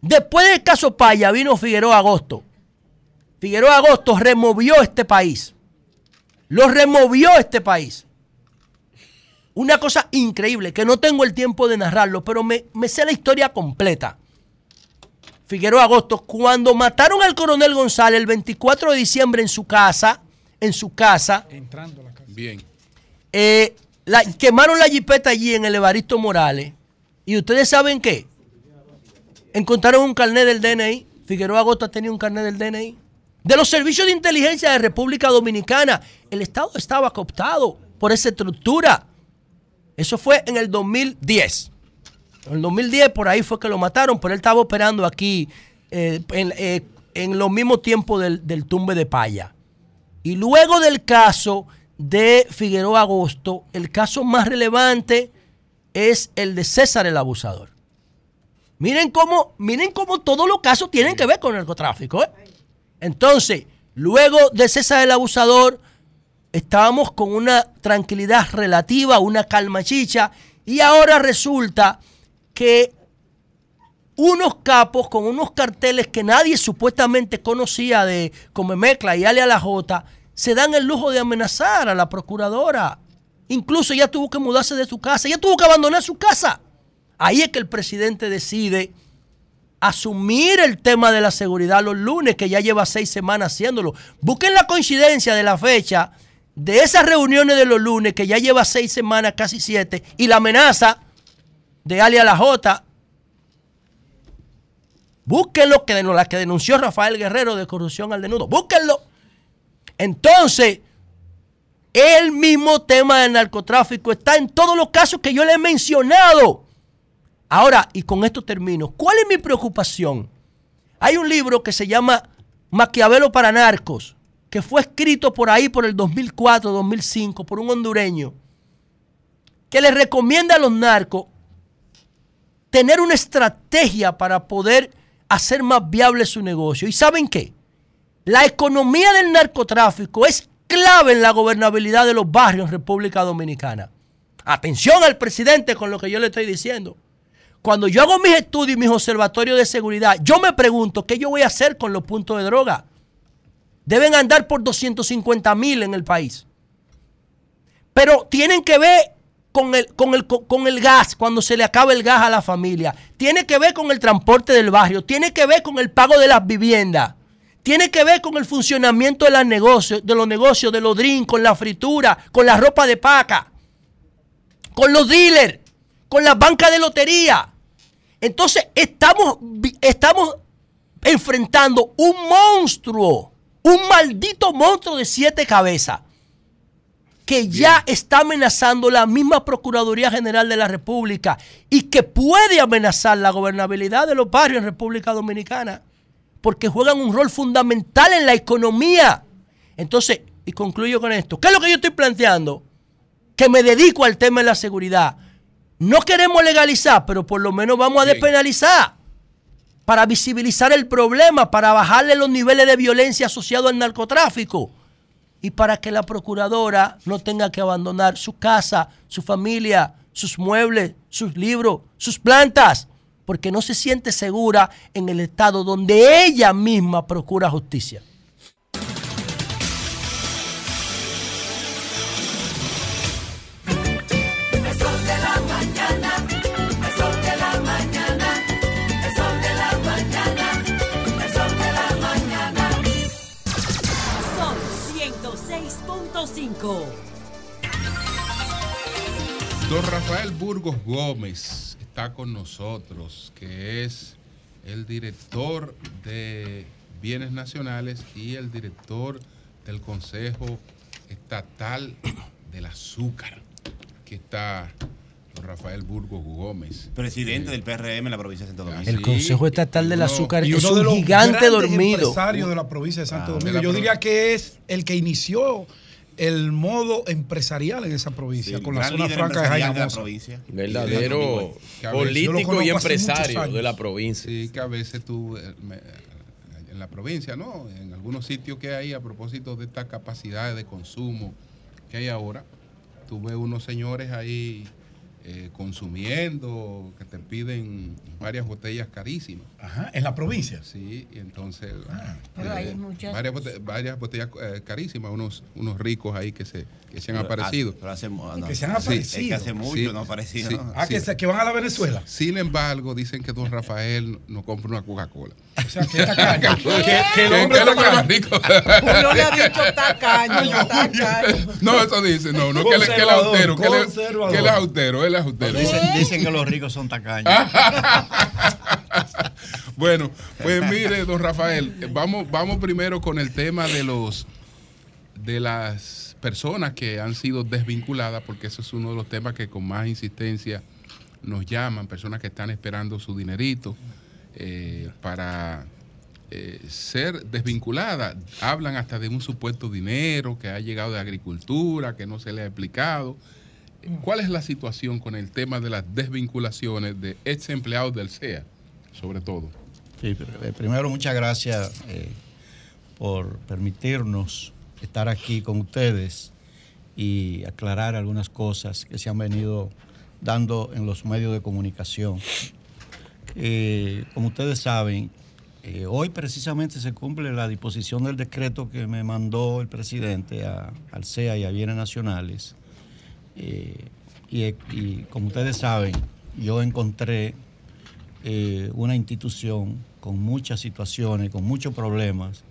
Después del caso Paya vino Figueroa Agosto. Figueroa Agosto removió este país. Lo removió este país. Una cosa increíble, que no tengo el tiempo de narrarlo, pero me, me sé la historia completa. Figueroa Agosto, cuando mataron al coronel González el 24 de diciembre en su casa, en su casa, Bien. eh, la- quemaron la jipeta allí en el Evaristo Morales. ¿Y ustedes saben qué? Encontraron un carnet del DNI. Figueroa Agosto tenía un carnet del DNI. De los servicios de inteligencia de República Dominicana. El Estado estaba cooptado por esa estructura. Eso fue en el 2010. En el 2010 por ahí fue que lo mataron, pero él estaba operando aquí eh, en, eh, en los mismos tiempos del, del tumbe de Paya. Y luego del caso de Figueroa Agosto, el caso más relevante es el de César el Abusador. Miren cómo, miren cómo todos los casos tienen que ver con el narcotráfico. ¿eh? Entonces, luego de César el Abusador, estábamos con una tranquilidad relativa, una calma chicha, y ahora resulta que unos capos con unos carteles que nadie supuestamente conocía de Comemecla y Ale a la Jota, se dan el lujo de amenazar a la procuradora. Incluso ella tuvo que mudarse de su casa, ella tuvo que abandonar su casa. Ahí es que el presidente decide asumir el tema de la seguridad los lunes, que ya lleva seis semanas haciéndolo. Busquen la coincidencia de la fecha de esas reuniones de los lunes, que ya lleva seis semanas, casi siete, y la amenaza de Ali a la Jota. Búsquenlo, que la que denunció Rafael Guerrero de corrupción al denudo. Búsquenlo. Entonces, el mismo tema del narcotráfico está en todos los casos que yo le he mencionado. Ahora, y con esto termino, ¿cuál es mi preocupación? Hay un libro que se llama Maquiavelo para narcos, que fue escrito por ahí por el 2004, 2005, por un hondureño, que le recomienda a los narcos tener una estrategia para poder hacer más viable su negocio. ¿Y saben qué? La economía del narcotráfico es clave en la gobernabilidad de los barrios en República Dominicana. Atención al presidente con lo que yo le estoy diciendo. Cuando yo hago mis estudios y mis observatorios de seguridad, yo me pregunto qué yo voy a hacer con los puntos de droga. Deben andar por 250 mil en el país. Pero tienen que ver con el, con, el, con el gas, cuando se le acaba el gas a la familia. Tiene que ver con el transporte del barrio. Tiene que ver con el pago de las viviendas tiene que ver con el funcionamiento de, los negocios, de los negocios, de los drinks, con la fritura, con la ropa de paca, con los dealers, con las bancas de lotería. Entonces estamos, estamos enfrentando un monstruo, un maldito monstruo de siete cabezas, que ya está amenazando la misma Procuraduría General de la República y que puede amenazar la gobernabilidad de los barrios en República Dominicana porque juegan un rol fundamental en la economía. Entonces, y concluyo con esto, ¿qué es lo que yo estoy planteando? Que me dedico al tema de la seguridad. No queremos legalizar, pero por lo menos vamos a despenalizar para visibilizar el problema, para bajarle los niveles de violencia asociados al narcotráfico y para que la procuradora no tenga que abandonar su casa, su familia, sus muebles, sus libros, sus plantas porque no se siente segura en el estado donde ella misma procura justicia. 106.5. Don Rafael Burgos Gómez está con nosotros, que es el director de Bienes Nacionales y el director del Consejo Estatal del Azúcar. Aquí está don Rafael Burgos Gómez. Presidente del PRM en la provincia de Santo Domingo. El Consejo Estatal del Azúcar y es de un los gigante dormido. empresarios de la provincia de Santo Ah, Domingo. Yo diría que es el que inició el modo empresarial en esa provincia, Sí, con la zona franca de provincia. Verdadero veces- político y empresario de la provincia. Sí, que a veces tú, eh, me- en la provincia, ¿no? En algunos sitios que hay a propósito de estas capacidades de consumo que hay ahora, tú ves unos señores ahí eh, consumiendo, que te piden varias botellas carísimas. Ajá, en la provincia. Sí, y entonces Pero eh, hay muchas- varias, bote- varias botellas eh, carísimas, unos, unos ricos ahí que se, que se han Pero aparecido. pero hace no, Que se han sí, aparecido. Es que hace mucho Sí, no aparecido. sí. ¿no? Ah, que, se- que van a la Venezuela. Sin embargo, dicen que don Rafael no compra una Coca-Cola. O sea, que. ¿Qué? que, que el ¿Qué? hombre ¿Qué es lo está que es más rico? Julio le ha dicho tacaño, tacaño. No, eso dice, no, no, que él es austero, que él es- austero, él es austero. Dicen, dicen que los ricos son tacaños. Bueno, pues mire, don Rafael, vamos, vamos primero con el tema de los de las personas que han sido desvinculadas, porque eso es uno de los temas que con más insistencia nos llaman, personas que están esperando su dinerito eh, para eh, ser desvinculadas. Hablan hasta de un supuesto dinero que ha llegado de agricultura, que no se le ha explicado. ¿Cuál es la situación con el tema de las desvinculaciones de ex empleados del CEA? sobre todo. Sí, eh, primero muchas gracias por permitirnos estar aquí con ustedes y aclarar algunas cosas que se han venido dando en los medios de comunicación. Eh, como ustedes saben, hoy precisamente se cumple la disposición del decreto que me mandó el presidente al CEA y a Bienes Nacionales. y, como ustedes saben, yo encontré una institución con muchas situaciones, con muchos problemas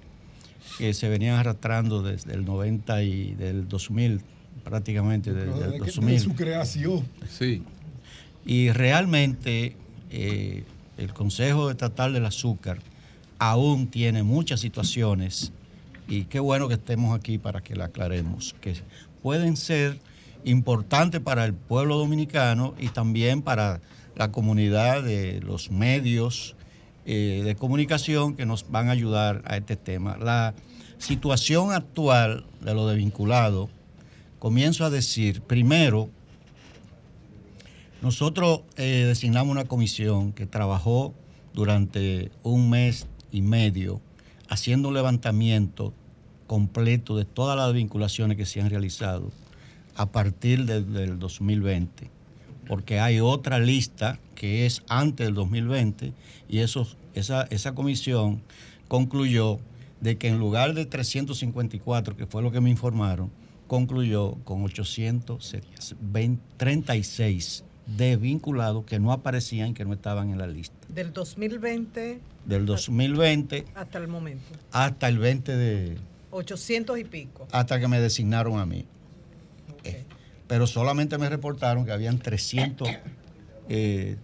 que se venían arrastrando desde el 90 y del 2000, prácticamente desde el 2000. su creación. Sí. Y realmente eh, el Consejo Estatal del Azúcar aún tiene muchas situaciones y qué bueno que estemos aquí para que la aclaremos, que pueden ser importantes para el pueblo dominicano y también para la comunidad de los medios eh, de comunicación que nos van a ayudar a este tema. La situación actual de lo de vinculado, comienzo a decir, primero, nosotros eh, designamos una comisión que trabajó durante un mes y medio haciendo un levantamiento completo de todas las vinculaciones que se han realizado a partir del 2020 porque hay otra lista que es antes del 2020 y eso, esa, esa comisión concluyó de que en lugar de 354, que fue lo que me informaron, concluyó con 836 desvinculados que no aparecían, que no estaban en la lista. Del 2020. Del 2020. Hasta el momento. Hasta el 20 de... 800 y pico. Hasta que me designaron a mí pero solamente me reportaron que habían 354. Eh,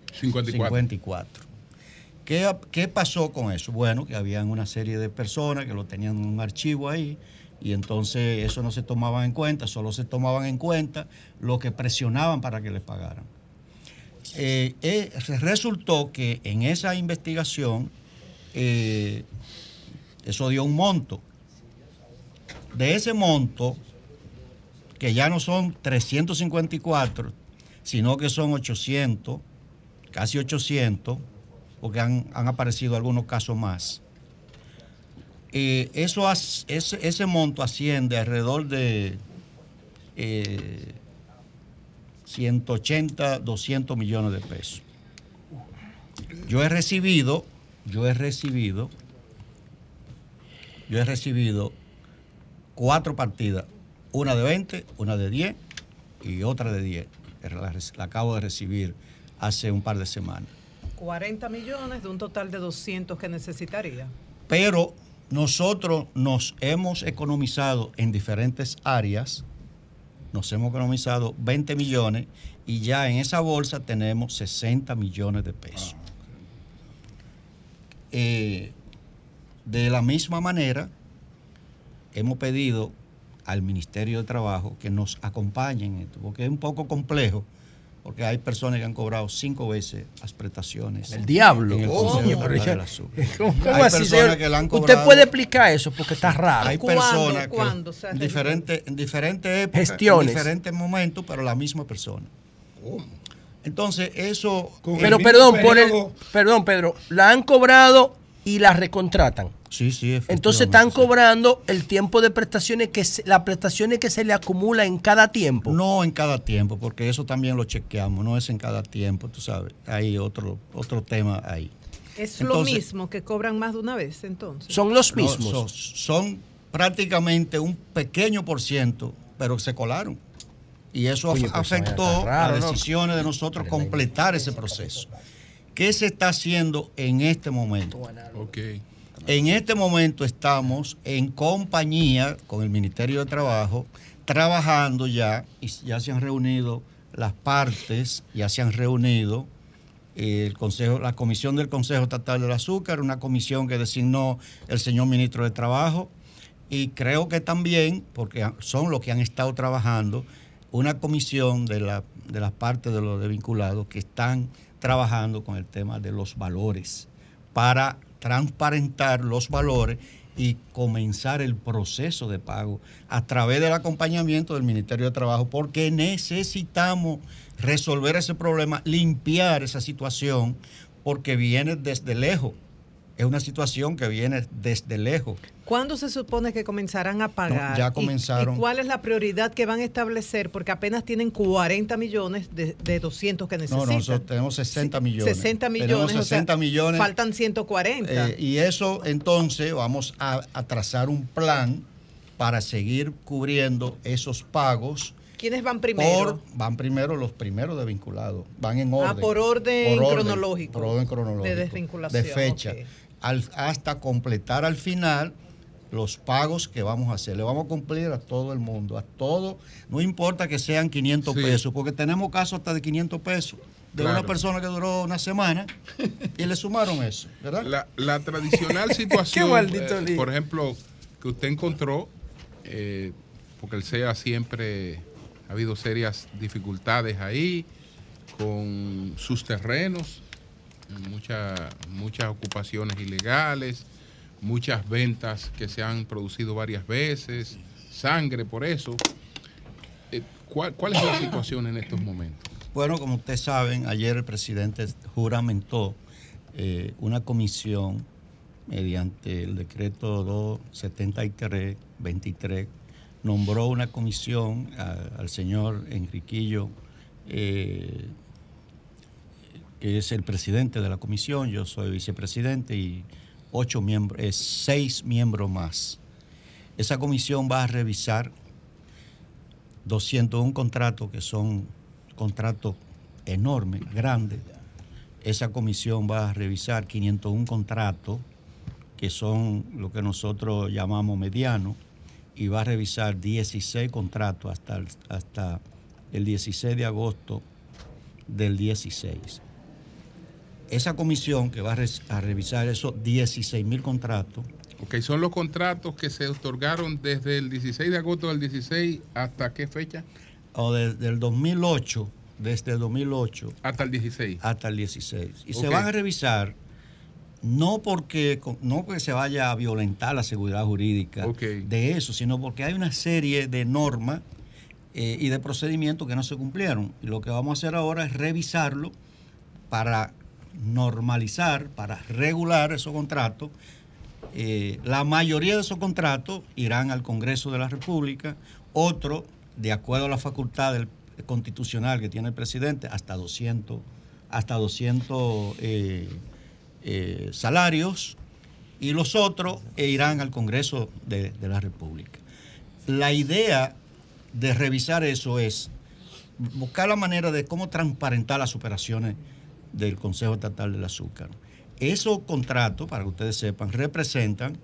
¿Qué, pasó con eso? Bueno, que habían una serie de personas que lo tenían en un archivo ahí y entonces eso no se tomaba en cuenta, solo se tomaban en cuenta lo que presionaban para que les pagaran. Eh, eh, resultó que en esa investigación eso dio un monto. De ese monto, que ya no son 354, sino que son 800, casi 800, porque han, aparecido algunos casos más. Eh, eso, ese, ese, monto asciende alrededor de 180, eh, 200 millones de pesos. Yo he recibido, yo he recibido, yo he recibido cuatro partidas una de 20, una de 10 y otra de 10. La, acabo de recibir hace un par de semanas. 40 millones de un total de 200 que necesitaría. Pero nosotros nos hemos economizado en diferentes áreas, nos hemos economizado 20 millones y ya en esa bolsa tenemos 60 millones de pesos. Eh, de la misma manera, hemos pedido al Ministerio de Trabajo que nos acompañen en esto, porque es un poco complejo, porque hay personas que han cobrado cinco veces las prestaciones. El diablo. El ¿Cómo? hay así, personas que la han cobrado. Usted puede explicar eso porque está raro. Hay personas que en diferentes, en diferentes épocas, en diferentes momentos, pero la misma persona. Entonces, eso. Pero perdón, por el, perdón, Pedro, la han cobrado y la recontratan. Sí, sí, Entonces están cobrando el tiempo de prestaciones que las prestaciones que se le acumula en cada tiempo. No en cada tiempo, porque eso también lo chequeamos, no es en cada tiempo, tú sabes. Hay otro otro tema ahí. Es lo mismo que cobran más de una vez, entonces. Son los mismos. son, prácticamente un pequeño por ciento, pero se colaron. Y eso pues, afectó las decisiones de nosotros completar ese proceso. ¿Qué se está haciendo en este momento? Okay. En este momento estamos en compañía con el Ministerio de Trabajo, trabajando ya, y ya se han reunido las partes, ya se han reunido eh, el Consejo, la Comisión del Consejo Estatal del Azúcar, una comisión que designó el señor ministro de Trabajo, y creo que también, porque son los que han estado trabajando, una comisión de, la, de las partes de los desvinculados que están trabajando con el tema de los valores para transparentar los valores y comenzar el proceso de pago a través del acompañamiento del Ministerio de Trabajo, porque necesitamos resolver ese problema, limpiar esa situación, porque viene desde lejos. Es una situación que viene desde lejos. ¿Cuándo se supone que comenzarán a pagar? No, ya ¿Y- comenzaron. ¿Y, cuál es la prioridad que van a establecer? Porque apenas tienen 40 millones de, de 200 que necesitan. no, nosotros tenemos 60 millones. 60 millones. Tenemos o sea, 60 millones. Faltan 140. Eh, y eso entonces vamos a, a trazar un plan para seguir cubriendo esos pagos. ¿Quiénes van primero? Por, van primero los primeros desvinculados, van en orden. Ah, por orden cronológico. Por orden cronológico. De desvinculación, De fecha. ok. Al- hasta completar al final los pagos que vamos a hacer. Le vamos a cumplir a todo el mundo, a todo. No importa que sean 500 Sí. pesos, porque tenemos casos hasta de 500 pesos. De Claro. una persona que duró una semana y le sumaron eso, ¿verdad? La, la tradicional situación, eh, por ejemplo, que usted encontró, eh, porque el CEA siempre ha habido serias dificultades ahí con sus terrenos, muchas ocupaciones ilegales, muchas ventas que se han producido varias veces, sangre por eso. Eh, ¿cuál, ¿Cuál es la situación en estos momentos? Bueno, como ustedes saben, ayer el presidente juramentó eh, una comisión mediante el decreto 273-23, nombró una comisión al señor Enriquillo, eh, que es el presidente de la comisión, yo soy vicepresidente y ocho miembros, eh, seis miembros más. Esa comisión va a revisar 201 contratos que son contratos enormes, grandes. Esa comisión va a revisar 501 contratos que son lo que nosotros llamamos medianos y va a revisar 16 contratos hasta el, hasta el 16 de agosto del 16. Esa comisión que va a, revisar esos 16 mil contratos Ok, son los contratos que se otorgaron desde el 16 de agosto del 16 hasta qué fecha? o desde el 2008, desde el 2008 hasta el 16. Hasta el 16. Y se van a revisar no porque no porque se vaya a violentar la seguridad jurídica de eso, sino porque hay una serie de normas eh, y de procedimientos que no se cumplieron. Y lo que vamos a hacer ahora es revisarlo para normalizar, para regular esos contratos. Eh, la mayoría de esos contratos irán al Congreso de la República, otro, de acuerdo a la facultad constitucional que tiene el presidente, hasta 200, hasta 200 eh, eh, salarios, y los otros irán al Congreso de la República. La idea de revisar eso es buscar la manera de cómo transparentar las operaciones del Consejo Estatal del Azúcar. Esos contratos, para que ustedes sepan, representan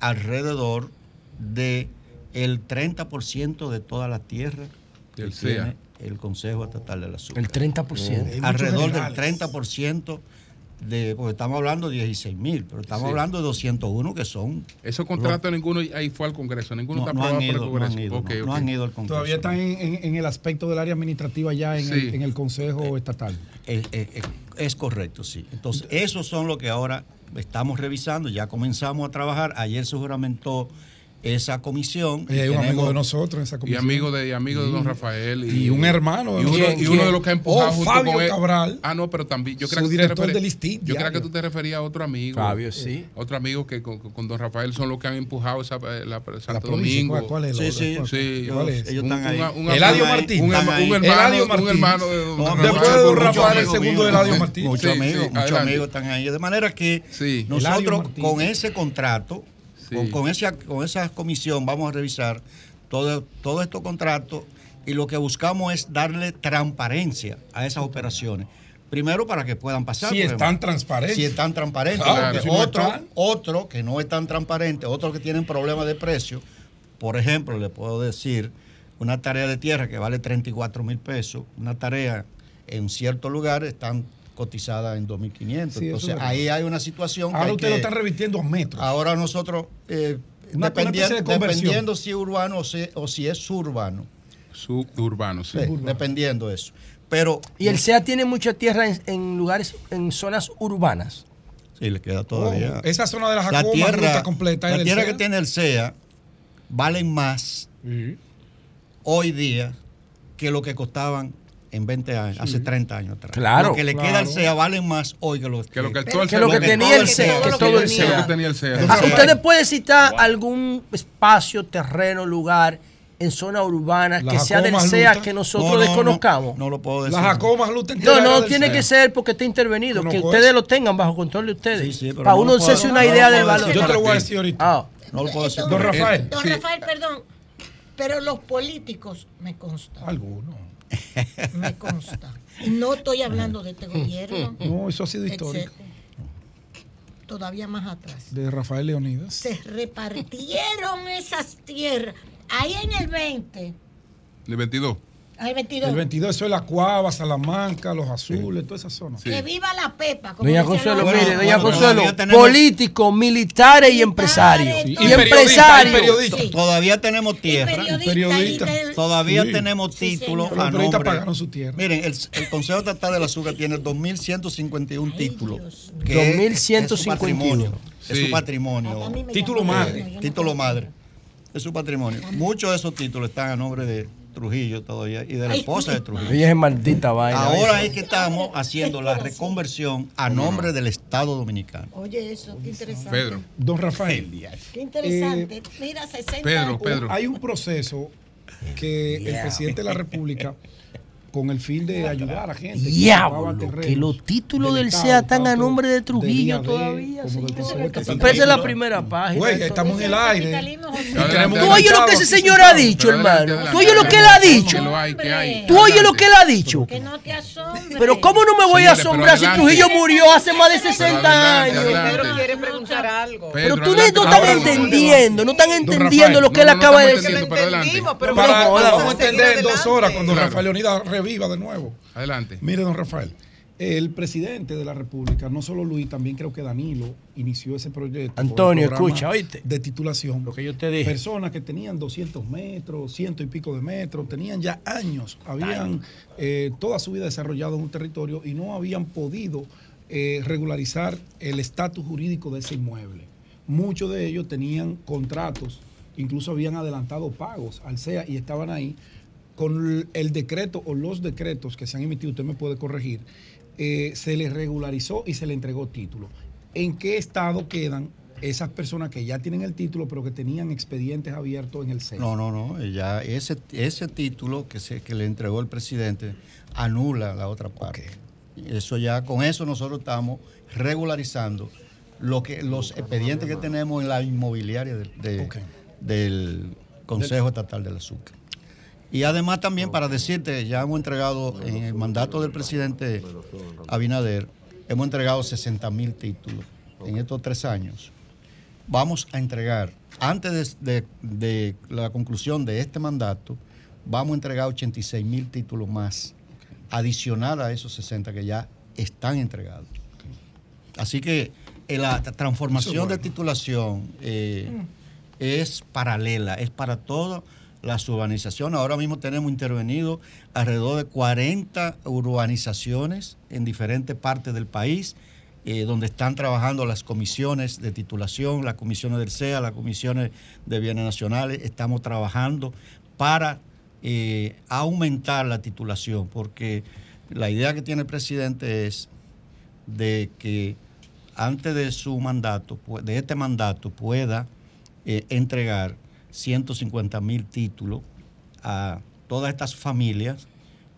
alrededor de el 30% de toda la tierra que tiene el Consejo Estatal del Azúcar. El 30%. Hay Alrededor muchos del 30% de, porque estamos hablando de 16 mil, pero estamos Sí. hablando de 201 que son... Esos contratos ninguno ahí fue al Congreso, ninguno No, está no aprobado por el ido, no han Congreso. ido, han ido al Congreso. Todavía están en, en- en el aspecto del área administrativa ya en, Sí. el, en el Consejo Estatal. Es, es- es- correcto, sí. Entonces, esos son lo que ahora estamos revisando, ya comenzamos a trabajar. Ayer se juramentó esa comisión. Y hay un amigo de nosotros en esa Y comisión. amigo de, y amigo de don. Rafael. Y un hermano de Y uno, y de los que ha empujado Oh, junto Fabio con él. Cabral. Ah, no, pero también. Yo Su creo que tú te director referías- del Listín Yo creo que tú te referías a otro amigo. Fabio, sí. Otro amigo que con, con don Rafael son los que han empujado esa, eh, la, Santo Domingo. ¿cuál- cuál es el sí, otro? sí, sí. ¿Cuál es? Ellos Un- están ahí. un- un- Eladio Martín. Un, hermano, un de don Rafael. Después de don Rafael, el segundo de Eladio Martín. Muchos amigos, muchos están ahí. De manera que nosotros con ese contrato, Sí. con, con esa, con esa comisión, vamos a revisar todo, todos estos contratos y lo que buscamos es darle transparencia a esas operaciones. Primero para que puedan pasar. Si están transparentes. Si están transparentes. Claro, porque si no otro, están. otro que no es tan transparente, otro que tienen problemas de precio. Por ejemplo, le puedo decir una tarea de tierra que vale 34 mil pesos, una tarea en cierto lugar están cotizadas en 2.500. Sí, Entonces es ahí hay una situación. Ahora usted que- lo está revirtiendo a metros. Ahora nosotros, eh, de dependiendo si es urbano o si, o si es suburbano. Suburbano, sí. Sí, dependiendo de eso. Pero Y el SEA tiene mucha tierra en, en lugares, en zonas urbanas. Sí, le queda todavía. Oh, esa zona de la la no tierra, está completa. la tierra que tiene el CEA valen más hoy día que lo que costaban en 20 años, hace 30 años atrás. Claro. Lo que le queda al Claro. CEA valen más hoy que lo que, lo que, Que lo que tenía el CEA, que todo el CEA. Ah, ¿Ustedes pueden citar algún espacio, terreno, lugar en zona urbana La que sea del Jacomas CEA Luta. que nosotros No, no, no, desconozcamos? No lo puedo La decir. Jacomas Luta No, no, tiene CEA. que ser porque está intervenido, que ustedes lo tengan bajo control de ustedes. pero para no uno hacerse una idea del valor. Yo te lo voy a decir ahorita. Ah. No lo puedo decir. Don Rafael. Don sí. Rafael, perdón. Pero los políticos, me consta. Algunos. Me consta. Y no estoy hablando de este gobierno. No, eso ha sido histórico. etcétera. Todavía más atrás. De Rafael Leonidas. Se repartieron esas tierras. Ahí en el 20. El 22. Al 22. El 22, eso es la Cuava, Salamanca, Los Azules, toda esa zona. Que viva la Pepa. como Doña Consuelo, mire, doña bueno, Consuelo, tenemos- políticos, militares y empresarios. Sí. Y, empresarios. y periodistas. Todavía tenemos tierra. y del- Todavía Sí. tenemos Sí, títulos Los periodistas nombre. pagaron su tierra. Miren, el, el Consejo Estatal del Azúcar tiene 2.151 títulos. Dios que es- 2151. Es su patrimonio. Es Sí. su patrimonio. Título madre. Título madre. Es su patrimonio. Muchos de esos títulos están a nombre de Trujillo todavía y de la esposa de Trujillo. es maldita vaina. Ahora es que estamos haciendo la reconversión a nombre del Estado Dominicano. Oye, eso, qué interesante. Pedro. Don Rafael. Qué interesante. Mira, 60 Pedro, Pedro. Hay un proceso que el presidente de la República, con el fin de ayudar a gente. que Diablo, terrenos que los títulos del CEA están a nombre de Trujillo todavía. esa es la primera página. Güey, estamos en el aire. Tú oyes lo que ese señor ha dicho, hermano. Tú oyes lo que él ha dicho. Tú oyes lo que él ha dicho. Que no te asombres. Pero ¿cómo no me voy a asombrar si. Trujillo murió hace más de 60 adelante, años? adelante. Pedro quiere preguntar algo. Pero tú no están entendiendo, no están entendiendo lo que él acaba de decir. pero vamos a entender en dos horas cuando. Rafael Leonidas reviva de nuevo. Adelante. Mire, don Rafael, el presidente de la República, no solo Luis, también creo que Danilo inició ese proyecto. Antonio, escucha, oíste. De titulación. Lo que yo te dije. Personas que tenían 200 metros, ciento y pico de metros, tenían ya años, habían eh, toda su vida desarrollado en un territorio y no habían podido eh, regularizar el estatus jurídico de ese inmueble. Muchos de ellos tenían contratos, incluso habían adelantado pagos al CEA y estaban ahí con el decreto o los decretos que se han emitido, usted me puede corregir, eh, se les regularizó y se le entregó título. ¿En qué estado quedan esas personas que ya tienen el título pero que tenían expedientes abiertos en el CEA? No, no, no. Ya ese, ese título que, se, que le entregó el presidente anula la otra parte. Eso ya, con eso nosotros estamos regularizando lo que, los expedientes que tenemos en la inmobiliaria del- de- del Consejo Estatal del Azúcar. Y además también para decirte, ya hemos entregado en el mandato del presidente Abinader, hemos entregado 60 mil títulos en estos tres años. Vamos a entregar, antes de, de- de la conclusión de este mandato, vamos a entregar 86 mil títulos más, adicional a esos 60 que ya están entregados. Así que eh, la tra- transformación de titulación eh, es paralela, es para todas las urbanizaciones. Ahora mismo tenemos intervenido alrededor de 40 urbanizaciones en diferentes partes del país, eh, donde están trabajando las comisiones de titulación, las comisiones del CEA, las comisiones de bienes nacionales. Estamos trabajando para eh, aumentar la titulación, porque la idea que tiene el presidente es de que antes de su mandato, de este mandato, pueda eh, entregar 150 mil títulos a todas estas familias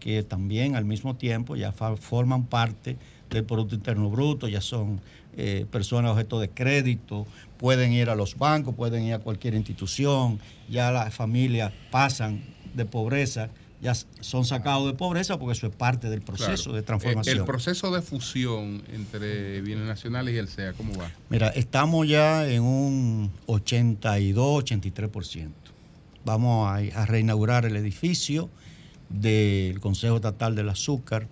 que también al mismo tiempo ya forman parte del Producto Interno Bruto, ya son eh, personas objeto de crédito, pueden ir a los bancos, pueden ir a cualquier institución, ya las familias pasan de pobreza, ya son sacados de pobreza porque eso es parte del proceso Claro. de transformación. El, el proceso de fusión entre bienes nacionales y el SEA, ¿cómo va? Mira, estamos ya en un 82, 83%. Vamos a, a reinaugurar el edificio del Consejo Estatal del Azúcar,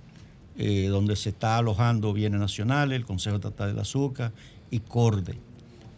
eh, donde se está alojando bienes nacionales, el Consejo Estatal del Azúcar y CORDE.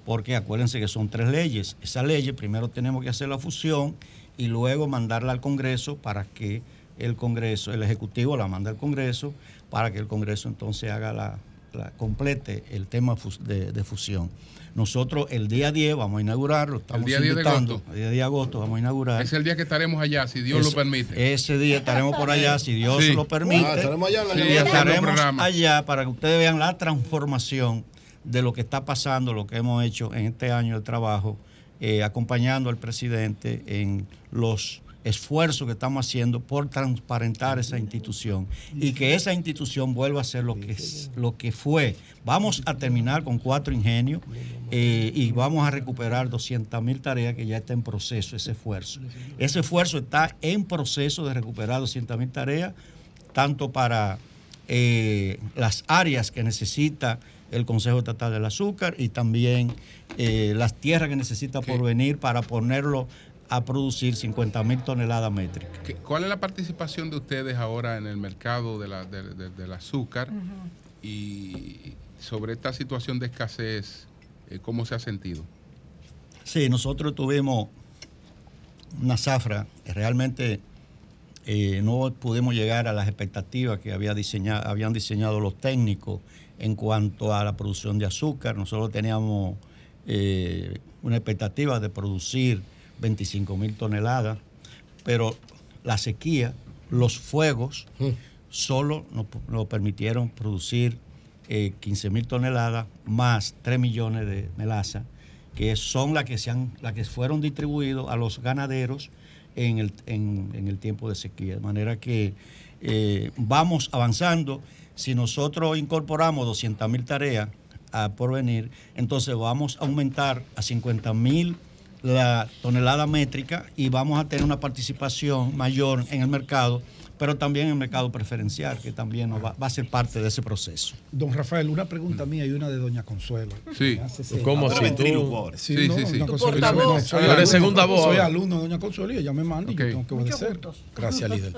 Porque acuérdense que son tres leyes. Esa ley primero tenemos que hacer la fusión y luego mandarla al Congreso para que el Congreso, el Ejecutivo la manda al Congreso para que el Congreso entonces haga la, la- complete el tema de, de fusión. Nosotros el día 10 vamos a inaugurar, lo estamos día 10 de invitando, agosto. el día 10 de agosto vamos a inaugurar. Es el día que estaremos allá, si Dios lo permite. Ese día estaremos por allá, si Dios Sí. lo permite. Ah, estaremos allá en la y estaremos allá para que ustedes vean la transformación de lo que está pasando, lo que hemos hecho en este año de trabajo, eh, acompañando al presidente en los esfuerzos que estamos haciendo por transparentar esa institución y que esa institución vuelva a ser lo que, es- lo que fue. Vamos a terminar con cuatro ingenios eh, y vamos a recuperar 200 mil tareas que ya está en proceso ese esfuerzo. Ese esfuerzo está en proceso de recuperar 200 mil tareas, tanto para eh, las áreas que necesita el Consejo Estatal del Azúcar y también eh, las tierras que necesita por venir para ponerlo a producir 50 mil toneladas métricas. ¿Qué- ¿Cuál es la participación de ustedes ahora en el mercado de la- de- de- del azúcar? Y sobre esta situación de escasez, eh, ¿cómo se ha sentido? Sí, nosotros tuvimos una zafra, realmente eh, no pudimos llegar a las expectativas que había diseñado, habían diseñado los técnicos en cuanto a la producción de azúcar. Nosotros teníamos eh, una expectativa de producir 25 mil toneladas, pero la sequía, los fuegos, solo nos, nos permitieron producir 15 mil toneladas más 3 millones de melaza, que son las que, se han, las que fueron distribuidos a los ganaderos en el, en, en el tiempo de sequía. De manera que eh, vamos avanzando. Si nosotros incorporamos 200 mil tareas a por venir, entonces vamos a aumentar a 50 mil la tonelada métrica y vamos a tener una participación mayor en el mercado, pero también el mercado preferencial, que también nos va, va a ser parte de ese proceso. Don Rafael, una pregunta mía y una de Doña Consuelo. Sí. ¿Cómo así? Sí, Sí, sí, no, sí. Doña Tu Consuelo, portavoz. no, soy alumno, segunda voz Soy alumno de Doña Consuelo y ella me manda y yo tengo que obedecer. Gracias, líder.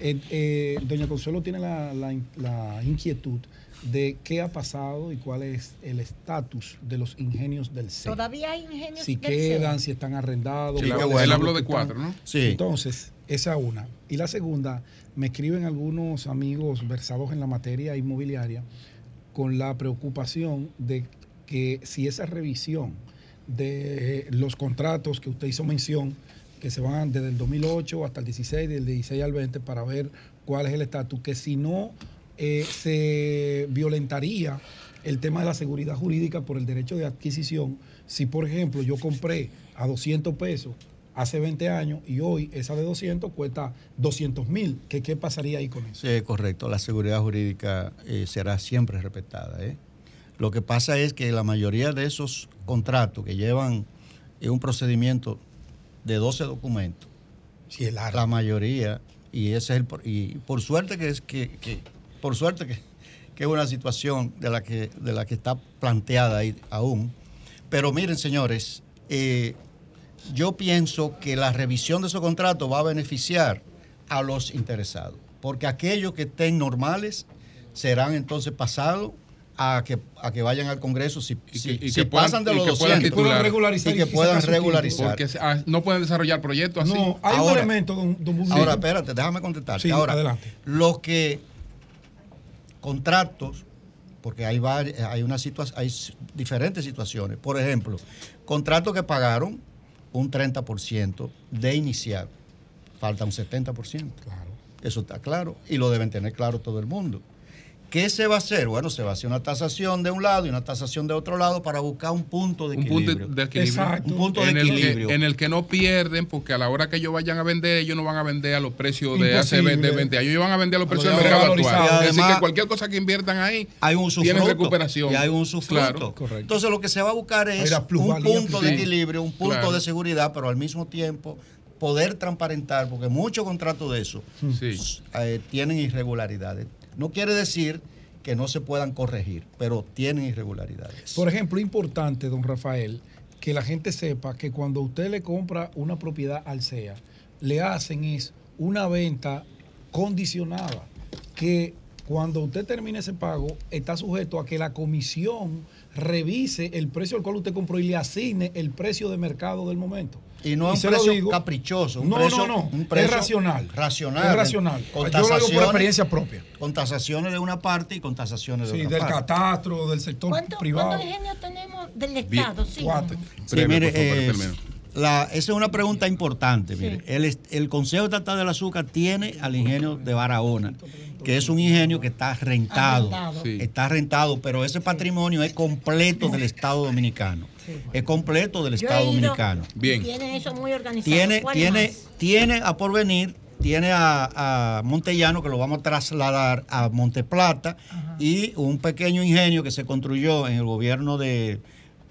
Eh, eh, Doña Consuelo tiene la, la in- la inquietud de qué ha pasado y cuál es el estatus de los ingenios del CEA. Todavía hay ingenios si del quedan, CEA. si están arrendados. Sí, él habló de cuatro, ¿no? Sí. Entonces, esa una. Y la segunda, me escriben algunos amigos versados en la materia inmobiliaria con la preocupación de que si esa revisión de los contratos que usted hizo mención, que se van desde el 2008 hasta el 16, del 16 al 20, para ver cuál es el estatus, que si no eh, se violentaría el tema de la seguridad jurídica por el derecho de adquisición, si por ejemplo yo compré a 200 pesos hace 20 años y hoy esa de 200 cuesta 200 mil, ¿qué, ¿qué pasaría ahí con eso? Sí, correcto. La seguridad jurídica eh, será siempre respetada. ¿eh? Lo que pasa es que la mayoría de esos contratos que llevan eh, un procedimiento de 12 documentos, la mayoría, y ese es el por- y por suerte que es que, que- por suerte que, que es una situación de la que de la que está planteada ahí aún. Pero miren, señores, yo pienso que la revisión de esos contratos va a beneficiar a los interesados, porque aquellos que estén normales serán entonces pasados a que, a que vayan al Congreso si, si- y si que puedan- pasan de y los que puedan 200 titular. regularizar y y que puedan regularizar. Porque ah, no pueden desarrollar proyectos así. No, hay un Ahora- elemento, don, don. Ahora, espérate, déjame contestarte. Sí, Ahora, adelante. los que contratos, porque hay, vari- hay, una situa- hay diferentes situaciones. Por ejemplo, contratos que pagaron un 30% de inicial, falta un 70%. Eso está claro y lo deben tener claro todo el mundo. ¿Qué se va a hacer? Bueno, se va a hacer una tasación de un lado y una tasación de otro lado para buscar un punto de Un punto equilibrio. de equilibrio. Un punto de en el, equilibrio. que, en el que no pierden, porque a la hora que ellos vayan a vender, ellos no van a vender a los precios de hace Imposible. 20, 20 años. Ellos van a vender a los precios de del mercado actual. Y Así además- que cualquier cosa que inviertan ahí, hay un tienen usufructo recuperación. y hay un usufructo. Claro. Entonces lo que se va a buscar es un punto de equilibrio, un punto Claro. de seguridad, pero al mismo tiempo poder transparentar, porque muchos contratos de eso eh, tienen irregularidades. No quiere decir que no se puedan corregir, pero tienen irregularidades. Por ejemplo, importante, don Rafael, que la gente sepa que cuando usted le compra una propiedad al CEA, le hacen es una venta condicionada, que cuando usted termine ese pago, está sujeto a que la comisión revise el precio al cual usted compró y le asigne el precio de mercado del momento. Y no es se un lo precio digo. caprichoso. Un no, precio, no, no. un es racional. Racional. Es racional. Con Yo lo digo por experiencia propia. Con tasaciones de una parte y con tasaciones de Sí, otra del parte. catastro, del sector ¿Cuánto- privado. ¿Cuántos ingenios tenemos del Bien. Estado? Sí. Cuatro. Sí, Breve, mire, por favor, eh, termino. La- esa es una pregunta importante. Mire, el, Consejo Estatal del Azúcar tiene al ingenio de Barahona, que es un ingenio que está rentado. Sí. Está rentado, pero ese patrimonio es completo del Estado Dominicano. Es completo del Estado ido- Dominicano. Bien. Tiene eso muy organizado. Tiene, ¿Cuál tiene, a porvenir, tiene a, a Montellano que lo vamos a trasladar a Monteplata y un pequeño ingenio que se construyó en el gobierno de,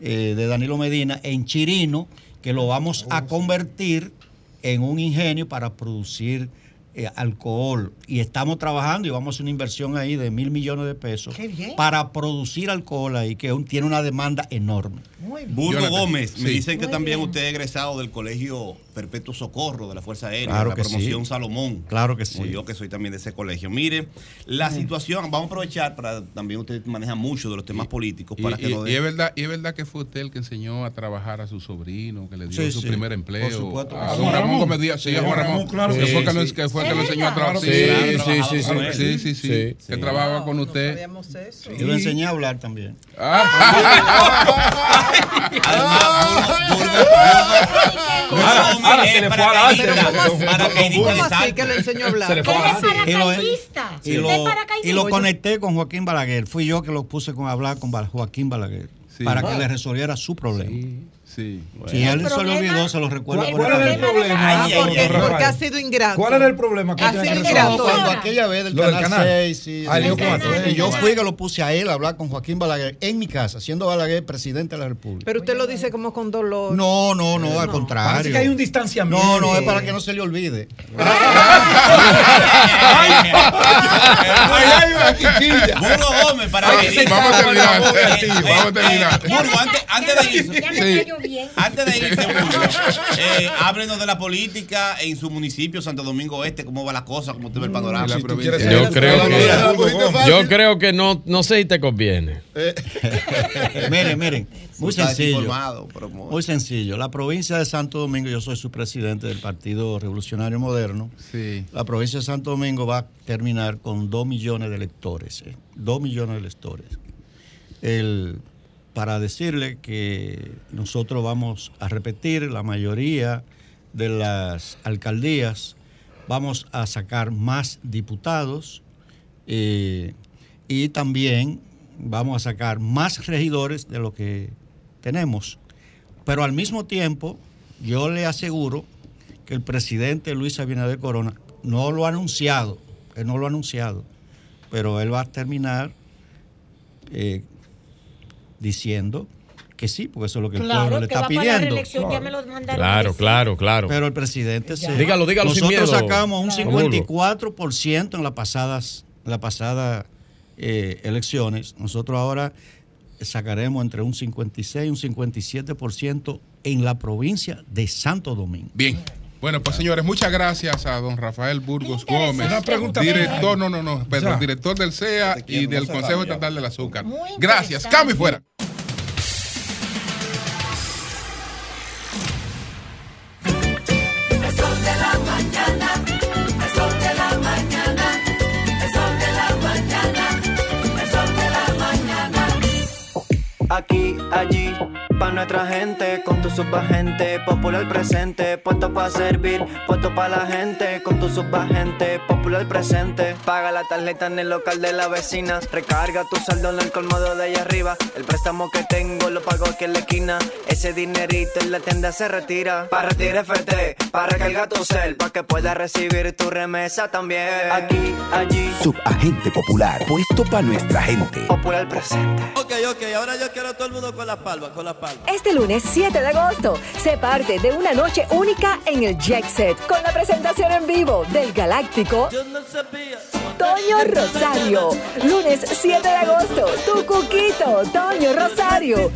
eh, de Danilo Medina en Chirino, que lo vamos a convertir en un ingenio para producir eh, alcohol. Y estamos trabajando y vamos a hacer una inversión ahí de mil millones de pesos para producir alcohol ahí, que un- tiene una demanda enorme. Muy bien. Burgo Gómez, me dicen que Muy también bien. usted es egresado del Colegio Perpetuo Socorro de la Fuerza Aérea, Claro la promoción sí. Salomón. Claro que sí. Como yo que soy también de ese colegio. Mire, la situación, vamos a aprovechar para también usted maneja mucho de los temas políticos Y, para que y- nos y es verdad, y es verdad que fue usted el que enseñó a trabajar a su sobrino, que le dio Sí, su sí. primer empleo. Por supuesto. A don Juan Ramón Díaz, sí, Sí, a Juan Ramón. Claro que fue, lo- que fue que ¿Es lo enseñó a trabajar. Sí, sí, sí, sí, sí, sí, sí, Sí. Que trabajaba con usted. Sabíamos eso. Yo le enseñé a hablar también. Ahora, se le fue adelante. ¿Cómo así que le enseñó a hablar? Se le fue Él es adelante. Y lo, paracaidista. y lo- conecté con Joaquín Balaguer. Fui yo que lo puse con hablar con Joaquín Balaguer Sí. para que Ah. le resolviera su problema. Sí. Si él El se lo problema- olvidó, se lo recuerda ¿Cuál era el problema? Ay, ay? Porque ha sido ingrato. ¿Cuál era el problema? que Ha sido ingrato. resolver? Cuando aquella vez del canal, canal. 6, sí, Ah, del el canal canal. 6, yo fui que lo puse a él a hablar con Joaquín Balaguer en mi casa, siendo Balaguer presidente de la República. Pero usted lo dice como con dolor. No, no, no, al contrario. Parece que hay un distanciamiento. No, no, es para que no se le olvide. Burgo Gómez, para que sí, vamos a terminar. Sí, vamos a terminar. Burgo, antes, antes de irse, Bien. Antes de Burgo, eh, háblenos de la política en su municipio, Santo Domingo Este, cómo va la cosa, cómo usted ve el panorama. Y la Si Yo creo que- fácil. Yo creo que no, no sé si te conviene. miren, miren, muy sencillo. muy- sencillo. La provincia de Santo Domingo, yo soy su presidente del Partido Revolucionario Moderno. Sí. La provincia de Santo Domingo va a terminar con 2 millones de electores. ¿eh? 2 millones de electores. El, para decirle que nosotros vamos a repetir la mayoría de las alcaldías, vamos a sacar más diputados eh, y también vamos a sacar más regidores de lo que tenemos. Pero al mismo tiempo, yo le aseguro que el presidente Luis Abinader Corona no lo ha anunciado, él no lo ha anunciado, pero él va a terminar eh, diciendo que sí, porque eso es lo que el Claro, pueblo le está va para la pidiendo. reelección, ya me lo mandaron. Claro, decir. claro, claro. Pero el presidente sí. Dígalo, dígalo sin Nosotros miedo, sacamos un Romulo. 54% en las pasadas, en las pasadas eh, elecciones. Nosotros ahora sacaremos entre un 56 y un 57% en la provincia de Santo Domingo. Bien. Bueno, pues señores, muchas gracias a don Rafael Burgos Gómez, Una pregunta director, no, no, no, Ya. director del CEA quiero, y del no se Consejo. Estatal del Azúcar. Muy Gracias, cambio y fuera. El sol de la mañana, el sol de la mañana, el sol de la mañana, el sol de la mañana. Aquí, allí, pa' nuestra gente, con tu subagente, popular presente, puesto pa' servir, puesto pa' la gente, con tu subagente, popular presente. Paga la tarjeta en el local de la vecina, recarga tu saldo en el colmado de allá arriba, el préstamo que tengo lo pago aquí en la esquina, ese dinerito en la tienda se retira. Pa' retirar FT, pa' recargar tu cel, pa' que puedas recibir tu remesa también. Aquí, allí, Subagente popular, puesto para nuestra gente. popular presente. Ok, ok, ahora yo quiero a todo el mundo con las palmas, con las palmas. Este lunes 7 de agosto, se parte de una noche única en el Jet Set con la presentación en vivo del galáctico. Toño Rosario. Lunes 7 de agosto, tu cuquito, Toño Rosario.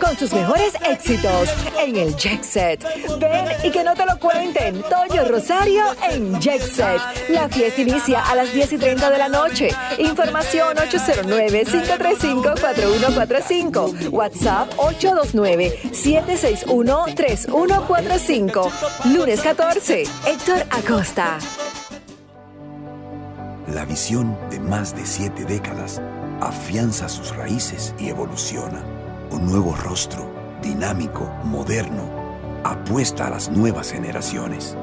Con sus mejores éxitos en el Jet Set. Ven y que no te lo cuenten. Toño Rosario en Jet Set. La fiesta inicia a las 10 y 30 de la noche. Información 809-535-4145. WhatsApp 829-761-3145. Lunes 14. Héctor Acosta. La visión de más de siete décadas afianza sus raíces y evoluciona. Un nuevo rostro, dinámico, moderno, apuesta a las nuevas generaciones.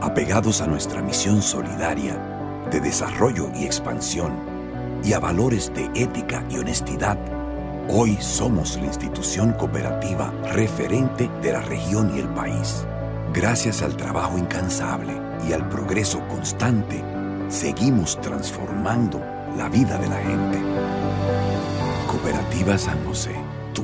Apegados a nuestra misión solidaria de desarrollo y expansión y a valores de ética y honestidad, hoy somos la institución cooperativa referente de la región y el país. Gracias al trabajo incansable y al progreso constante, seguimos transformando la vida de la gente. Cooperativa San José,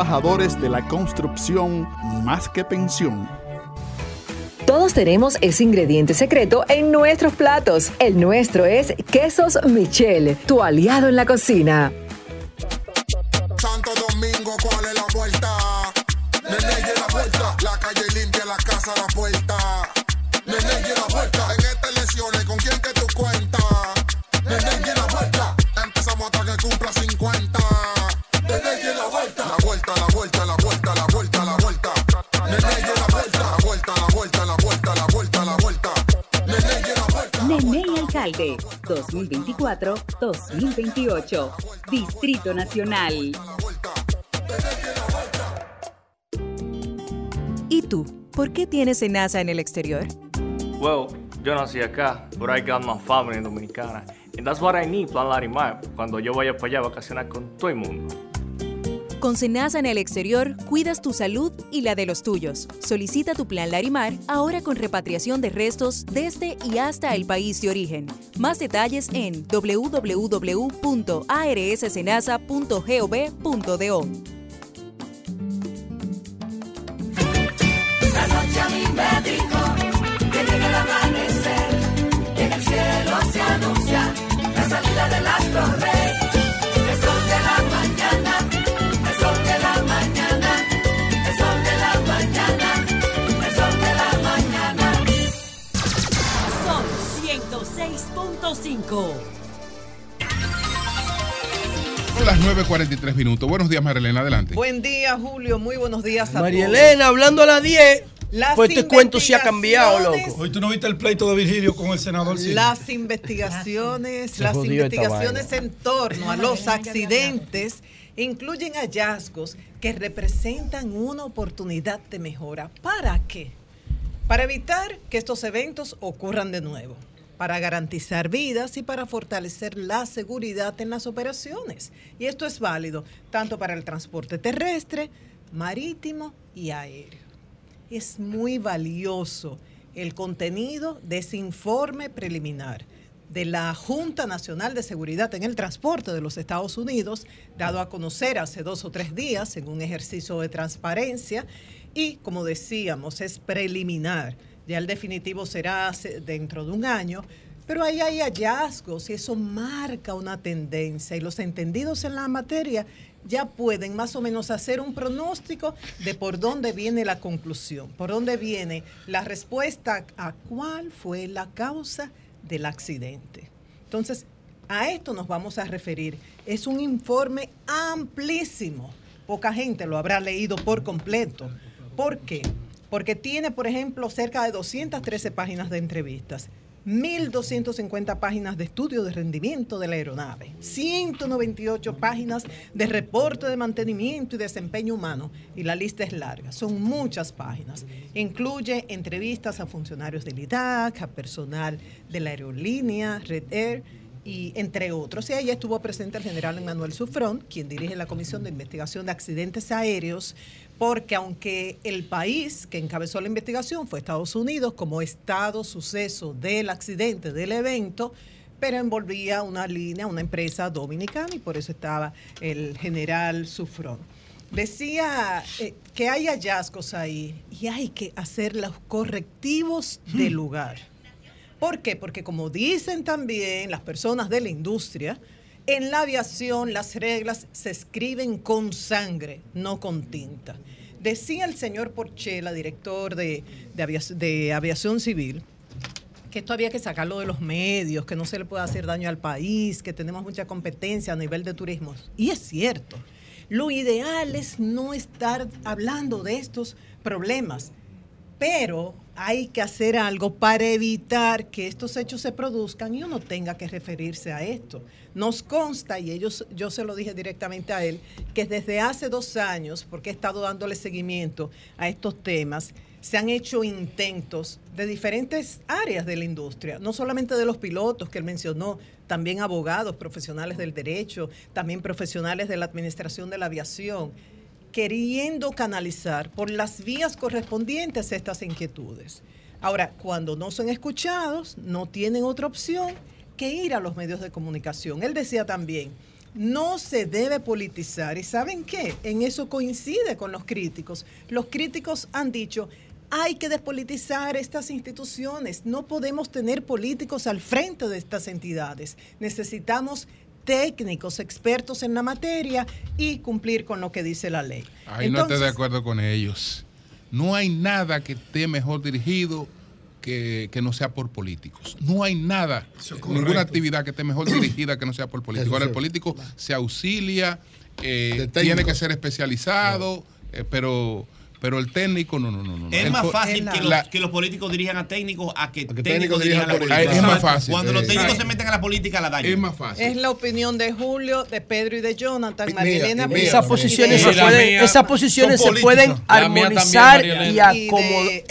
de la construcción más que pensión. Todos tenemos ese ingrediente secreto en nuestros platos. El nuestro es Quesos Michel, tu aliado en la cocina. Santo Domingo, ¿cuál es la vuelta? Nene, la vuelta. La calle limpia, la casa la puerta. Alcalde 2024-2028. Distrito Nacional. ¿Y tú? ¿Por qué tienes enaza en el exterior? Well, yo nací acá, but I got my family en Dominicana. And that's what I need, Plan Larimar, cuando yo vaya para allá a vacacionar con todo el mundo. Con Senasa en el exterior, cuidas tu salud y la de los tuyos. Solicita tu plan Larimar ahora con repatriación de restos desde y hasta el país de origen. Más detalles en www.arssenasa.gov.do. El amanecer, en el cielo se anuncia la salida del astro rey. 106.5. Son las 9.43 minutos. Buenos días, Marilena, adelante. Buen día, Julio. Muy buenos días a. Elena, hablando a las 10. Las pues este cuento sí ha cambiado, loco. Hoy tú no viste el pleito de Virgilio con el senador Silva. Las investigaciones, Se las investigaciones en torno a los accidentes incluyen hallazgos que representan una oportunidad de mejora. ¿Para qué? Para evitar que estos eventos ocurran de nuevo, para garantizar vidas y para fortalecer la seguridad en las operaciones. Y esto es válido tanto para el transporte terrestre, marítimo y aéreo. Es muy valioso el contenido de ese informe preliminar de la Junta Nacional de Seguridad en el Transporte de los Estados Unidos, dado a conocer hace dos o tres días en un ejercicio de transparencia y, como decíamos, es preliminar. Ya el definitivo será dentro de un año, pero ahí hay hallazgos y eso marca una tendencia y los entendidos en la materia ya pueden más o menos hacer un pronóstico de por dónde viene la conclusión, por dónde viene la respuesta a cuál fue la causa del accidente. Entonces, a esto nos vamos a referir. Es un informe amplísimo. Poca gente lo habrá leído por completo. ¿Por qué? Porque tiene, por ejemplo, cerca de 213 páginas de entrevistas, 1.250 páginas de estudio de rendimiento de la aeronave, 198 páginas de reporte de mantenimiento y desempeño humano, y la lista es larga, son muchas páginas. Incluye entrevistas a funcionarios del IDAC, a personal de la aerolínea, Red Air, y entre otros. Y ahí estuvo presente el general Emmanuel Sufrón, quien dirige la Comisión de Investigación de Accidentes Aéreos, porque aunque el país que encabezó la investigación fue Estados Unidos como estado suceso del accidente, del evento, pero envolvía una línea, una empresa dominicana y por eso estaba el general Sufrón. Decía eh, que hay hallazgos ahí y hay que hacer los correctivos del lugar. ¿Por qué? Porque como dicen también las personas de la industria, en la aviación las reglas se escriben con sangre, no con tinta. Decía el señor Porchela, director de, de, aviación, aviación civil, que esto había que sacarlo de los medios, que no se le puede hacer daño al país, que tenemos mucha competencia a nivel de turismo. Y es cierto. Lo ideal es no estar hablando de estos problemas, pero hay que hacer algo para evitar que estos hechos se produzcan y uno tenga que referirse a esto. Nos consta, y ellos, yo se lo dije directamente a él, que desde hace dos años, porque he estado dándole seguimiento a estos temas, se han hecho intentos de diferentes áreas de la industria, no solamente de los pilotos que él mencionó, también abogados, profesionales del derecho, también profesionales de la administración de la aviación queriendo canalizar por las vías correspondientes estas inquietudes. Ahora, cuando no son escuchados, no tienen otra opción que ir a los medios de comunicación. Él decía también, no se debe politizar. ¿Y saben qué? En eso coincide con los críticos. Los críticos han dicho, hay que despolitizar estas instituciones. No podemos tener políticos al frente de estas entidades. Necesitamos técnicos, expertos en la materia y cumplir con lo que dice la ley. Ahí no estoy de acuerdo con ellos. No hay nada que esté mejor dirigido que, que, no sea por políticos. No hay nada, ninguna actividad que esté mejor dirigida que no sea por políticos. Ahora, el político se auxilia, eh, tiene que ser especializado, eh, pero pero el técnico, no, no, no. no. Es El más fácil la- que, los, que los políticos dirijan a técnicos a que, técnicos, técnicos dirijan a política. Es más fácil. Cuando los Eh, técnicos se meten a la política, la dañan. Es más fácil. Es la opinión de Julio, de Pedro y de Jonathan, Mía, Marilena Esas posiciones, se pueden, esas posiciones se pueden armonizar y,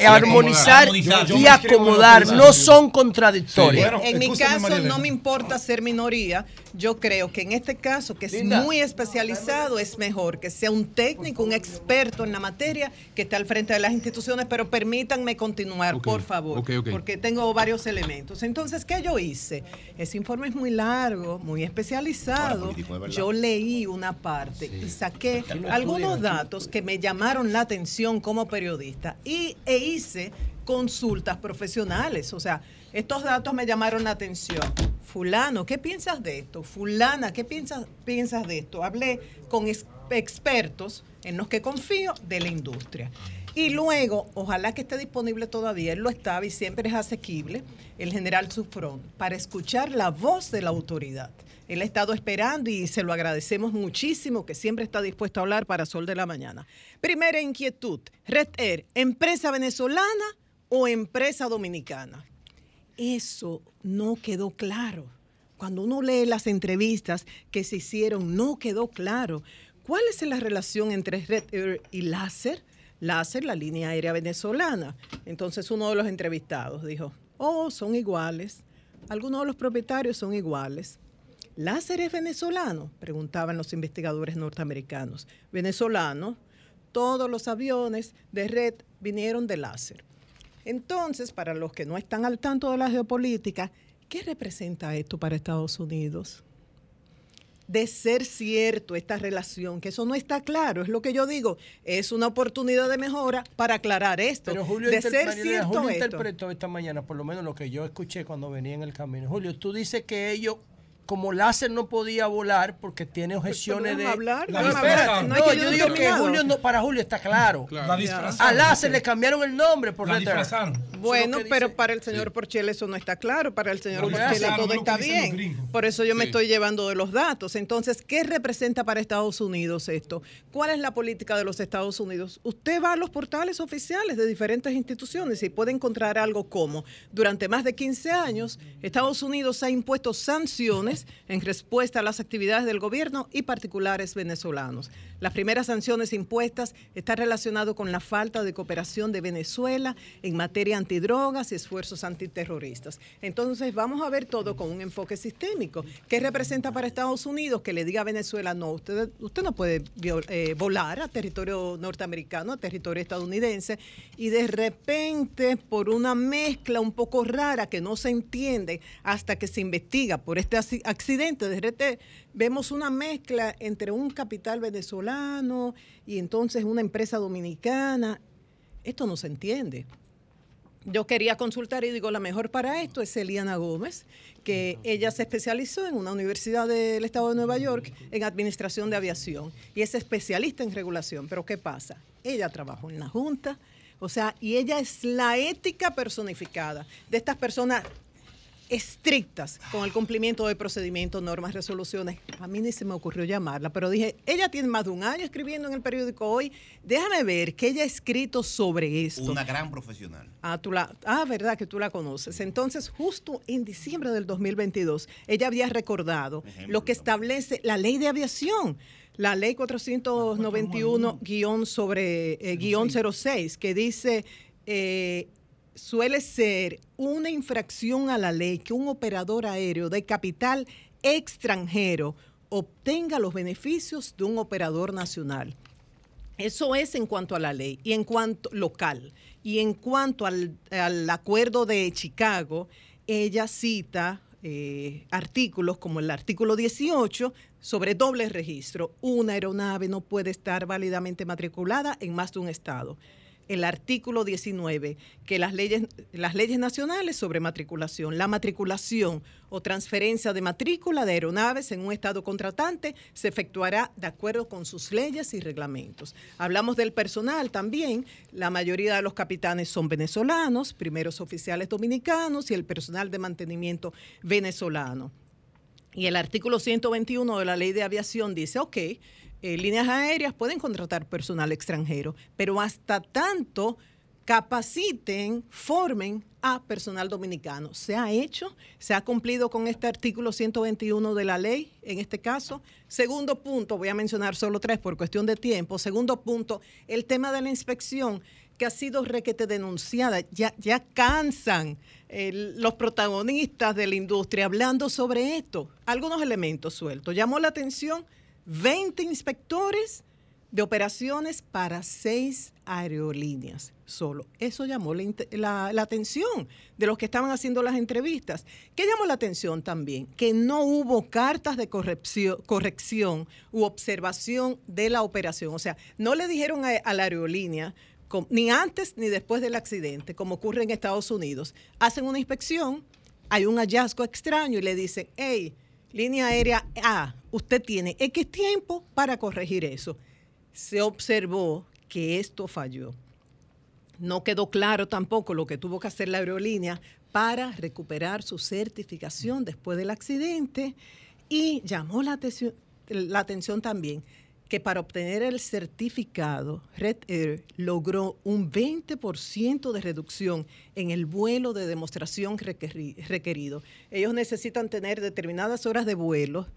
Armonizar. y acomodar. No son contradictorias. en mi caso no me importa ser minoría. Yo creo que en este caso, que es Linda. muy especializado, es mejor que sea un técnico, un experto en la materia, que esté al frente de las instituciones, pero permítanme continuar, por favor, porque tengo varios elementos. Entonces, ¿qué yo hice? Ese informe es muy largo, muy especializado. Yo leí una parte y saqué algunos datos que me llamaron la atención como periodista y, e hice consultas profesionales. O sea, estos datos me llamaron la atención. Fulano, ¿qué piensas de esto? Fulana, ¿qué piensas, piensas de esto? Hablé con ex- expertos en los que confío de la industria. Y luego, ojalá que esté disponible todavía, él lo estaba y siempre es asequible, el general Sufrón, para escuchar la voz de la autoridad. Él ha estado esperando y se lo agradecemos muchísimo que siempre está dispuesto a hablar para Sol de la Mañana. Primera inquietud, Red Air, ¿empresa venezolana o empresa dominicana? Eso no quedó claro. Cuando uno lee las entrevistas que se hicieron, no quedó claro. ¿Cuál es la relación entre Red Air y Láser? Láser, la línea aérea venezolana. Entonces uno de los entrevistados dijo, oh, son iguales. Algunos de los propietarios son iguales. ¿Láser es venezolano? Preguntaban los investigadores norteamericanos. Venezolano. Todos los aviones de Red vinieron de Láser. Entonces, para los que no están al tanto de la geopolítica, ¿qué representa esto para Estados Unidos? De ser cierto esta relación, que eso no está claro, es lo que yo digo, es una oportunidad de mejora para aclarar esto. Pero Julio, de inter- ser cierto Julio esto. interpretó esta mañana, por lo menos lo que yo escuché cuando venía en el camino. Julio, tú dices que ellos como láser no podía volar porque tiene objeciones de. hablar, No, espérate, no no, yo digo que. Julio no, para Julio está claro. La disfrazaron. A láser le cambiaron el nombre por La disfrazaron. Bueno, pero para el señor Porchela eso no está claro. Para el señor hacen, todo está bien. Por eso yo me estoy llevando de los datos. Entonces, ¿qué representa para Estados Unidos esto? ¿Cuál es la política de los Estados Unidos? Usted va a los portales oficiales de diferentes instituciones y puede encontrar algo como, durante más de 15 años, Estados Unidos ha impuesto sanciones en respuesta a las actividades del gobierno y particulares venezolanos. Las primeras sanciones impuestas están relacionadas con la falta de cooperación de Venezuela en materia antidrogas y esfuerzos antiterroristas. Entonces vamos a ver todo con un enfoque sistémico. ¿Qué representa para Estados Unidos que le diga a Venezuela, no, usted, usted no puede eh, volar a territorio norteamericano, a territorio estadounidense, y de repente por una mezcla un poco rara que no se entiende hasta que se investiga por este acci- accidente, de vemos una mezcla entre un capital venezolano y entonces una empresa dominicana. Esto no se entiende. Yo quería consultar y digo, la mejor para esto es Eliana Gómez, que ella se especializó en una universidad del estado de Nueva York en administración de aviación y es especialista en regulación. Pero ¿qué pasa? Ella trabajó en la Junta, o sea, y ella es la ética personificada de estas personas estrictas con el cumplimiento de procedimientos, normas, resoluciones. A mí ni se me ocurrió llamarla, pero dije, ella tiene más de un año escribiendo en el periódico hoy. Déjame ver qué ella ha escrito sobre esto. Una gran profesional. Ah, tú la, ah, verdad que tú la conoces. Entonces, justo en diciembre del 2022, ella había recordado lo que establece la ley de aviación, la ley 491 guion sobre eh, guion 06, que dice eh, suele ser una infracción a la ley que un operador aéreo de capital extranjero obtenga los beneficios de un operador nacional. Eso es en cuanto a la ley y en cuanto local. Y en cuanto al, acuerdo de Chicago, ella cita eh, artículos como el artículo 18 sobre doble registro. Una aeronave no puede estar válidamente matriculada en más de un estado. El artículo 19, que las leyes, las leyes nacionales sobre matriculación, la matriculación o transferencia de matrícula de aeronaves en un estado contratante se efectuará de acuerdo con sus leyes y reglamentos. Hablamos del personal también. La mayoría de los capitanes son venezolanos, primeros oficiales dominicanos y el personal de mantenimiento venezolano. Y el artículo 121 de la ley de aviación dice, ok, eh, líneas aéreas pueden contratar personal extranjero, pero hasta tanto capaciten, formen a personal dominicano. ¿Se ha hecho? ¿Se ha cumplido con este artículo 121 de la ley en este caso? Segundo punto, voy a mencionar solo tres por cuestión de tiempo. Segundo punto, el tema de la inspección que ha sido requete denunciada. Ya, ya cansan eh, los protagonistas de la industria hablando sobre esto. Algunos elementos sueltos. Llamó la atención 20 inspectores de operaciones para seis aerolíneas solo. Eso llamó la, atención de los que estaban haciendo las entrevistas. ¿Qué llamó la atención también? Que no hubo cartas de corrección, u observación de la operación. O sea, no le dijeron a, la aerolínea, ni antes ni después del accidente, como ocurre en Estados Unidos. Hacen una inspección, hay un hallazgo extraño y le dicen, hey, línea aérea A, usted tiene X tiempo para corregir eso. Se observó que esto falló. No quedó claro tampoco lo que tuvo que hacer la aerolínea para recuperar su certificación después del accidente y llamó la atención, la atención también que para obtener el certificado, Red Air logró un 20% de reducción en el vuelo de demostración requeri- requerido. Ellos necesitan tener determinadas horas de vuelo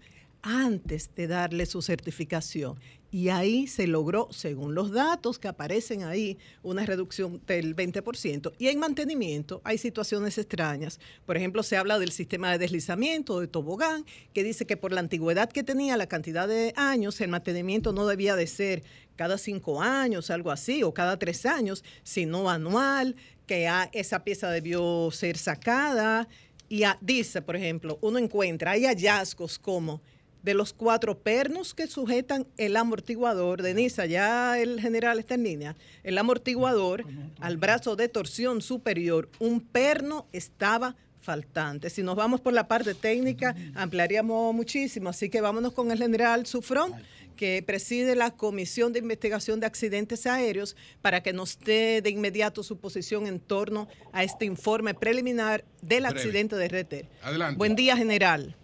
antes de darle su certificación. Y ahí se logró, según los datos que aparecen ahí, una reducción del 20%. Y en mantenimiento hay situaciones extrañas. Por ejemplo, se habla del sistema de deslizamiento de tobogán, que dice que por la antigüedad que tenía, la cantidad de años, el mantenimiento no debía de ser cada cinco años, algo así, o cada tres años, sino anual, que esa pieza debió ser sacada. Y dice, por ejemplo, uno encuentra, hay hallazgos como de los cuatro pernos que sujetan el amortiguador, Denisa, ya el general está en línea, el amortiguador al brazo de torsión superior, un perno estaba faltante. Si nos vamos por la parte técnica, ampliaríamos muchísimo. Así que vámonos con el general Sufrón, que preside la Comisión de Investigación de Accidentes Aéreos, para que nos dé de inmediato su posición en torno a este informe preliminar del accidente de Reter. Adelante. Buen día, general.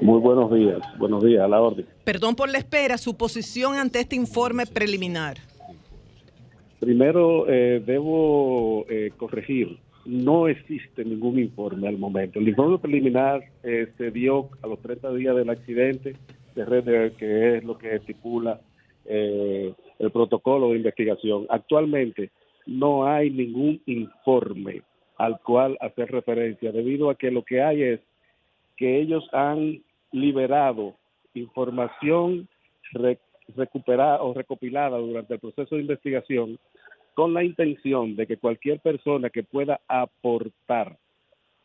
Muy buenos días, buenos días, a la orden. Perdón por la espera, su posición ante este informe preliminar. Primero, eh, debo eh, corregir, no existe ningún informe al momento. El informe preliminar eh, se dio a los 30 días del accidente de Red que es lo que estipula eh, el protocolo de investigación. Actualmente no hay ningún informe al cual hacer referencia, debido a que lo que hay es que ellos han liberado información re- recuperada o recopilada durante el proceso de investigación con la intención de que cualquier persona que pueda aportar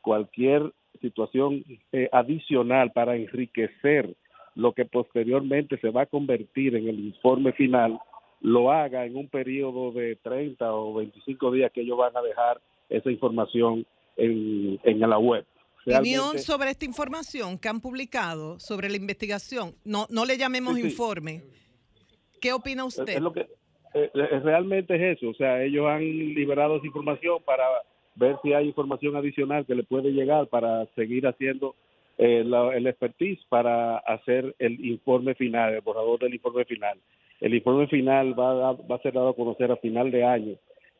cualquier situación eh, adicional para enriquecer lo que posteriormente se va a convertir en el informe final, lo haga en un periodo de 30 o 25 días que ellos van a dejar esa información en, en la web. Opinión sobre esta información que han publicado sobre la investigación. No, no le llamemos Sí, sí. informe. ¿Qué opina usted? es lo que eh, eh, realmente es eso, o sea, ellos han liberado esa información para ver si hay información adicional que le puede llegar para seguir haciendo eh, la- el expertise para hacer el informe final, el borrador del informe final. El informe final va a, va a ser dado a conocer a final de año,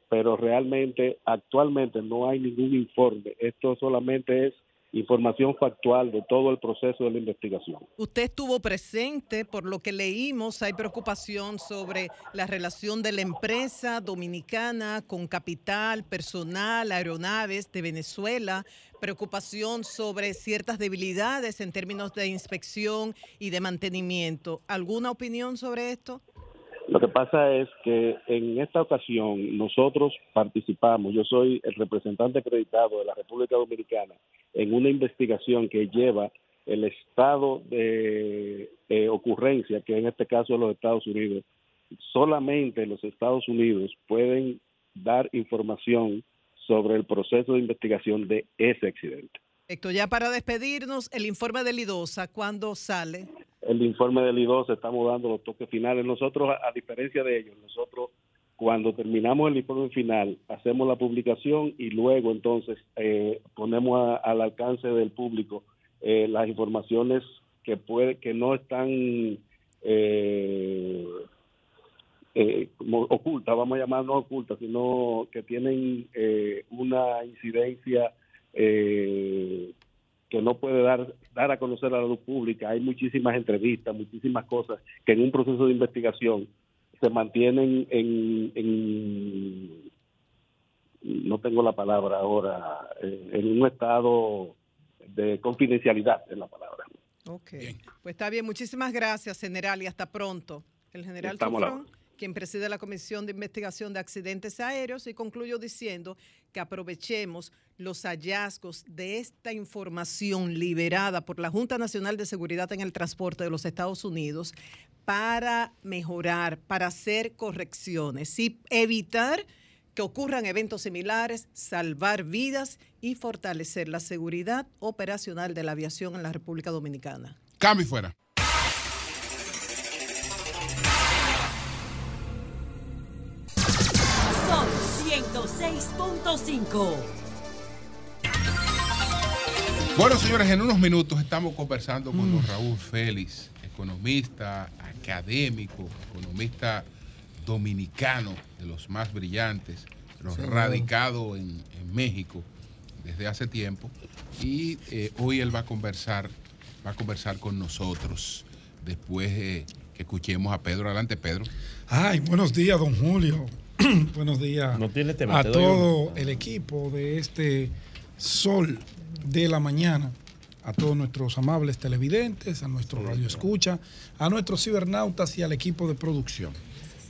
pero realmente actualmente no hay ningún informe. Esto solamente es información factual de todo el proceso de la investigación. Usted estuvo presente, por lo que leímos, hay preocupación sobre la relación de la empresa dominicana con capital, personal, aeronaves de Venezuela, preocupación sobre ciertas debilidades en términos de inspección y de mantenimiento. ¿Alguna opinión sobre esto? Lo que pasa es que en esta ocasión nosotros participamos, yo soy el representante acreditado de la República Dominicana en una investigación que lleva el estado de ocurrencia, que en este caso es los Estados Unidos. Solamente los Estados Unidos pueden dar información sobre el proceso de investigación de ese accidente. Perfecto, ya para despedirnos, el informe de Lidosa, ¿cuándo sale? el informe del I2 estamos dando los toques finales. Nosotros, a, diferencia de ellos, nosotros cuando terminamos el informe final, hacemos la publicación y luego entonces eh, ponemos al alcance del público eh, las informaciones que puede que no están eh, eh, como ocultas, vamos a llamar no ocultas, sino que tienen eh, una incidencia eh, que no puede dar dar a conocer a la luz pública. Hay muchísimas entrevistas, muchísimas cosas que en un proceso de investigación se mantienen en, en no tengo la palabra ahora, eh, en un estado de confidencialidad en la palabra. Ok, pues está bien. Muchísimas gracias, general, y hasta pronto. El general Estamos quien preside la Comisión de Investigación de Accidentes Aéreos, y concluyo diciendo que aprovechemos los hallazgos de esta información liberada por la Junta Nacional de Seguridad en el Transporte de los Estados Unidos para mejorar, para hacer correcciones y evitar que ocurran eventos similares, salvar vidas y fortalecer la seguridad operacional de la aviación en la República Dominicana. Cambio fuera. 106.5. Bueno, señores, en unos minutos estamos conversando con don Raúl Félix, economista, académico, economista dominicano de los más brillantes, pero Señor. radicado en, en México desde hace tiempo. Y eh, hoy él va a conversar, va a conversar con nosotros después de que escuchemos a Pedro. Adelante, Pedro. Ay, buenos días, don Julio. buenos días tema, a todo el equipo de este Sol de la Mañana, a todos nuestros amables televidentes, a nuestro radio escucha, a nuestros cibernautas y al equipo de producción.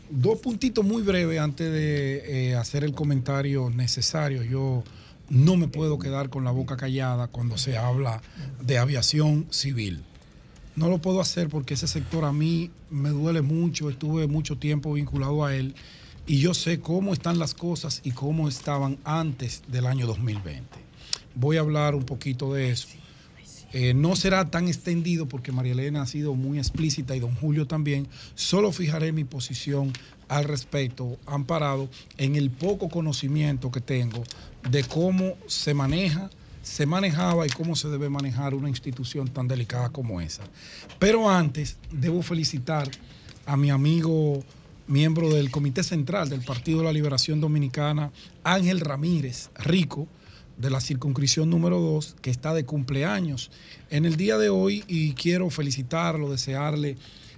Dos puntitos muy breves antes de eh, hacer el comentario necesario. Yo no me puedo quedar con la boca callada cuando se habla de aviación civil. No lo puedo hacer porque ese sector a mí me duele mucho, estuve mucho tiempo vinculado a él y yo sé cómo están las cosas y cómo estaban antes del año 2020. voy a hablar un poquito de eso. Eh, no será tan extendido porque María Elena ha sido muy explícita y don Julio también. Solo fijaré mi posición al respecto, amparado en el poco conocimiento que tengo de cómo se maneja, se manejaba y cómo se debe manejar una institución tan delicada como esa. Pero antes, debo felicitar a mi amigo miembro del Comité Central del Partido de la Liberación Dominicana, Ángel Ramírez Rico, de la circunscripción número 2, que está de cumpleaños en el día de hoy y quiero felicitarlo, desearle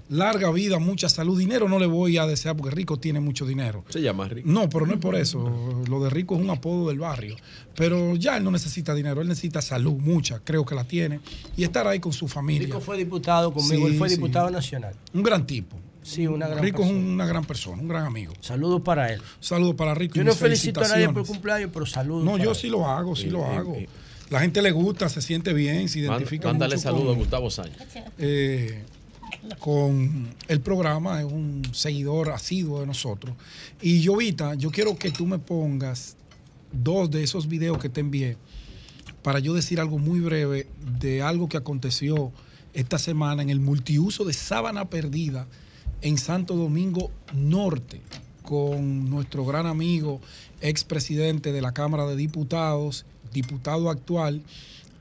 larga vida, mucha salud. Dinero no le voy a desear porque Rico tiene mucho dinero. Se llama Rico. No, pero no es por eso. Lo de Rico es un apodo del barrio. Pero ya él no necesita dinero, él necesita salud, mucha, creo que la tiene, y estar ahí con su familia. Rico fue diputado conmigo, Sí, él fue sí. diputado nacional. Un gran tipo. Sí, una gran Rico persona. es una gran persona, un gran amigo. Saludos para él. Saludos para Rico. y Yo no felicito a nadie por felicitaciones. cumpleaños, pero saludos. No, yo él. sí lo hago, sí Y- lo y- hago. y- La gente le gusta, se siente bien, se identifica Mándale saludos a Gustavo Sánchez. eh, con el programa, es un seguidor asiduo de nosotros. Y Jovita, yo quiero que tú me pongas dos de esos videos que te envié para yo decir algo muy breve de algo que aconteció esta semana en el multiuso de Sábana Perdida en Santo Domingo Norte con nuestro gran amigo, expresidente de la Cámara de Diputados, diputado actual,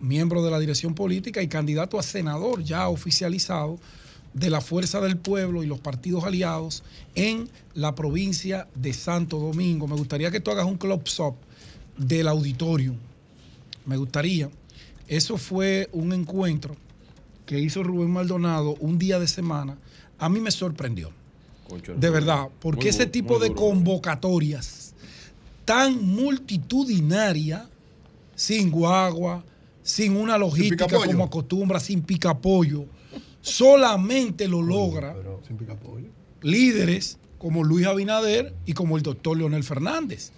miembro de la dirección política y candidato a senador ya oficializado de la Fuerza del Pueblo y los partidos aliados en la provincia de Santo Domingo. Me gustaría que tú hagas un close-up del auditorio. Me gustaría. Eso fue un encuentro que hizo Rubén Maldonado un día de semana. A mí me sorprendió. De verdad, porque ese tipo de convocatorias tan multitudinaria, sin guagua, sin una logística como acostumbra, sin picapollo, solamente lo logra líderes como Luis Abinader y como el doctor Leonel Fernández.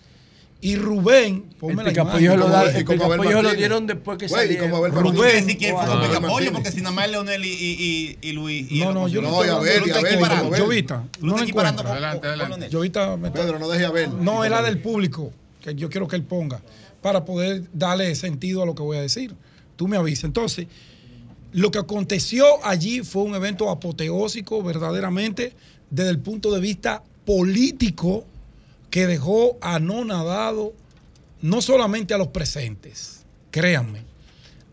Y Rubén, ponme El la picapollo imagen. lo el picapollo lo dieron después que Abel Rubén. Ni quién fue Abel picapollo, porque si nada más Leonel y, y, y, y Luis. y No, no, yo no, No, y hablando- Abel, y Jovita, no lo encuentro. Adelante, adelante. Jovita me está- Pedro, no deje a ver. No, es la del público, que yo quiero que él ponga, para poder darle sentido a lo que voy a decir. Tú me avisas. Entonces, lo que aconteció allí fue un evento apoteósico, verdaderamente, desde el punto de vista político, que dejó anonadado no solamente a los presentes, créanme,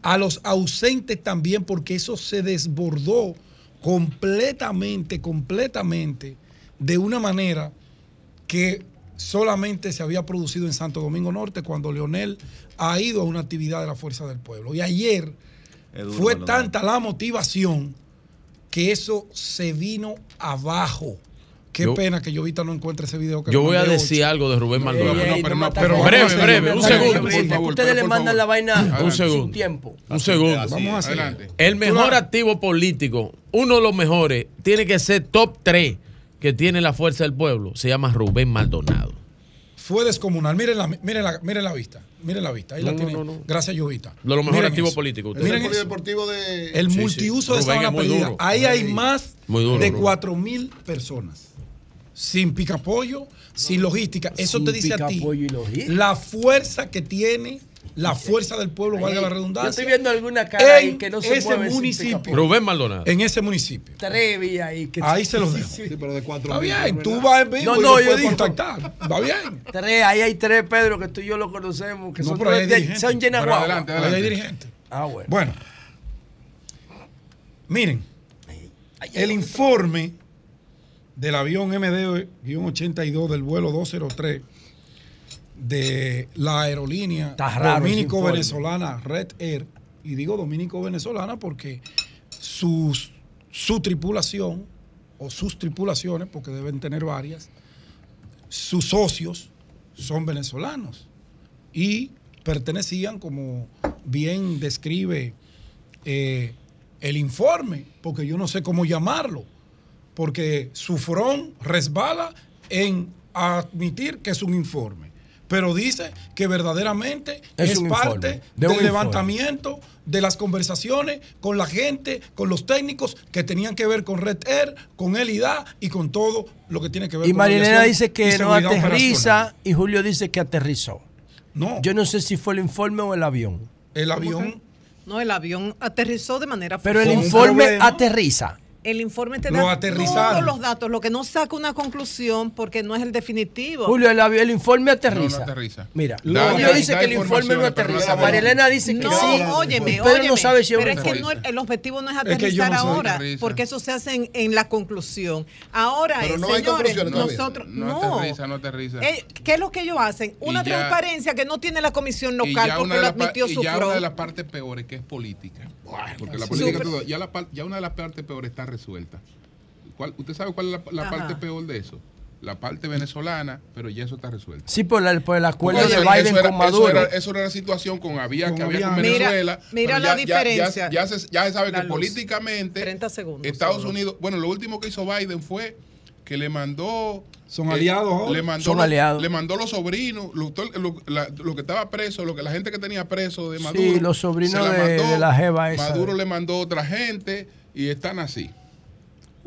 a los ausentes también, porque eso se desbordó completamente, completamente, de una manera que solamente se había producido en Santo Domingo Norte cuando Leonel ha ido a una actividad de la Fuerza del Pueblo. Y ayer fue tanta la motivación que eso se vino abajo. Qué Yo- pena que yo ahorita no encuentre ese video. Que Yo voy a decir algo de Rubén Maldonado. Ey, ey, pero no no, pero breve, breve, un segundo, por Ustedes le mandan la vaina Adelante. Un sin segundo. tiempo. Un segundo. Así Vamos a es. hacer. Adelante. El mejor activo político, uno de los mejores, tiene que ser top 3 que tiene la fuerza del pueblo. Se llama Rubén Maldonado. Fue descomunal. Miren la, miren la, miren la vista. Miren la vista. Ahí No, la tienen. no, no. Gracias, Jovita. De los mejores Miren activos eso. políticos. Es el Miren eso. polideportivo de. El Sí, sí. multiuso de Rubén Sabana Perdida. duro. Ahí hay más duro, de Rubén. 4 mil personas. Sin picapollo, sin logística. Eso Sin te dice a ti picapollo y logística. la fuerza que tiene la fuerza del pueblo, valga la Yo redundancia. estoy viendo alguna cara ahí que no se ese mueve municipio. Rubén Maldonado. En ese municipio. Trevi ahí. Que Ahí se los dejo. Sí, Sí, pero de cuatro Está bien, tú vas en vivo No, y no, yo puedes digo- contactar. Va bien. Tres, ahí hay tres, Pedro, que tú y yo lo conocemos, que No, son, hay de- dirigentes. son llenas Pero guagua. adelante, Ahí hay adelante. dirigentes. Ah, bueno. Bueno, miren, el informe del avión MD-82 del vuelo 203 de la aerolínea dominico-venezolana Red Air, y digo dominico-venezolana porque sus, su tripulación, o sus tripulaciones, porque deben tener varias, sus socios son venezolanos y pertenecían, como bien describe eh, el informe, porque yo no sé cómo llamarlo, porque su front resbala en admitir que es un informe, pero dice que verdaderamente Es parte informe, de un del informe. levantamiento de las conversaciones con la gente, con los técnicos que tenían que ver con Red Air, con el IDA y con todo lo que tiene que ver Y con Marilena aviación dice que no aterriza y Julio dice que aterrizó. No. Yo no sé si fue el informe o el avión. El avión. No, el avión aterrizó de manera Pero el informe aterriza. El informe te Lo da aterrizaron. todos los datos, lo que no saca una conclusión porque no es el definitivo. Julio, el, informe aterriza. No, no aterriza. Mira, Da- Julio da- dice da que el informe no aterriza. María Elena dice que no, sí. óyeme, Pedro óyeme, no sabe si es un pero es que no, el objetivo no es Es que yo aterrizar ahora, aterriza. porque eso se hace en, en la conclusión. Ahora, Pero eh, no señores, nosotros No no. aterriza, no aterriza. Eh, ¿Qué es lo que ellos hacen? Una Y ya- transparencia que no tiene la comisión Y local porque lo admitió y su ya una de las partes peores que es política. Porque la política es. todo- ya, la par- ya una de las partes peores está resuelta. ¿Cuál- ¿Usted sabe cuál es la, parte peor de eso? La parte venezolana, pero ya eso está resuelto. Sí, por, la- por el acuerdo de eso Biden era- con Maduro. Eso era, eso era la situación con había Con que había con. Mira- Venezuela. mira la diferencia. Ya, ya se, ya se sabe La que luz. políticamente 30 segundos Estados solo. Unidos, bueno, lo último que hizo Biden fue que le mandó Son aliados ahora. Le mandó, Son los- aliados. le mandó los sobrinos, lo, lo- la- lo que estaba preso, lo que la gente que tenía preso de Maduro. Sí, los sobrinos de, mandó, de la jeva esa. Maduro le mandó otra gente y están así.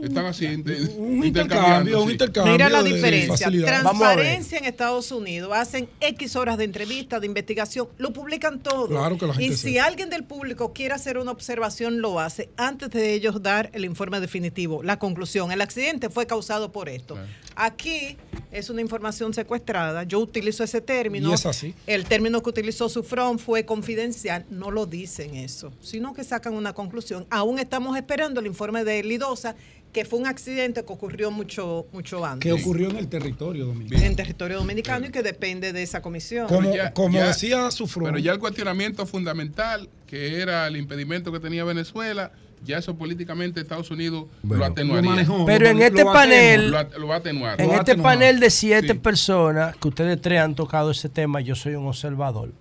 Están así, inter- un intercambio, un intercambio. Mira la diferencia. Transparencia en Estados Unidos. Hacen X horas de entrevista, de investigación. Lo publican todo. Claro que la gente y si alguien del público quiere hacer una observación, lo hace antes de ellos dar el informe definitivo. La conclusión. El accidente fue causado por esto. Aquí es una información secuestrada. Yo utilizo ese término. Y es así. El término que utilizó Sufrón fue confidencial. No lo dicen eso, sino que sacan una conclusión. Aún estamos esperando el informe de Lidosa, que fue un accidente que ocurrió mucho, mucho antes. que ocurrió en el territorio dominicano. En territorio dominicano y que depende de esa comisión. Como, ya- como ya- decía Sufrón, Pero ya el cuestionamiento fundamental, que era el impedimento que tenía Venezuela, ya eso políticamente Estados Unidos lo atenuaría. lo manejó, Pero en este lo panel- Lo, at- lo va a atenuar. En Lo este panel de siete Sí. personas que ustedes tres han tocado ese tema, yo soy un observador.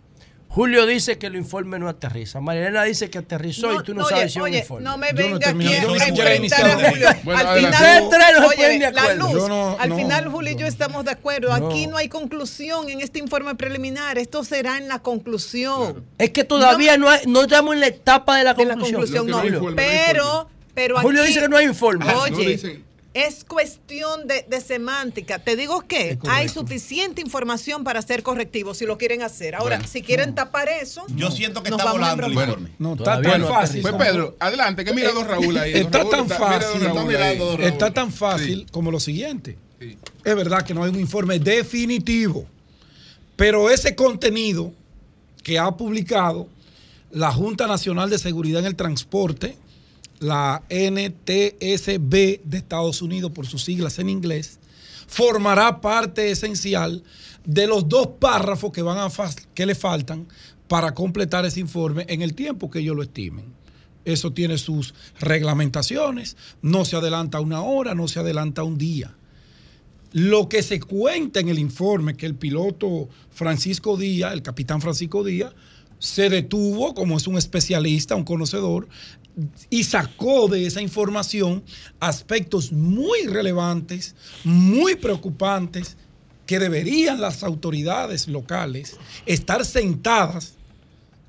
Julio dice que el informe no aterriza. Marielena dice que aterrizó y tú no, oye, sabes si es un informe. no me no venga aquí a yo ni siquiera he enfrentar a iniciado. Julio. Bueno, al final, oye, de la luz, al no, final Julio y yo estamos de acuerdo. No. Aquí no hay conclusión en este informe preliminar. Esto será en la conclusión. Es que todavía no, hay- no estamos en la etapa de la De la conclusión. no. Pero, pero Julio aquí- dice que no hay informe. Oye, dicen- es cuestión de, de semántica. Te digo que hay suficiente información para ser correctivos si lo quieren hacer. Ahora, Bueno. si quieren tapar eso, Yo siento que nos está volando el informe. no, está tan no fácil. Pues Pedro, adelante, que mira a don Raúl ahí. Está Raúl tan fácil, Raúl Raúl. Está tan fácil como lo siguiente. Es verdad que no hay un informe definitivo, pero ese contenido que ha publicado la Junta Nacional de Seguridad en el Transporte, la NTSB de Estados Unidos por sus siglas en inglés, formará parte esencial de los dos párrafos que, van a que le faltan para completar ese informe en el tiempo que ellos lo estimen. Eso tiene sus reglamentaciones, no se adelanta una hora, no se adelanta un día. Lo que se cuenta en el informe que el piloto Francisco Díaz, el capitán Francisco Díaz, se detuvo como es un especialista, un conocedor, y sacó de esa información aspectos muy relevantes, muy preocupantes, que deberían las autoridades locales estar sentadas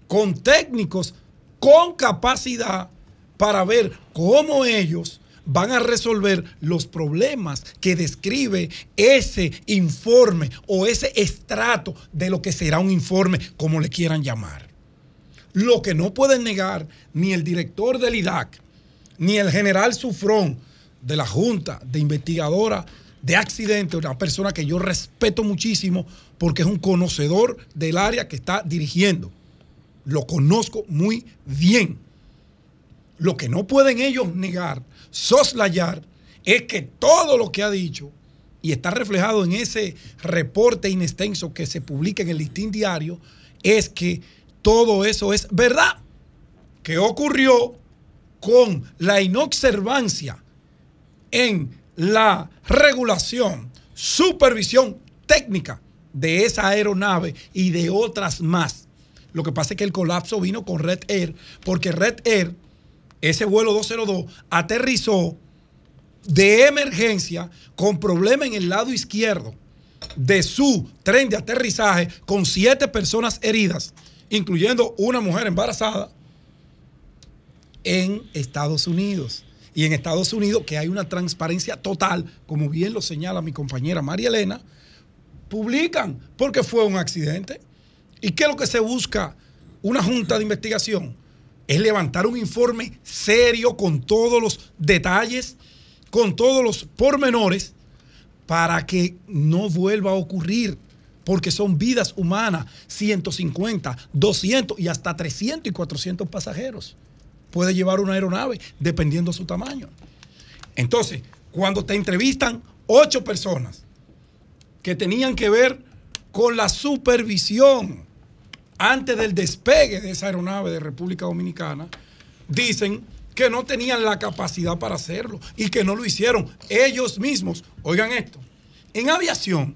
con técnicos con capacidad para ver cómo ellos van a resolver los problemas que describe ese informe o ese estrato de lo que será un informe, como le quieran llamar. Lo que no pueden negar ni el director del IDAC, ni el general Sufrón de la Junta de Investigadora de Accidentes, una persona que yo respeto muchísimo porque es un conocedor del área que está dirigiendo. Lo conozco muy bien. Lo que no pueden ellos negar, soslayar, es que todo lo que ha dicho, y está reflejado en ese reporte inextenso que se publica en el listín diario, es que todo eso es verdad. Que ocurrió con la inobservancia en la regulación, supervisión técnica de esa aeronave y de otras más. Lo que pasa es que el colapso vino con Red Air, porque Red Air, ese vuelo 202, aterrizó de emergencia con problema en el lado izquierdo de su tren de aterrizaje con siete personas heridas, incluyendo una mujer embarazada, en Estados Unidos. Y en Estados Unidos, que hay una transparencia total, como bien lo señala mi compañera María Elena, publican porque fue un accidente. ¿Y qué es lo que se busca una junta de investigación? Es levantar un informe serio con todos los detalles, con todos los pormenores, para que no vuelva a ocurrir, porque son vidas humanas, 150, 200 y hasta 300 y 400 pasajeros. Puede llevar una aeronave, dependiendo su tamaño. Entonces, cuando te entrevistan ocho personas que tenían que ver con la supervisión antes del despegue de esa aeronave de República Dominicana, dicen que no tenían la capacidad para hacerlo y que no lo hicieron ellos mismos. Oigan esto, en aviación,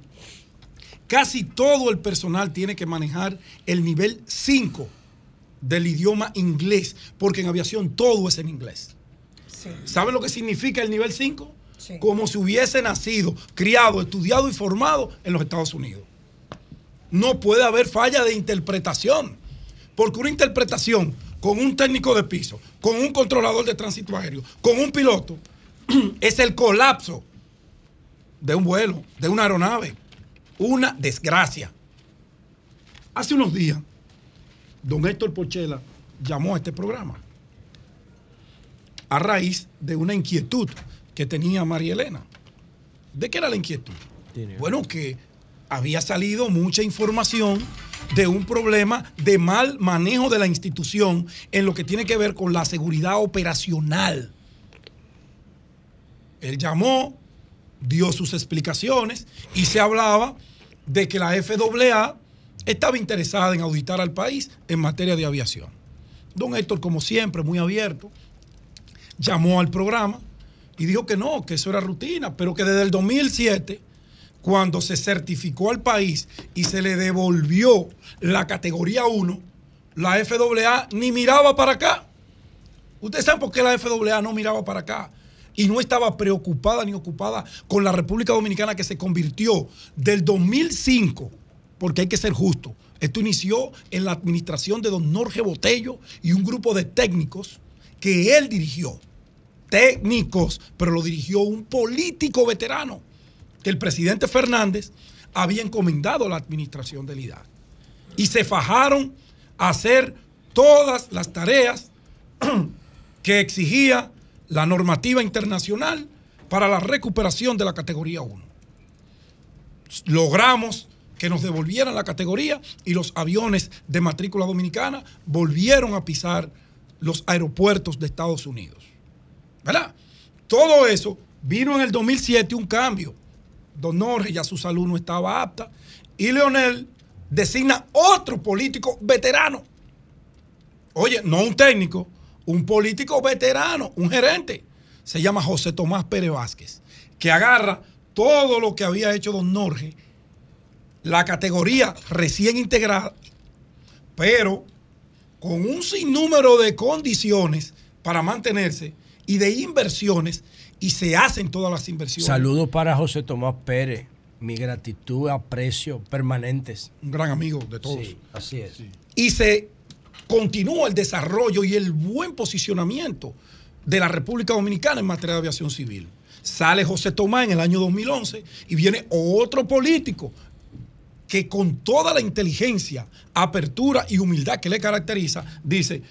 casi todo el personal tiene que manejar el nivel 5 del idioma inglés, porque en aviación todo es en inglés. ¿Saben lo que significa el nivel 5? Como si hubiese nacido, criado, estudiado y formado en los Estados Unidos. No puede haber falla de interpretación, porque una interpretación con un técnico de piso, con un controlador de tránsito aéreo, con un piloto, es el colapso de un vuelo, de una aeronave. Una desgracia. Hace unos días, don Héctor Pochela llamó a este programa a raíz de una inquietud que tenía María Elena. ¿De qué era la inquietud? Bueno, que había salido mucha información de un problema de mal manejo de la institución en lo que tiene que ver con la seguridad operacional. Él llamó, dio sus explicaciones y se hablaba de que la FAA estaba interesada en auditar al país en materia de aviación. Don Héctor, como siempre, muy abierto, llamó al programa y dijo que no, que eso era rutina, pero que desde el 2007, cuando se certificó al país y se le devolvió la categoría 1, la FAA ni miraba para acá. Ustedes saben por qué la FAA no miraba para acá y no estaba preocupada ni ocupada con la República Dominicana que se convirtió del 2005, porque hay que ser justo. Esto inició en la administración de don Jorge Botello y un grupo de técnicos que él dirigió técnicos, pero lo dirigió un político veterano que el presidente Fernández había encomendado a la administración del IDA. Y se fajaron a hacer todas las tareas que exigía la normativa internacional para la recuperación de la categoría 1. Logramos que nos devolvieran la categoría y los aviones de matrícula dominicana volvieron a pisar los aeropuertos de Estados Unidos. ¿verdad? Todo eso vino en el 2007 un cambio. Don Norge ya su salud no estaba apta y Leonel designa otro político veterano. Oye, no un técnico, un político veterano, un gerente. Se llama José Tomás Pérez Vázquez, que agarra todo lo que había hecho Don Norge, la categoría recién integrada, pero con un sinnúmero de condiciones para mantenerse y de inversiones y se hacen todas las inversiones. Saludos para José Tomás Pérez. Mi gratitud, aprecio permanentes. Un gran amigo de todos. Sí, así es. Y se continúa el desarrollo y el buen posicionamiento de la República Dominicana en materia de aviación civil. Sale José Tomás en el año 2011 y viene otro político que con toda la inteligencia, apertura y humildad que le caracteriza, dice,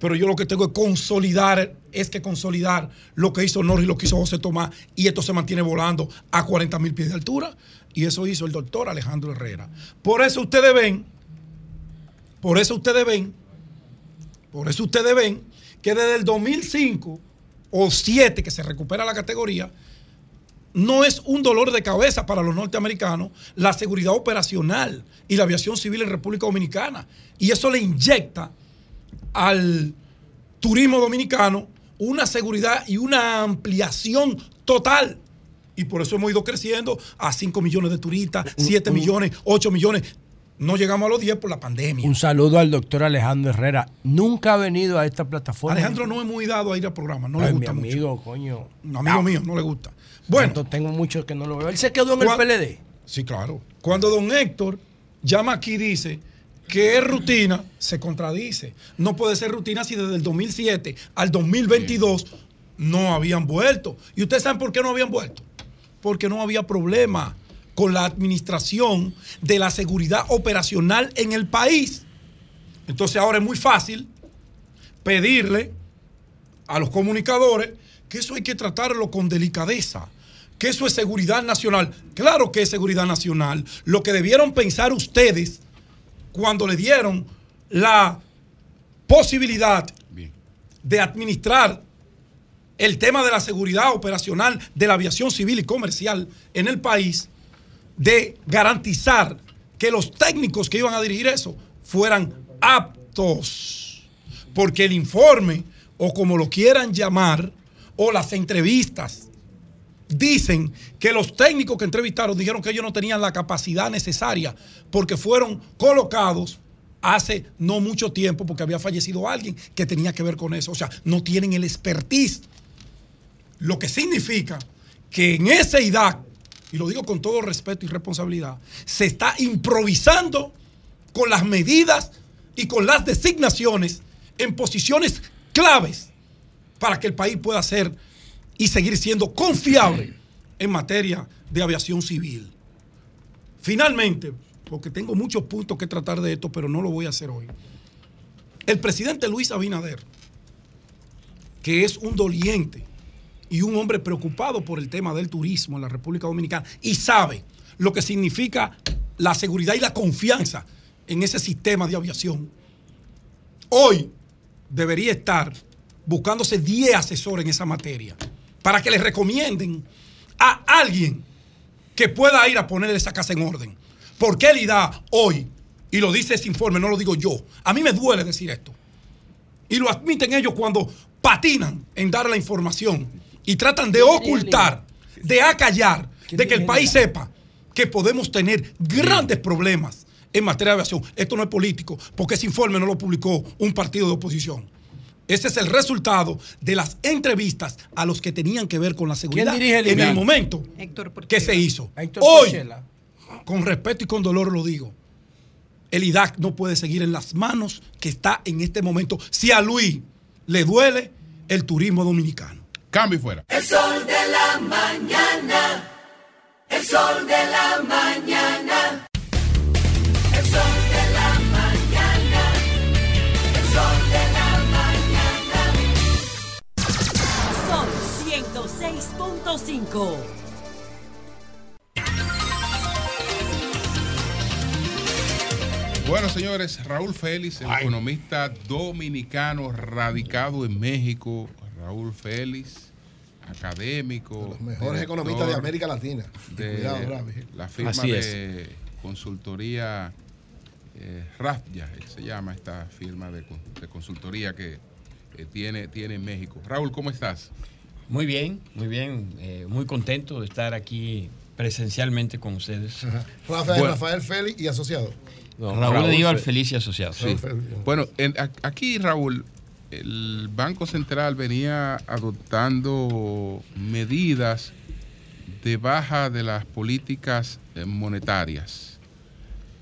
pero yo lo que tengo es consolidar, es que consolidar lo que hizo Norris lo que hizo José Tomás, y esto se mantiene volando a 40 mil pies de altura, y eso hizo el doctor Alejandro Herrera. Por eso ustedes ven, por eso ustedes ven, por eso ustedes ven que desde el 2005 o 2007 que se recupera la categoría, no es un dolor de cabeza para los norteamericanos la seguridad operacional y la aviación civil en República Dominicana. Y eso le inyecta al turismo dominicano una seguridad y una ampliación total. Y por eso hemos ido creciendo a 5 millones de turistas, 7 millones, 8 millones. No llegamos a los 10 por la pandemia. Un saludo al doctor Alejandro Herrera. Nunca ha venido a esta plataforma. Alejandro no es muy dado a ir a programas, no le gusta mi amigo, mucho. coño. Un amigo mío, no le gusta. Bueno. Tanto tengo mucho que no lo veo. Él se quedó en el PLD. Sí, claro. Cuando don Héctor llama aquí y dice que es rutina, se contradice. No puede ser rutina si desde el 2007 al 2022 no habían vuelto. ¿Y ustedes saben por qué no habían vuelto? Porque no había problema con la administración de la seguridad operacional en el país. Entonces ahora es muy fácil pedirle a los comunicadores que eso hay que tratarlo con delicadeza, que eso es seguridad nacional. Claro que es seguridad nacional. Lo que debieron pensar ustedes cuando le dieron la posibilidad de administrar el tema de la seguridad operacional de la aviación civil y comercial en el país, de garantizar que los técnicos que iban a dirigir eso fueran aptos. Porque el informe, o como lo quieran llamar, o las entrevistas, dicen que los técnicos que entrevistaron dijeron que ellos no tenían la capacidad necesaria porque fueron colocados hace no mucho tiempo porque había fallecido alguien que tenía que ver con eso. O sea, no tienen el expertise. Lo que significa que en ese IDAC, y lo digo con todo respeto y responsabilidad, se está improvisando con las medidas y con las designaciones en posiciones claves para que el país pueda ser y seguir siendo confiable en materia de aviación civil. Finalmente, porque tengo muchos puntos que tratar de esto, pero no lo voy a hacer hoy. El presidente Luis Abinader, que es un doliente y un hombre preocupado por el tema del turismo en la República Dominicana y sabe lo que significa la seguridad y la confianza en ese sistema de aviación, hoy debería estar buscándose 10 asesores en esa materia para que le recomienden a alguien que pueda ir a poner esa casa en orden. Porque él da hoy, y lo dice ese informe, no lo digo yo, a mí me duele decir esto. Y lo admiten ellos cuando patinan en dar la información y tratan de ocultar, de acallar, de que el país sepa que podemos tener grandes problemas en materia de aviación. Esto no es político, porque ese informe no lo publicó un partido de oposición. Ese es el resultado de las entrevistas a los que tenían que ver con la seguridad dirige el en el momento Héctor que se hizo. Héctor Hoy, Porchela. con respeto y con dolor lo digo, el IDAC no puede seguir en las manos que está en este momento. Si a Luis le duele el turismo dominicano. Cambio fuera. El sol de la mañana. El sol de la mañana. El sol de la mañana. El sol de la mañana. Son 106.5. Bueno, señores, Raúl Félix, el economista dominicano radicado en México. Raúl Félix, académico. los mejores economistas de América Latina. de Cuidado. La firma Así es. de consultoría eh, Rafya, se llama esta firma de, con- de consultoría que eh, tiene, tiene en México. Raúl, ¿cómo estás? Muy bien, muy bien. eh, muy contento de estar aquí presencialmente con ustedes. Rafael, Bueno. Rafael Félix y asociado. Raúl Aníbal Feliz y Asociados. Sí. Bueno, en- aquí, Raúl, el Banco Central venía adoptando medidas de baja de las políticas eh, monetarias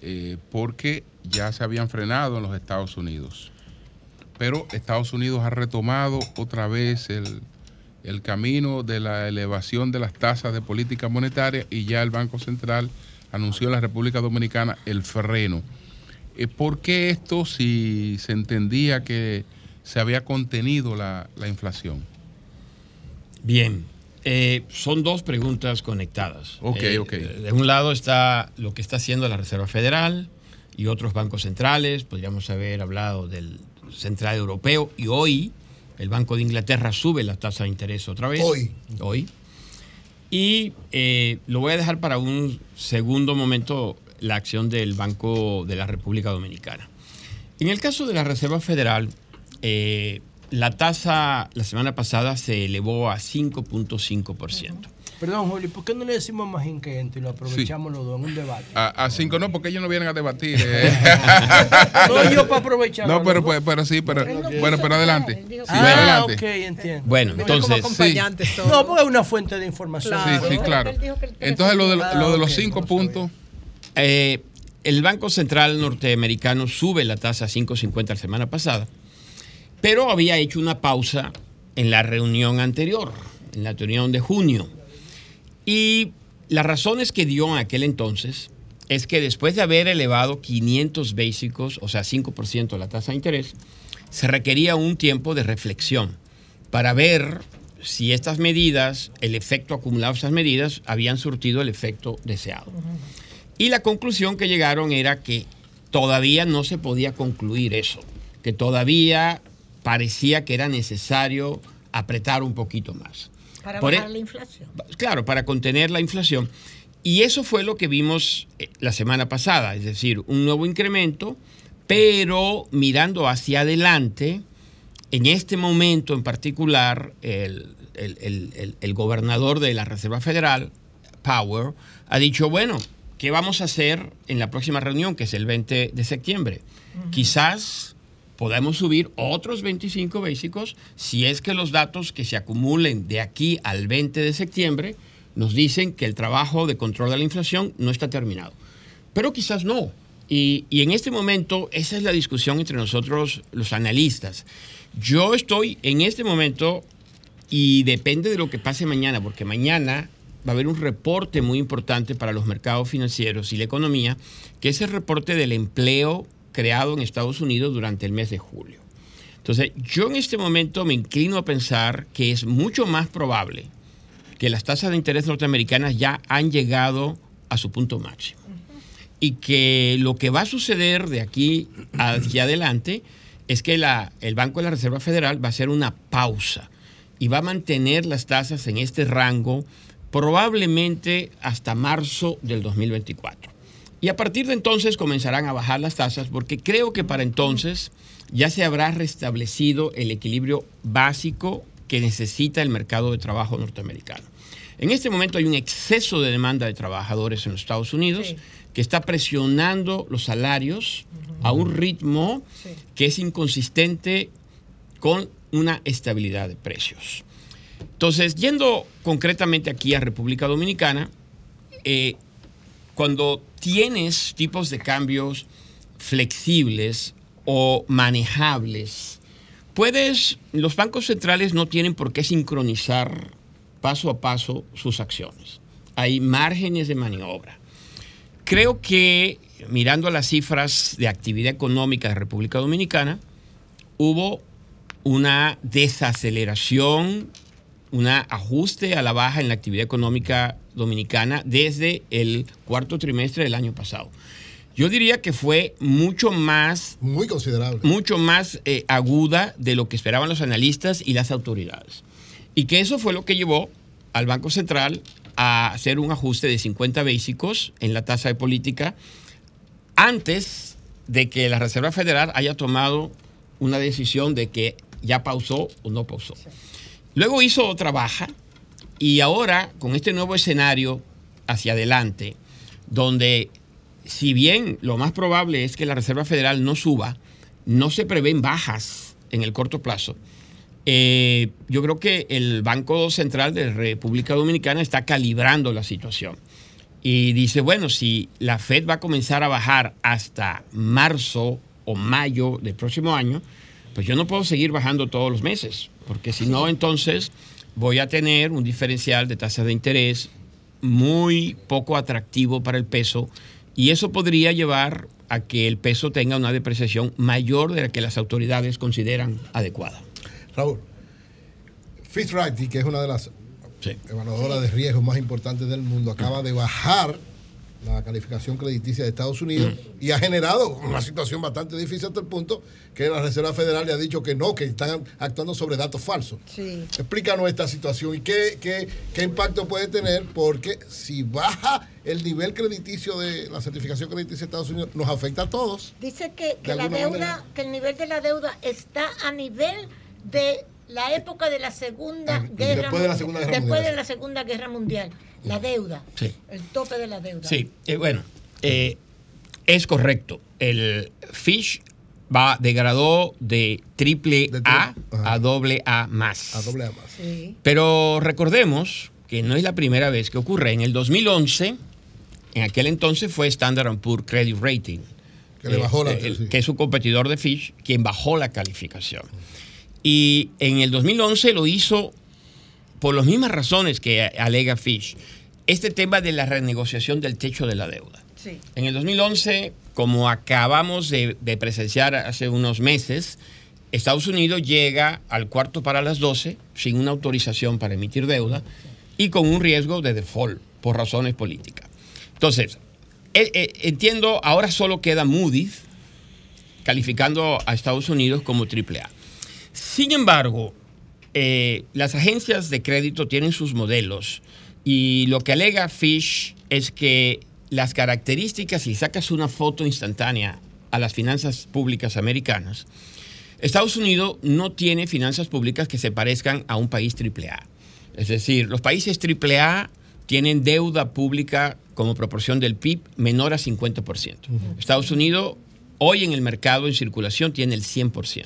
eh, porque ya se habían frenado en los Estados Unidos. Pero Estados Unidos ha retomado otra vez el, el camino de la elevación de las tasas de política monetaria y ya el Banco Central anunció en la República Dominicana el freno. Eh, ¿Por qué esto si se entendía que se había contenido la, la inflación? Bien, eh, son dos preguntas conectadas. Ok, Eh, ok. De un lado está lo que está haciendo la Reserva Federal y otros bancos centrales. Podríamos haber hablado del Central Europeo y hoy el Banco de Inglaterra sube la tasa de interés otra vez. Hoy. Hoy. Y eh, lo voy a dejar para un segundo momento la acción del Banco de la República Dominicana. En el caso de la Reserva Federal, eh, la tasa la semana pasada se elevó a 5.5%. Perdón, Julio, ¿por qué no le decimos más inquieto y lo aprovechamos los dos en un debate? A, a cinco no, porque ellos no vienen a debatir. eh. No, yo para aprovechar. No, pero, pues, pero sí, pero, bueno, pero adelante. Sí, ah, adelante. ok, entiendo. Bueno, No, entonces- todos. No, porque es una fuente de información. Sí, sí, claro. Entonces, lo de, lo de los cinco puntos. Eh, el Banco Central norteamericano sube la tasa a 5.50 la semana pasada, pero había hecho una pausa en la reunión anterior, en la reunión de junio. Y las razones que dio en aquel entonces es que después de haber elevado 500 básicos, o sea, 5% de la tasa de interés, se requería un tiempo de reflexión para ver si estas medidas, el efecto acumulado de estas medidas, habían surtido el efecto deseado. Y la conclusión que llegaron era que todavía no se podía concluir eso, que todavía parecía que era necesario apretar un poquito más. Para Por e- bajar la inflación. Claro, para contener la inflación. Y eso fue lo que vimos eh, la semana pasada, es decir, un nuevo incremento, pero mirando hacia adelante, en este momento en particular, el, el- el- el- el gobernador de la Reserva Federal, Power, ha dicho, bueno, ¿qué vamos a hacer en la próxima reunión, que es el 20 de septiembre? Quizás podemos subir otros 25 básicos si es que los datos que se acumulen de aquí al 20 de septiembre nos dicen que el trabajo de control de la inflación no está terminado. Pero quizás no. Y, y en este momento esa es la discusión entre nosotros los analistas. Yo estoy en este momento y depende de lo que pase mañana, porque mañana va a haber un reporte muy importante para los mercados financieros y la economía, que es el reporte del empleo creado en Estados Unidos durante el mes de julio. Entonces, yo en este momento me inclino a pensar que es mucho más probable que las tasas de interés norteamericanas ya han llegado a su punto máximo. Y que lo que va a suceder de aquí hacia adelante es que el Banco de la Reserva Federal va a hacer una pausa y va a mantener las tasas en este rango probablemente hasta marzo del 2024. Y a partir de entonces comenzarán a bajar las tasas porque creo que para entonces ya se habrá restablecido el equilibrio básico que necesita el mercado de trabajo norteamericano. En este momento hay un exceso de demanda de trabajadores en los Estados Unidos que está presionando los salarios a un ritmo que es inconsistente con una estabilidad de precios. Entonces, yendo concretamente aquí a República Dominicana, eh, cuando tienes tipos de cambios flexibles o manejables, puedes, los bancos centrales no tienen por qué sincronizar paso a paso sus acciones. Hay márgenes de maniobra. Creo que mirando las cifras de actividad económica de República Dominicana, hubo una desaceleración, un ajuste a la baja en la actividad económica dominicana desde el cuarto trimestre del año pasado. Yo diría que fue mucho más... Muy considerable. Mucho más eh, aguda de lo que esperaban los analistas y las autoridades. Y que eso fue lo que llevó al Banco Central a hacer un ajuste de 50 básicos en la tasa de política antes de que la Reserva Federal haya tomado una decisión de que ya pausó o no pausó. Luego hizo otra baja y ahora con este nuevo escenario hacia adelante, donde si bien lo más probable es que la Reserva Federal no suba, no se prevén bajas en el corto plazo. Eh, yo creo que el Banco Central de República Dominicana está calibrando la situación y dice, bueno, si la Fed va a comenzar a bajar hasta marzo o mayo del próximo año, pues yo no puedo seguir bajando todos los meses, porque si no, entonces voy a tener un diferencial de tasas de interés muy poco atractivo para el peso y eso podría llevar a que el peso tenga una depreciación mayor de la que las autoridades consideran adecuada. Raúl, Fitch que es una de las evaluadoras de riesgos más importantes del mundo, acaba de bajar la calificación crediticia de Estados Unidos y ha generado una situación bastante difícil hasta el punto que la Reserva Federal le ha dicho que no, que están actuando sobre datos falsos. Sí. Explícanos esta situación y qué, qué, qué impacto puede tener, porque si baja el nivel crediticio de la certificación crediticia de Estados Unidos, nos afecta a todos. Dice que, que De la deuda, manera. que el nivel de la deuda está a nivel de la época de la Segunda Guerra después de la Segunda Guerra después Mundial. de la Segunda Guerra Mundial. La deuda, Sí. el tope de la deuda. Sí, eh, bueno, eh, es correcto. El Fish va degradó de triple A a doble A más. A doble A más. Sí. Pero recordemos que no es la primera vez que ocurre. En el 2011, en aquel entonces fue Standard Poor's Credit Rating, Que le bajó la- el- sí. que es su competidor de Fish, quien bajó la calificación. Y en el 2011 lo hizo por las mismas razones que alega Fish. Este tema de la renegociación del techo de la deuda. Sí. En el 2011, como acabamos de, de presenciar hace unos meses, Estados Unidos llega al cuarto para las 12 sin una autorización para emitir deuda y con un riesgo de default por razones políticas. Entonces, eh, eh, entiendo, ahora solo queda Moody's calificando a Estados Unidos como AAA. Sin embargo, eh, las agencias de crédito tienen sus modelos y lo que alega Fish es que las características, si sacas una foto instantánea a las finanzas públicas americanas, Estados Unidos no tiene finanzas públicas que se parezcan a un país AAA. Es decir, los países AAA tienen deuda pública como proporción del PIB menor a 50%. Estados Unidos hoy en el mercado en circulación tiene el 100%.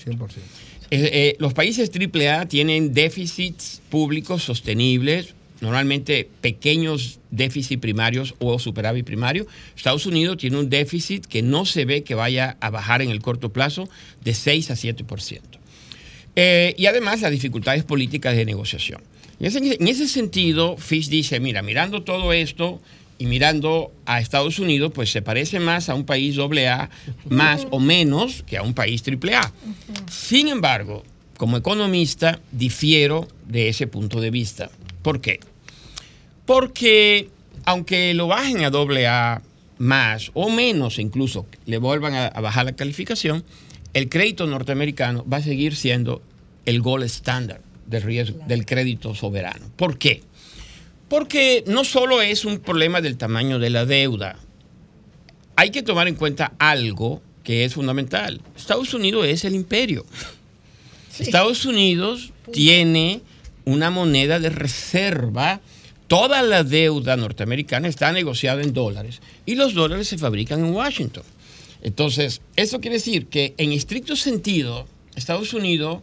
Eh, eh, los países AAA tienen déficits públicos sostenibles, normalmente pequeños déficits primarios o superávit primario. Estados Unidos tiene un déficit que no se ve que vaya a bajar en el corto plazo de 6 a 7%. Eh, y además las dificultades políticas de negociación. En ese, en ese sentido, Fish dice, mira, mirando todo esto y mirando a Estados Unidos, pues se parece más a un país AA más o menos que a un país AAA. Sin embargo, como economista, difiero de ese punto de vista. ¿Por qué? Porque aunque lo bajen a AA más o menos incluso, le vuelvan a, a bajar la calificación, el crédito norteamericano va a seguir siendo el gold estándar del, riesgo, del crédito soberano. ¿Por qué? Porque no solo es un problema del tamaño de la deuda, hay que tomar en cuenta algo que es fundamental. Estados Unidos es el imperio. Estados Unidos tiene una moneda de reserva. Toda la deuda norteamericana está negociada en dólares y los dólares se fabrican en Washington. Entonces, eso quiere decir que en estricto sentido, Estados Unidos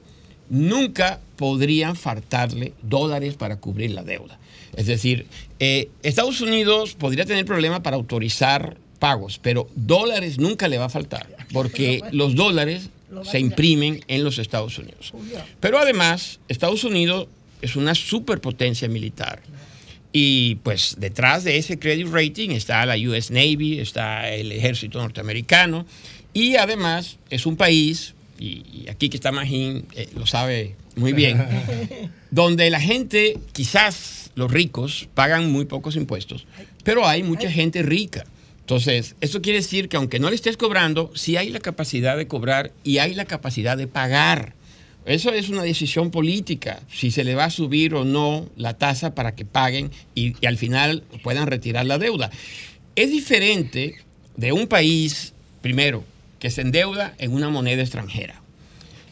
nunca podrían faltarle dólares para cubrir la deuda. Es decir, eh, Estados Unidos podría tener problemas para autorizar pagos, pero dólares nunca le va a faltar, porque los dólares se imprimen en los Estados Unidos. Pero además, Estados Unidos es una superpotencia militar. Y pues detrás de ese credit rating está la US Navy, está el ejército norteamericano y además es un país, y, aquí que está Magín eh, lo sabe muy bien, donde la gente, quizás los ricos, pagan muy pocos impuestos, pero hay mucha gente rica. Entonces, eso quiere decir que aunque no le estés cobrando, sí hay la capacidad de cobrar y hay la capacidad de pagar. Eso es una decisión política, si se le va a subir o no la tasa para que paguen y, y al final puedan retirar la deuda. Es diferente de un país, primero, que se endeuda en una moneda extranjera,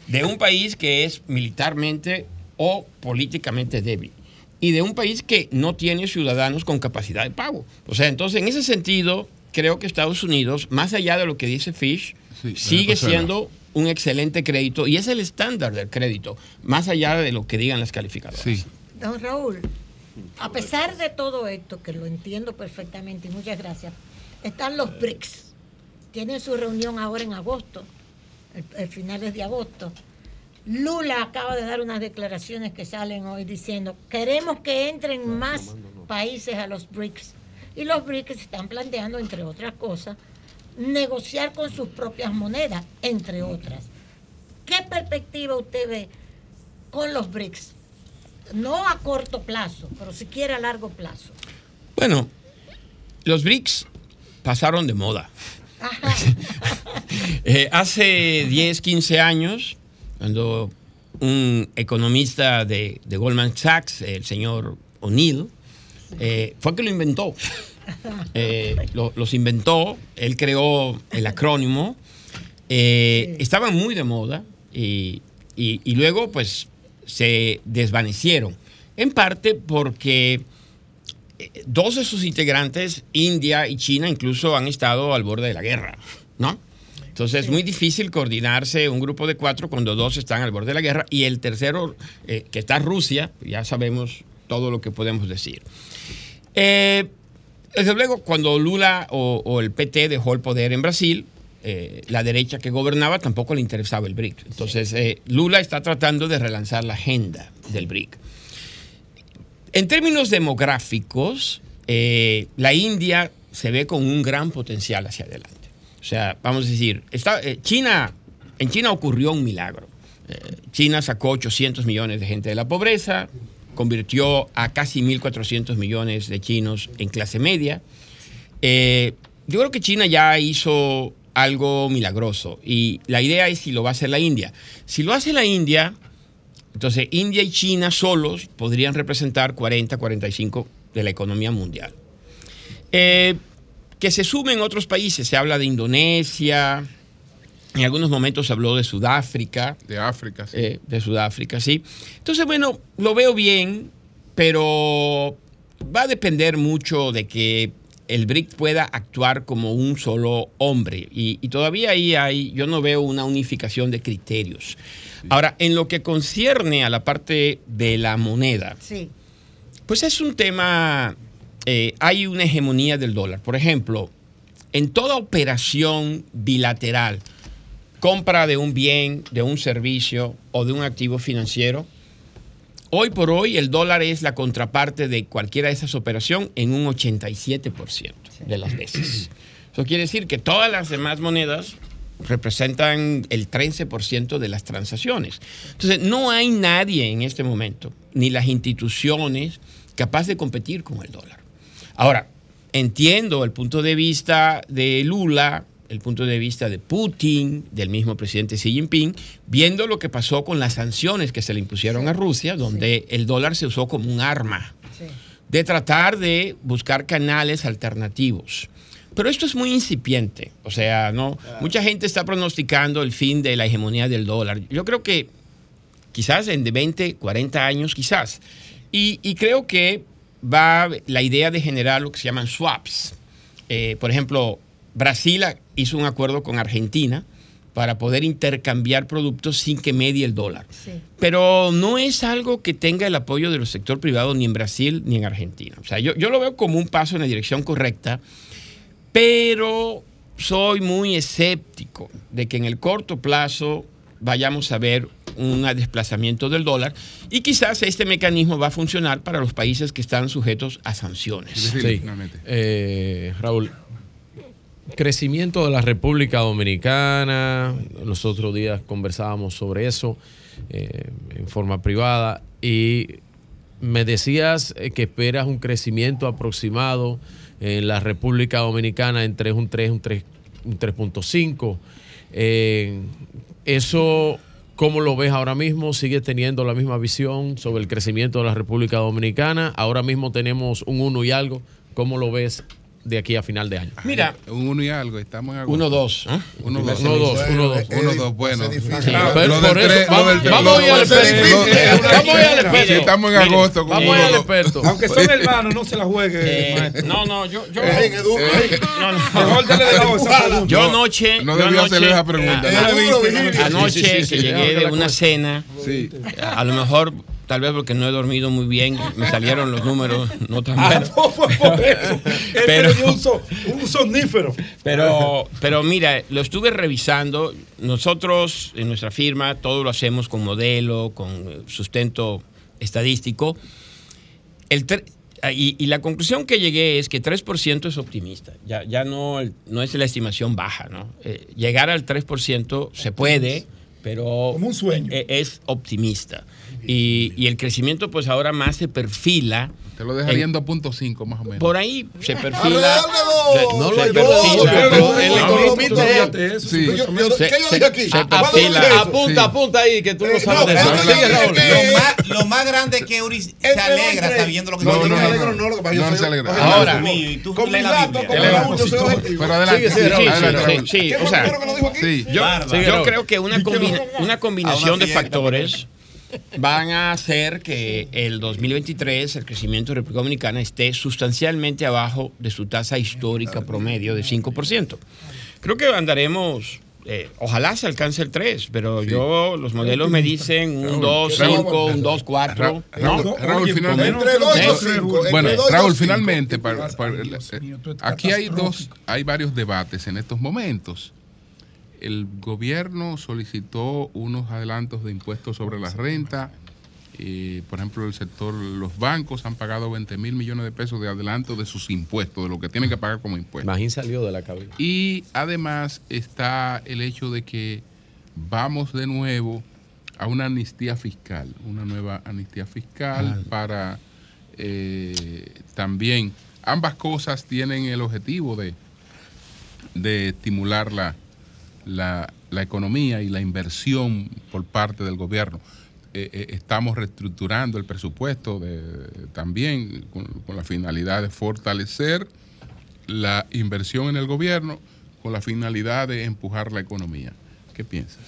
de un país que es militarmente o políticamente débil y de un país que no tiene ciudadanos con capacidad de pago. O sea, entonces en ese sentido, creo que Estados Unidos, más allá de lo que dice Fish, sigue siendo un excelente crédito y es el estándar del crédito, más allá de lo que digan las calificadoras. Don Raúl, a pesar de todo esto, que lo entiendo perfectamente y muchas gracias, están los BRICS. Tienen su reunión ahora en agosto, el, el finales de agosto. Lula acaba de dar unas declaraciones que salen hoy diciendo, queremos que entren más países a los BRICS. Y los BRICS están planteando, entre otras cosas, negociar con sus propias monedas, entre otras. ¿Qué perspectiva usted ve con los BRICS? No a corto plazo, pero siquiera a largo plazo. Bueno, los BRICS pasaron de moda. Eh, hace 10, 15 años, cuando un economista de, de Goldman Sachs, el señor O'Neill, eh, fue que lo inventó. Eh, lo- los inventó, él creó el acrónimo, eh, estaban muy de moda y, y- y luego pues se desvanecieron. En parte porque eh, dos de sus integrantes, India y China, incluso han estado al borde de la guerra, ¿no? Entonces es muy difícil coordinarse un grupo de cuatro cuando dos están al borde de la guerra y el tercero, eh, que está Rusia, ya sabemos todo lo que podemos decir. Eh, desde luego, cuando Lula o, el PT dejó el poder en Brasil, eh, la derecha que gobernaba tampoco le interesaba el BRIC. Entonces, eh, Lula está tratando de relanzar la agenda del BRIC. En términos demográficos, eh, la India se ve con un gran potencial hacia adelante. O sea, vamos a decir, China, en China ocurrió un milagro. China sacó 800 millones de gente de la pobreza, convirtió a casi 1.400 millones de chinos en clase media. Eh, yo creo que China ya hizo algo milagroso y la idea es si lo va a hacer la India. Si lo hace la India, entonces India y China solos podrían representar 40, 45 de la economía mundial. Eh, que se sumen otros países, se habla de Indonesia, en algunos momentos se habló de Sudáfrica. De África, sí. Eh, de Sudáfrica, sí. Entonces, bueno, lo veo bien, pero va a depender mucho de que el BRIC pueda actuar como un solo hombre. Y, y todavía ahí hay, yo no veo una unificación de criterios. Ahora, en lo que concierne a la parte de la moneda, Sí. pues es un tema, eh, hay una hegemonía del dólar. Por ejemplo, en toda operación bilateral, compra de un bien, de un servicio o de un activo financiero, hoy por hoy el dólar es la contraparte de cualquiera de esas operaciones en un 87% de las veces. Eso quiere decir que todas las demás monedas representan el 13% de las transacciones. Entonces, no hay nadie en este momento, ni las instituciones, capaz de competir con el dólar. Ahora, entiendo el punto de vista de Lula, el punto de vista de Putin, del mismo presidente Xi Jinping, viendo lo que pasó con las sanciones que se le impusieron a Rusia, donde el dólar se usó como un arma de tratar de buscar canales alternativos. Pero esto es muy incipiente, o sea, no mucha gente está pronosticando el fin de la hegemonía del dólar. Yo creo que quizás en de 20, 40 años, quizás. Y, y creo que va la idea de generar lo que se llaman swaps. Eh, por ejemplo, Brasil hizo un acuerdo con Argentina para poder intercambiar productos sin que medie el dólar. Pero no es algo que tenga el apoyo del sector privado ni en Brasil ni en Argentina. O sea, yo, yo lo veo como un paso en la dirección correcta, pero soy muy escéptico de que en el corto plazo vayamos a ver un desplazamiento del dólar y quizás este mecanismo va a funcionar para los países que están sujetos a sanciones. Sí. Eh, Raúl, crecimiento de la República Dominicana. Los otros días conversábamos sobre eso eh, en forma privada y me decías eh, que esperas un crecimiento aproximado en la República Dominicana entre un 3, un 3, un 3.5. Eh, eso, ¿cómo lo ves ahora mismo? ¿Sigues teniendo la misma visión sobre el crecimiento de la República Dominicana? Ahora mismo tenemos un 1 y algo. ¿Cómo lo ves de aquí a final de año? Mira, un uno y algo, estamos en agosto. Uno, dos. ¿eh? Uno, dos. Uno, dos, uno, dos. Uno, dos, bueno. Vamos- a ir al experto. Vamos a ir al experto. estamos en agosto. con vamos a ir uno, al experto. Aunque son hermanos, no se la juegue. No, no, yo, yo, anoche, no anoche- hacerle esa pregunta. Anoche que llegué de una cena, a lo mejor, tal vez porque no he dormido muy bien, me salieron los números no tan Ah, buenos. no, fue por eso. Él Pero- un, so- un sonífero. Pero, pero mira, lo estuve revisando. Nosotros en nuestra firma todo lo hacemos con modelo, con eh, sustento estadístico. El y, y la conclusión que llegué es que 3% es optimista. Ya, ya no, no es la estimación baja. ¿no? Eh, llegar al 3% se puede, pero Como un sueño. e- es optimista. Y, y el crecimiento pues ahora más se perfila. Te lo dejaría en- en 2.5 más o menos. por ahí se perfila. No lo ¿Qué yo dije aquí? Apunta, apunta ahí, que tú no Eh, sabes no, de Lo más, grande es que Uri se alegra sabiendo lo que No, no, que No, yo se alegra. Ahora, con mi dato. Pero adelante. Sí, Sí, sí, ¿Qué o fue sea, lo primero que lo dijo aquí? Sí. Yo, creo que una, combina- una combinación A de factores van a hacer que el 2023 el crecimiento de República Dominicana esté sustancialmente abajo de su tasa histórica promedio de 5%. Creo que andaremos, eh, ojalá se alcance el 3, pero yo, los modelos me dicen un 2, 5, un 2, 4. Raúl, ¿no? Raúl, finalmente. Sí. Bueno, Raúl, finalmente, para- para- eh, es aquí hay dos, hay varios debates en estos momentos. El gobierno solicitó unos adelantos de impuestos sobre la renta eh, por ejemplo, el sector, los bancos han pagado 20 mil millones de pesos de adelanto de sus impuestos, de lo que tienen que pagar como impuestos. Magín salió de la cabina. Y además está el hecho de que vamos de nuevo a una amnistía fiscal, una nueva amnistía fiscal para eh, también, ambas cosas tienen el objetivo de, de estimular la, la, la economía y la inversión por parte del gobierno. Eh, eh, estamos reestructurando el presupuesto también con, la finalidad de fortalecer la inversión en el gobierno con la finalidad de empujar la economía. ¿Qué piensas?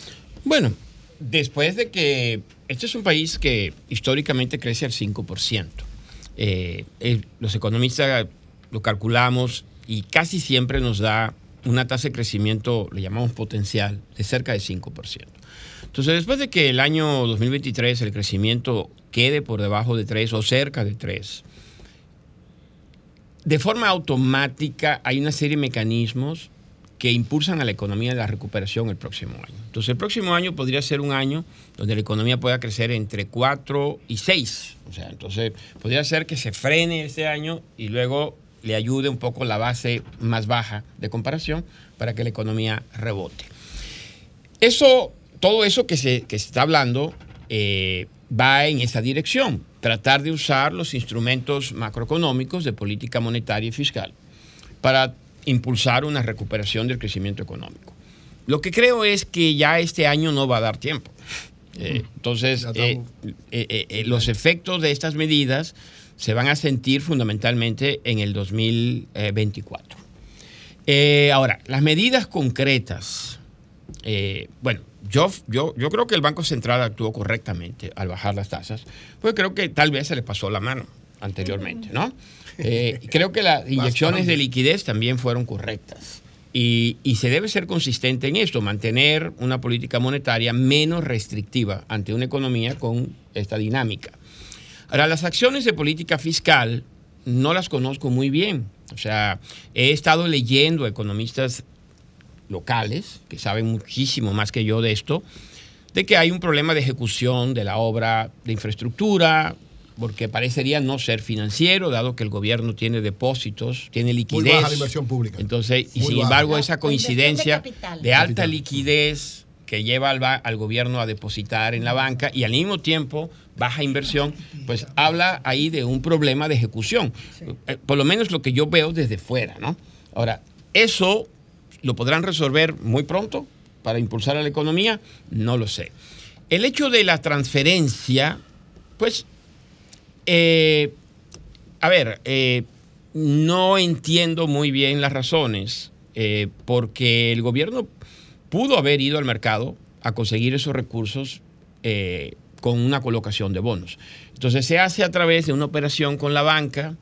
Bueno, después de que este es un país que históricamente crece al 5%. Eh, eh, los economistas lo calculamos y casi siempre nos da una tasa de crecimiento, le llamamos potencial, de cerca de 5%. Entonces, después de que el año 2023 el crecimiento quede por debajo de 3 o cerca de 3, de forma automática hay una serie de mecanismos que impulsan a la economía de la recuperación el próximo año. Entonces, el próximo año podría ser un año donde la economía pueda crecer entre 4 y 6. O sea, entonces podría ser que se frene este año y luego le ayude un poco la base más baja de comparación para que la economía rebote. Eso, todo eso que se, que se está hablando eh, va en esa dirección, tratar de usar los instrumentos macroeconómicos de política monetaria y fiscal para impulsar una recuperación del crecimiento económico. Lo que creo es que ya este año no va a dar tiempo. Eh, entonces, eh, los efectos de estas medidas se van a sentir fundamentalmente en el 2024. Eh, ahora, las medidas concretas, eh, bueno, yo, yo, yo creo que el Banco Central actuó correctamente al bajar las tasas, pues creo que tal vez se le pasó la mano anteriormente, ¿no? Eh, creo que las inyecciones de liquidez también fueron correctas. Y, y se debe ser consistente en esto, mantener una política monetaria menos restrictiva ante una economía con esta dinámica. Ahora, las acciones de política fiscal no las conozco muy bien. O sea, he estado leyendo a economistas locales que saben muchísimo más que yo de esto, de que hay un problema de ejecución de la obra de infraestructura, porque parecería no ser financiero, dado que el gobierno tiene depósitos, tiene Muy liquidez. baja la inversión pública. Entonces, y Muy sin baja. embargo, esa de coincidencia de alta Capital. liquidez que lleva al, gobierno a depositar en la banca y al mismo tiempo baja inversión, pues habla ahí de un problema de ejecución. Eh, Por lo menos lo que yo veo desde fuera, ¿no? Ahora, eso lo podrán resolver muy pronto para impulsar a la economía, no lo sé. El hecho de la transferencia, pues, eh, a ver, eh, no entiendo muy bien las razones, eh, porque el gobierno pudo haber ido al mercado a conseguir esos recursos eh, con una colocación de bonos. Entonces se hace a través de una operación con la banca,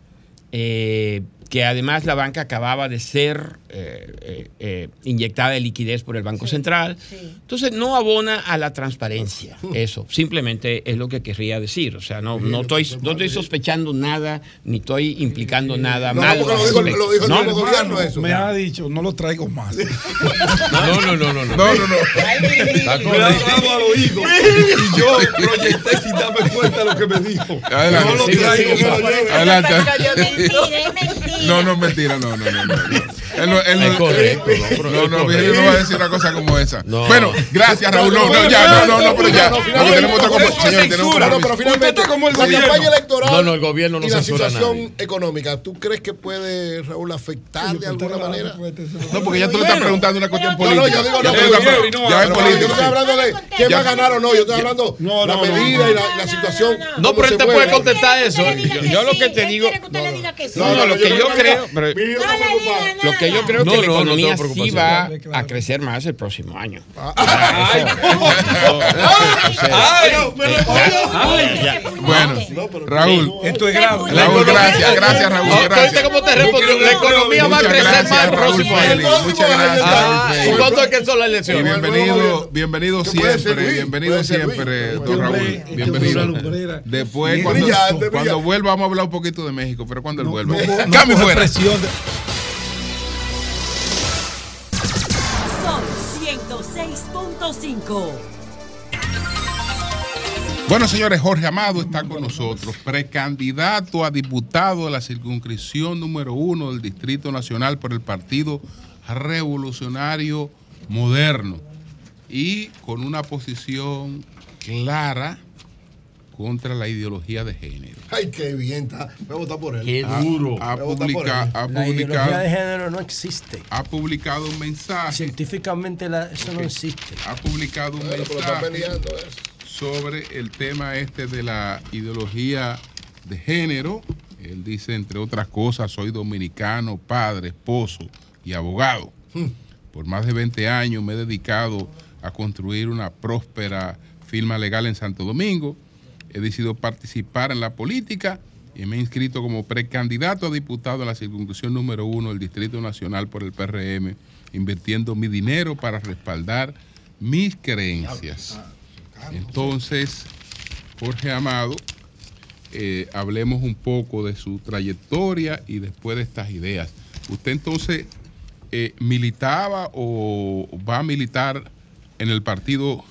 eh, que además la banca acababa de ser eh, eh, eh, inyectada de liquidez por el Banco Central. Entonces no abona a la transparencia. Eso simplemente es lo que querría decir. O sea, no, no, estoy, no estoy sospechando nada, ni estoy implicando nada No, mal. porque lo dijo- lo dijo el No, no, gobierno eso. Me ha dicho, no lo traigo más. No, no, no, no. No, no, no. Está Me ha hablado al oído. Y yo proyecté sin darme cuenta de lo que me dijo. Adelante. No lo traigo. Adelante. No, no, mentira, no, no. no, no. Él no, él no- Es correcto, no, pero no, no, correcto. No va a decir una cosa como esa. No. Bueno, gracias, Raúl. No, no, ya, no, no, no, pero ya. Porque tenemos compromiso. Señores, tenemos otro No, pero finalmente, la campaña electoral No, no, el gobierno no y la situación nadie. económica, ¿tú crees que puede, Raúl, afectar de alguna manera? No, porque ya tú le estás preguntando una cuestión No, no, política. yo digo, Ya no, no, Ya es pero Yo no estoy política. hablando de quién Ya. va a ganar o no, yo estoy hablando No, la no, no, medida no. y la, situación. No, pero él te puede contestar eso. Yo, lo que te digo. No, no, lo que yo creo. Lo que yo creo No, que la no, no economía sí va a crecer más el próximo año. Bueno, Raúl. Esto es grave. Raúl, gracias, gracias, Raúl. ¿Oíste Gracias. cómo te respondió? La economía va a crecer más el próximo año. Muchas gracias, Ah, Raúl ¿Y Félix. cuánto es que son las Y elecciones? bienvenido, bienvenido siempre, bienvenido siempre, don Raúl. Bienvenido. Después, cuando, cuando vuelva, vamos a hablar un poquito de México, pero cuando él vuelva. Cambio fuera. Presión de- Son 106.5. Bueno, señores, Jorge Amado está con nosotros, precandidato a diputado de la circunscripción número uno del Distrito Nacional por el Partido Revolucionario Moderno y con una posición clara contra la ideología de género. Ay, qué bien, está. Voy a votar por él. Qué Ha- duro. Ha, publica- ha La ideología de género no existe. ha publicado un mensaje. Científicamente la- eso no existe. Ha publicado un pero mensaje eso. sobre el tema este de la ideología de género. Él dice, entre otras cosas, soy dominicano, padre, esposo y abogado. Por más de 20 años me he dedicado a construir una próspera firma legal en Santo Domingo. He decidido participar en la política y me he inscrito como precandidato a diputado en la circunscripción número uno del Distrito Nacional por el PRM, invirtiendo mi dinero para respaldar mis creencias. Entonces, Jorge Amado, eh, hablemos un poco de su trayectoria y después de estas ideas. ¿Usted entonces eh, militaba o va a militar en el Partido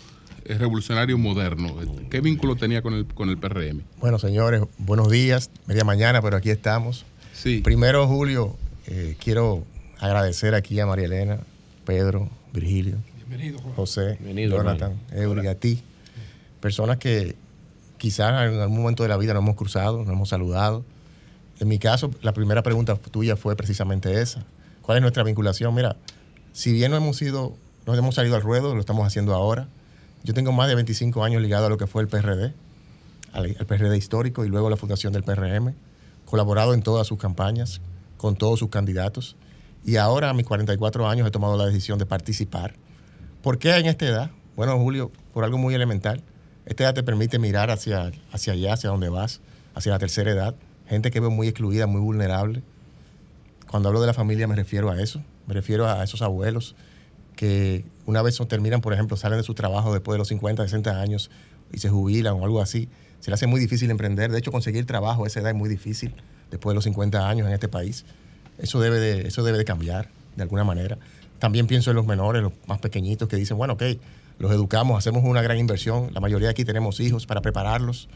Revolucionario Moderno? ¿Qué vínculo tenía con el, con el PRM? Bueno, señores, buenos días, media mañana, pero aquí estamos. Sí. Primero, Julio, eh, quiero agradecer aquí a María Elena, Pedro, Virgilio, Bienvenido, Juan. José, Bienvenido, Jonathan, Eury, a ti. Personas que quizás en algún momento de la vida nos hemos cruzado, nos hemos saludado. En mi caso, la primera pregunta tuya fue precisamente esa. ¿Cuál es nuestra vinculación? Mira, si bien no hemos sido, no hemos salido al ruedo, lo estamos haciendo ahora. Yo tengo más de 25 años ligado a lo que fue el PRD, al, al PRD histórico y luego la fundación del PRM. Colaborado en todas sus campañas, con todos sus candidatos. Y ahora, a mis 44 años, he tomado la decisión de participar. ¿Por qué en esta edad? Bueno, Julio, por algo muy elemental. Esta edad te permite mirar hacia, hacia allá, hacia donde vas, hacia la tercera edad. Gente que veo muy excluida, muy vulnerable. Cuando hablo de la familia me refiero a eso. Me refiero a esos abuelos que una vez terminan, por ejemplo, salen de su trabajo después de los 50, 60 años y se jubilan o algo así. Se le hace muy difícil emprender. De hecho, conseguir trabajo a esa edad es muy difícil después de los 50 años en este país. Eso debe de, eso debe de cambiar de alguna manera. También pienso en los menores, los más pequeñitos, que dicen, bueno, ok, los educamos, hacemos una gran inversión. La mayoría de aquí tenemos hijos para prepararlos,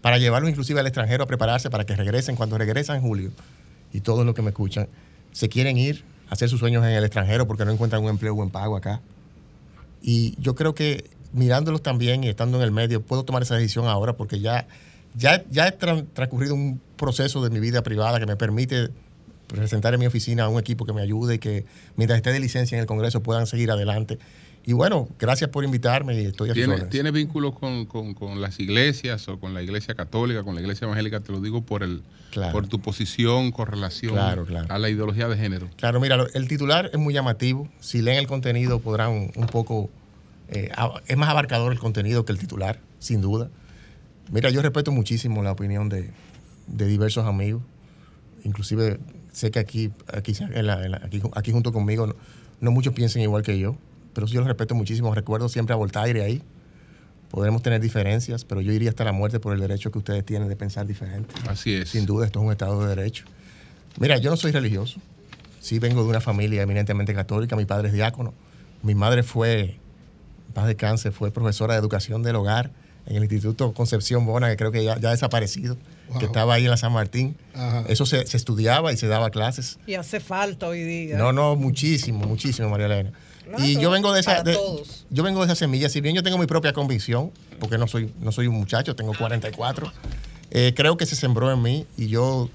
para llevarlos inclusive al extranjero a prepararse para que regresen. Cuando regresan en julio, y todos los que me escuchan, se quieren ir hacer sus sueños en el extranjero porque no encuentran un empleo buen pago acá. Y yo creo que mirándolos también y estando en el medio, puedo tomar esa decisión ahora porque ya, ya, ya he tra- transcurrido un proceso de mi vida privada que me permite presentar en mi oficina a un equipo que me ayude y que mientras esté de licencia en el Congreso puedan seguir adelante. Y bueno, gracias por invitarme y estoy a ¿Tiene. ¿Tiene vínculos con, con- con las iglesias o con la iglesia católica, con la iglesia evangélica? Te lo digo por, el, Claro. por tu posición con relación Claro, claro. a la ideología de género. Claro, mira, el titular es muy llamativo. Si leen el contenido podrán un poco... eh, es más abarcador el contenido que el titular, sin duda. Mira, yo respeto muchísimo la opinión de, de diversos amigos. Inclusive sé que aquí, aquí, en la- en la- aquí, aquí junto conmigo no, no muchos piensan igual que yo, pero sí yo los respeto muchísimo. Recuerdo siempre a Voltaire ahí. Podremos tener diferencias, pero yo iría hasta la muerte por el derecho que ustedes tienen de pensar diferente. Así es. Sin duda, esto es un Estado de Derecho. Mira, yo no soy religioso. Sí vengo de una familia eminentemente católica. Mi padre es diácono. Mi madre fue, en paz de cáncer, fue profesora de educación del hogar en el Instituto Concepción Bona, que creo que ya, ya ha desaparecido, Wow. que estaba ahí en la San Martín. Ajá. Eso se, se estudiaba y se daba clases. Y hace falta hoy día. No, no, muchísimo, muchísimo, María Elena. Claro, y yo vengo de esa, de- yo vengo de esa semilla. Si bien yo tengo mi propia convicción, porque no soy, no soy un muchacho, tengo 44, eh, creo que se sembró en mí y yo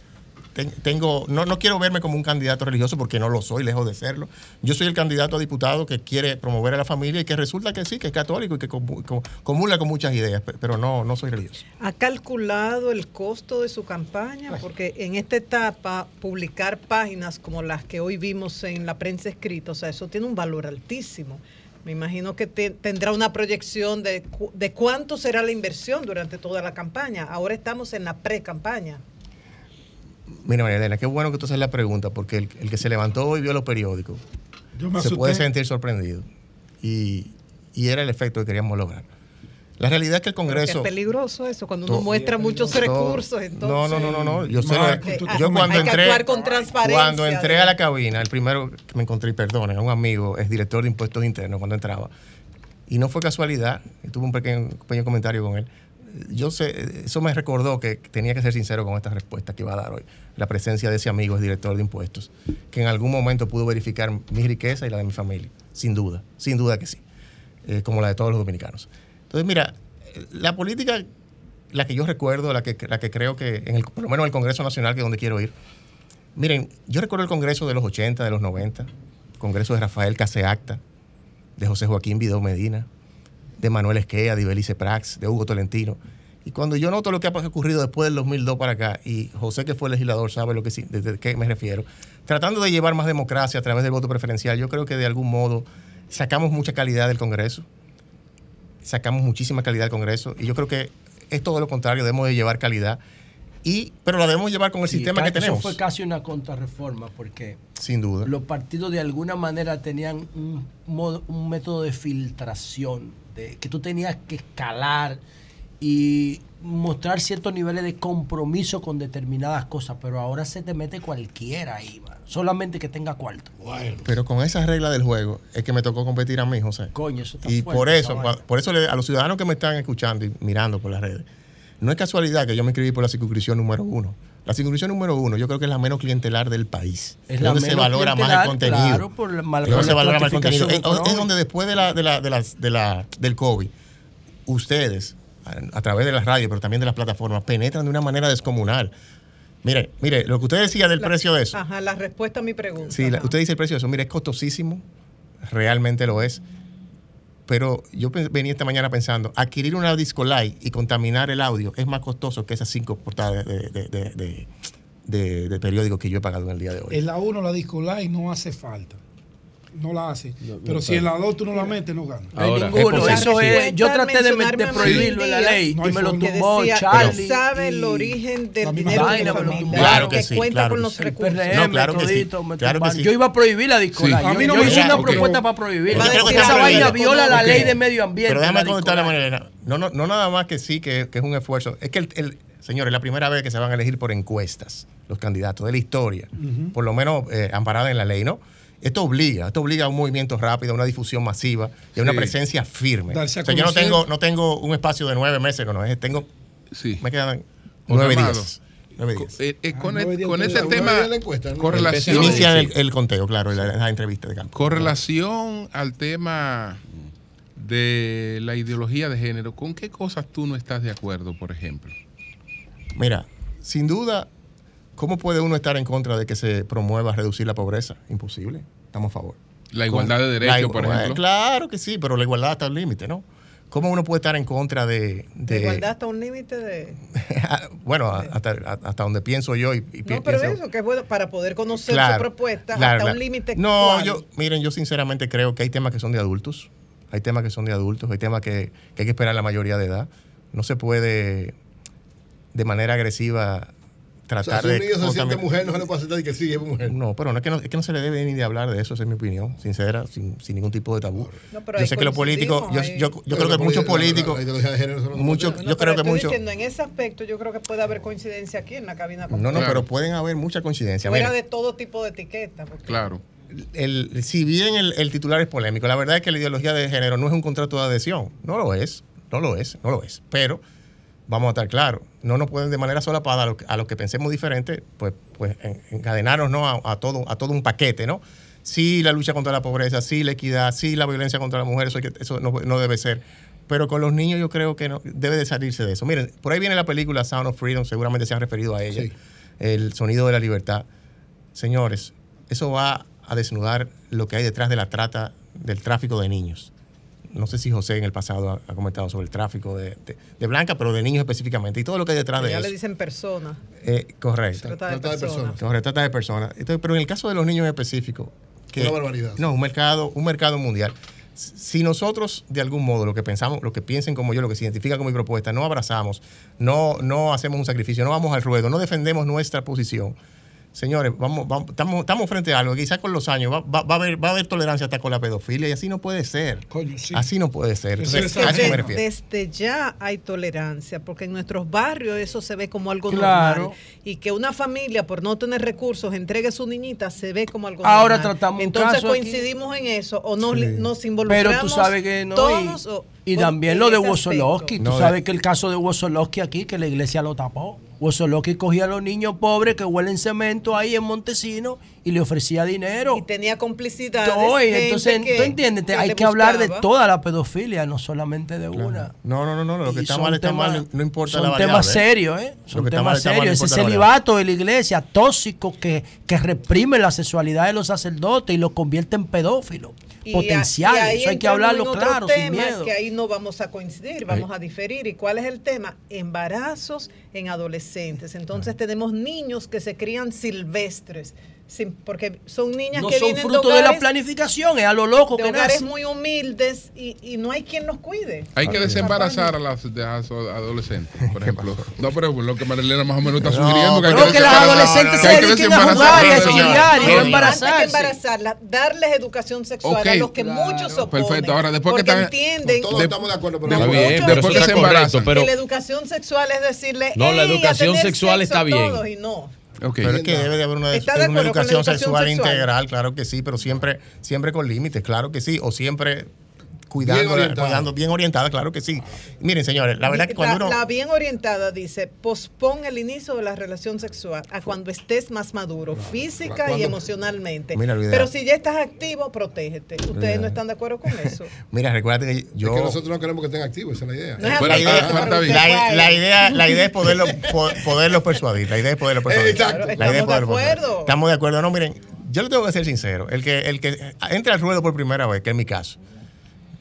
tengo, no, no quiero verme como un candidato religioso porque no lo soy, lejos de serlo. Yo soy el candidato a diputado que quiere promover a la familia y que resulta que sí, que es católico y que comu- co- comula con muchas ideas, pe- pero no, no soy religioso. ¿Ha calculado el costo de su campaña? Porque en esta etapa, publicar páginas como las que hoy vimos en la prensa escrita, o sea, eso tiene un valor altísimo. Me imagino que te- tendrá una proyección de, de cuánto será la inversión durante toda la campaña. Ahora estamos en la pre-campaña. Mira, María Elena, qué bueno que tú haces la pregunta, porque el, el que se levantó hoy vio los periódicos Yo me se asusté. puede sentir sorprendido. Y, y era el efecto que queríamos lograr. La realidad es que el que Congreso... es peligroso eso, cuando uno muestra muchos recursos. Entonces, No, no, no, no, no. Yo, sé cuando hay que entré, actuar con transparencia. cuando entré a la cabina, el primero que me encontré, perdón, era un amigo, es director de impuestos internos cuando entraba. Y no fue casualidad, tuve un pequeño, pequeño comentario con él. Yo sé, eso me recordó que tenía que ser sincero con esta respuesta que iba a dar hoy. La presencia de ese amigo, el director de impuestos, que en algún momento pudo verificar mi riqueza y la de mi familia. Sin duda, sin duda que sí. Eh, como la de todos los dominicanos. Entonces, mira, la política, la que yo recuerdo, la que, la que creo que, el, por lo menos en el Congreso Nacional, que es donde quiero ir, miren, yo recuerdo el Congreso de los 80, de los 90, Congreso de Rafael Caseacta, de José Joaquín Vidó Medina, de Manuel Esquea, de Ibelice Prax, de Hugo Tolentino. Y cuando yo noto lo que ha ocurrido después del 2002 para acá, y José que fue legislador sabe lo que sí, de qué me refiero, tratando de llevar más democracia a través del voto preferencial, yo creo que de algún modo sacamos mucha calidad del Congreso, sacamos muchísima calidad del Congreso, y yo creo que es todo lo contrario, debemos de llevar calidad, y, pero la debemos llevar con el Sí, sistema que eso tenemos. fue casi una contrarreforma porque Sin duda. los partidos de alguna manera tenían un, modo- un método de filtración, de que tú tenías que escalar y mostrar ciertos niveles de compromiso con determinadas cosas, pero ahora se te mete cualquiera ahí, solamente que tenga cuarto. Pero con esa regla del juego es que me tocó competir a mí, José. Coño, eso está Y fuerte, por eso, por eso a los ciudadanos que me están escuchando y mirando por las redes, no es casualidad que yo me inscribí por la circunscripción número uno. La circunscripción número uno, yo creo que es la menos clientelar del país. Es donde se valora más el contenido. claro, por la- mal- Es donde por se la valora más el contenido. Es, estratificación es donde después de la, de la, de las- de la- del COVID, ustedes, a, a través de las radios, pero también de las plataformas, penetran de una manera descomunal. Mire, mire, lo que usted decía del La- precio de eso. Ajá, la respuesta a mi pregunta. Sí, la- usted dice el precio de eso. Mire, es costosísimo. Realmente lo es. Pero yo venía esta mañana pensando, adquirir una disco light y contaminar el audio es más costoso que esas cinco portadas de, de, de, de- de- de periódico que yo he pagado en el día de hoy. En la 1 la disco live no hace falta. No la hace. Pero no, si en la 2 tú no la metes, no ganas. No hay ninguno. Eso es, yo traté de, de prohibirlo en la ley No y me lo tumbó decía, Charlie. él sabe el origen del La dinero de vaina, la tumbaron. Claro que sí, cuenta claro con los sí. recursos. PRM, No, claro que sí, todito, me claro que tumbaron. sí. Yo iba a prohibir la disco Sí. live. A Yo, mí no yo me hice una propuesta para que Esa vaina viola la ley de medio ambiente. Pero déjame la contestarle, live. Marilena. No, no, no nada más que sí, que, que es un esfuerzo. Es que, el, señores, la primera vez que se van a elegir por encuestas los candidatos de la historia, por lo menos eh, amparada en la ley, ¿no? Esto obliga, esto obliga a un movimiento rápido, a una difusión masiva y a una Sí. presencia firme. O sea, yo no tengo, no tengo un espacio de nueve meses, no, no, es- tengo, me quedan José nueve Amado, días. Nueve días. Eh, eh, con, nueve días con ustedes- este tema, encuesta, Inicia el, el conteo, claro, la, la entrevista de campo. con relación al tema de la ideología de género, ¿con qué cosas tú no estás de acuerdo, por ejemplo? Mira, sin duda, ¿cómo puede uno estar en contra de que se promueva reducir la pobreza? Imposible. Estamos a favor. La igualdad de La derechos, por ejemplo. Claro que sí, pero la igualdad hasta un límite, ¿no? ¿Cómo uno puede estar en contra de... De de- igualdad hasta un límite de... bueno, hasta, hasta donde pienso yo y, y No, pero pienso- eso, que es bueno para poder conocer Claro, su propuesta claro, hasta claro. un límite. No, yo, miren, yo sinceramente creo que hay temas que son de adultos, hay temas que son de adultos, hay temas que, que hay que esperar la mayoría de edad. No se puede de manera agresiva O sea, tratar si un de... niño se siente mujer, no se le puede aceptar y que sí, es mujer. No, pero no es, que no, es que no se le debe ni de hablar de eso, esa es mi opinión, sincera, sin, sin ningún tipo de tabú. No, pero yo sé que los políticos, yo, creo que muchos políticos, muchos, No, yo creo que estoy muchos, diciendo, en ese aspecto yo creo que puede haber coincidencia aquí en la cabina. no, no, pero pueden haber mucha coincidencia. Fuera Mira, de todo tipo de etiqueta. porque- Claro. el, si bien el, el titular es polémico, la verdad es que la ideología de género no es un contrato de adhesión. No lo es, no lo es, no lo es. Pero vamos a estar claros, no nos pueden de manera solapada a los a los que pensemos diferente, pues, pues en- encadenarnos ¿no? a, a todo, a todo un paquete, ¿no? Sí, la lucha contra la pobreza, sí, la equidad, sí, la violencia contra la mujer, eso, que- eso no, no debe ser. Pero con los niños yo creo que no, debe de salirse de eso. Miren, por ahí viene la película Sound of Freedom, seguramente se han referido a ella, El sonido de la libertad. Señores, eso va a desnudar lo que hay detrás de la trata, del tráfico de niños. No sé si José en el pasado ha, ha comentado sobre el tráfico de, de- de Blanca, pero de niños específicamente, y todo lo que hay detrás de ya eso. le dicen persona. Eh, correcto. Trata de personas. Correcto, trata de personas. Entonces, pero en el caso de los niños en específico, que, Una barbaridad. No, un mercado, un mercado mundial. Si nosotros, de algún modo, lo que pensamos, lo que piensen como yo, lo que se identifica con mi propuesta, no abrazamos, no, no hacemos un sacrificio, no vamos al ruedo, no defendemos nuestra posición, Señores, vamos, vamos- estamos, estamos frente a algo. Quizás con los años va, va- va a haber, va a haber tolerancia hasta con la pedofilia y así no puede ser. Así no puede ser. Entonces, a eso me Desde, ya hay tolerancia, porque en nuestros barrios eso se ve como algo Claro. normal. Y que una familia, por no tener recursos, entregue su niñita, se ve como algo Ahora normal. tratamos un Entonces caso aquí. coincidimos en eso, o nos, Sí. nos involucramos Pero tú sabes que no. todos. y, o- y o- también lo de Wosolowski. Tú No, sabes de- que el caso de Wosolowski aquí, que la iglesia lo tapó. Wosolowski cogía a los niños pobres que huelen cemento ahí en Montesino y le ofrecía dinero. Y tenía complicidad. Entonces, tú entiendes, hay que hablar de toda la pedofilia, no solamente de una. No, no, no, no. Lo que Y está mal está temas- mal, no importa son la variable. temas serios, ¿eh? Son que temas serios. no Ese celibato de la iglesia tóxico que, que reprime la sexualidad de los sacerdotes y los convierte en pedófilos Y a- potenciales. y ahí Eso hay que hablarlo claro, sin miedo. Que ahí no vamos a coincidir, vamos a diferir. ¿Y cuál es el tema? Embarazos en adolescentes. Entonces Ah. tenemos niños que se crían silvestres, sin- porque son niñas No que son vienen fruto de, de la hogares, planificación, es a lo loco de que hogares nace. muy humildes y, y no hay quien los cuide. Hay que desembarazar a las, de las adolescentes, por ejemplo. No, pero lo que Marilena más o menos está sugiriendo. que hay pero que las adolescentes que se hay que dediquen a jugar y a estudiar y no No, no, no. embarazarse. Antes que embarazarla, darles educación sexual a los que muchos oponen. Perfecto, ahora después que entienden Todos estamos de acuerdo, pero de Está bien, muchos pero después que se embarazan. pero que la educación sexual es decirle No, la "Ey, a educación sexual está bien. todos", y no. Pero es que debe de haber una, ¿Está de una acuerdo con la educación, educación sexual, sexual? integral, claro que sí, pero siempre, siempre con límites, claro que sí, o siempre cuidando, Bien orientada. cuidando bien orientada, claro que sí. Miren, señores, la verdad que cuando la, uno... la bien orientada dice, pospon el inicio de la relación sexual a cuando estés más maduro, física y Cuando- emocionalmente. Mira, Pero si ya estás activo, protégete. ¿Ustedes no están de acuerdo con eso? Mira, recuerda que yo... Es que nosotros no queremos que estén activos, esa es la idea. No es la, idea, la- idea, la idea es poderlo, po- poderlo persuadir. La idea es poderlo persuadir. Exacto. La Estamos idea es de poderlo acuerdo. Estamos de acuerdo. No, miren, yo le tengo que ser sincero. El que, el que entra al ruedo por primera vez, que es mi caso,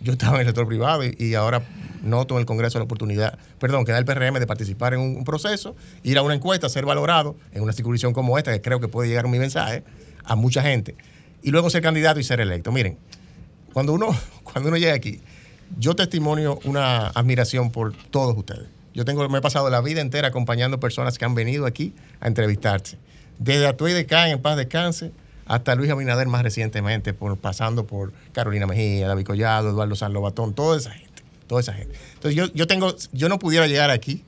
yo estaba en el sector privado y, ahora noto en el Congreso la oportunidad, perdón, que da el PRM de participar en un, proceso, ir a una encuesta, ser valorado en una circunscripción como esta, que creo que puede llegar mi mensaje a mucha gente, y luego ser candidato y ser electo. Miren, cuando uno, cuando uno llega aquí, yo testimonio una admiración por todos ustedes. Yo tengo, me he pasado la vida entera acompañando personas que han venido aquí a entrevistarse. Desde Atuey de Can, en paz descanse, hasta Luis Abinader más recientemente, por, pasando por Carolina Mejía, David Collado, Eduardo San Lobatón, toda esa gente, toda esa gente. Entonces yo, yo tengo, yo no pudiera llegar aquí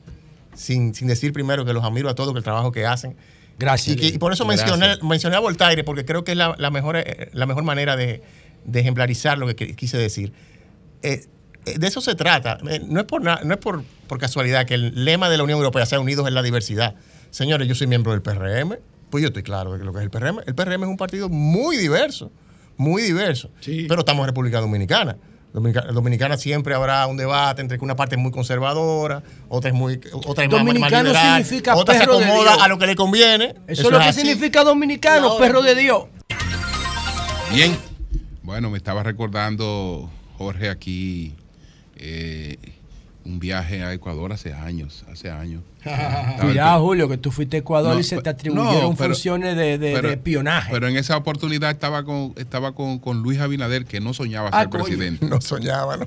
sin, sin decir primero que los admiro a todos, que el trabajo que hacen. Gracias. Y, que- y por eso mencioné, mencioné a Voltaire, porque creo que es la, la mejor, eh, la mejor manera de, de ejemplarizar lo que qui- quise decir. Eh, eh, de eso se trata. Eh, no es, por, na- no es por, por casualidad que el lema de la Unión Europea sea unidos en la diversidad. Señores, yo soy miembro del PRM, pues yo estoy claro de lo que es el PRM. El PRM es un partido muy diverso, muy diverso. Pero estamos en República Dominicana. Dominica- Dominicana siempre habrá un debate entre que una parte es muy conservadora, otra es muy otra es más- más Dominicano liberal, significa otra se de acomoda Dios. a lo que le conviene. Eso es lo que así. significa dominicano, perro de Dios. Bien. Bueno, me estaba recordando, Jorge, aquí eh, un viaje a Ecuador hace años, hace años. Cuidado, Julio, que tú fuiste a Ecuador No, y se te atribuyeron no, pero- funciones de, de- pero- de espionaje. Pero en esa oportunidad estaba con estaba con, con Luis Abinader, que no soñaba Ah, ser coño. presidente. No soñaba, ¿no?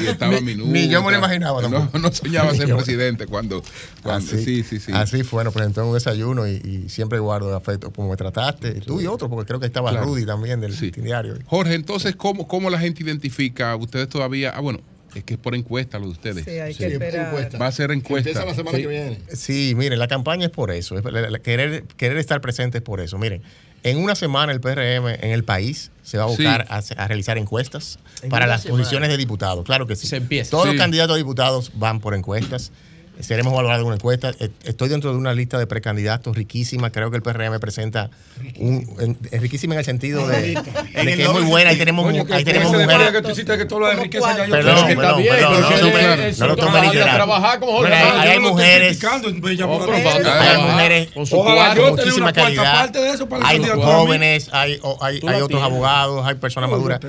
Y estaba Ni- minuto. ni yo me lo imaginaba No, no soñaba ser presidente cuando, cuando Así, sí, sí, sí. Así fue, nos presentó en un desayuno y, y siempre guardo afecto como me trataste, tú y otros, porque creo que estaba Claro. Rudy también del Listín diario. Jorge, entonces, ¿cómo, ¿cómo la gente identifica? Ustedes todavía, ah, bueno, es que es por encuesta lo de ustedes. Sí, hay Sí, que por esperar. encuesta. Va a ser encuesta. Empieza la semana Sí. que viene. Sí, miren, la campaña es por eso. es la- la- querer, querer estar presente es por eso. Miren, en una semana el PRM en el país se va a buscar a, a realizar encuestas En para las semana. posiciones de diputados. Claro que sí. Se empieza. Todos Sí. los candidatos a diputados van por encuestas. Seremos valorados en una encuesta. Eh, Estoy dentro de una lista de precandidatos riquísima. Creo que el PRM presenta un. en- es riquísima en el sentido de, de que es muy buena. Ahí tenemos, mu- que ahí tenemos mujeres. que tú hiciste que toda la riqueza ya yo Perdón, tengo. perdón, perdón, no lo tome- no lo tome literal. ahí hay mujeres. Hay mujeres con su cuarto. muchísima calidad. de Hay jóvenes, hay, otros abogados, hay personas maduras.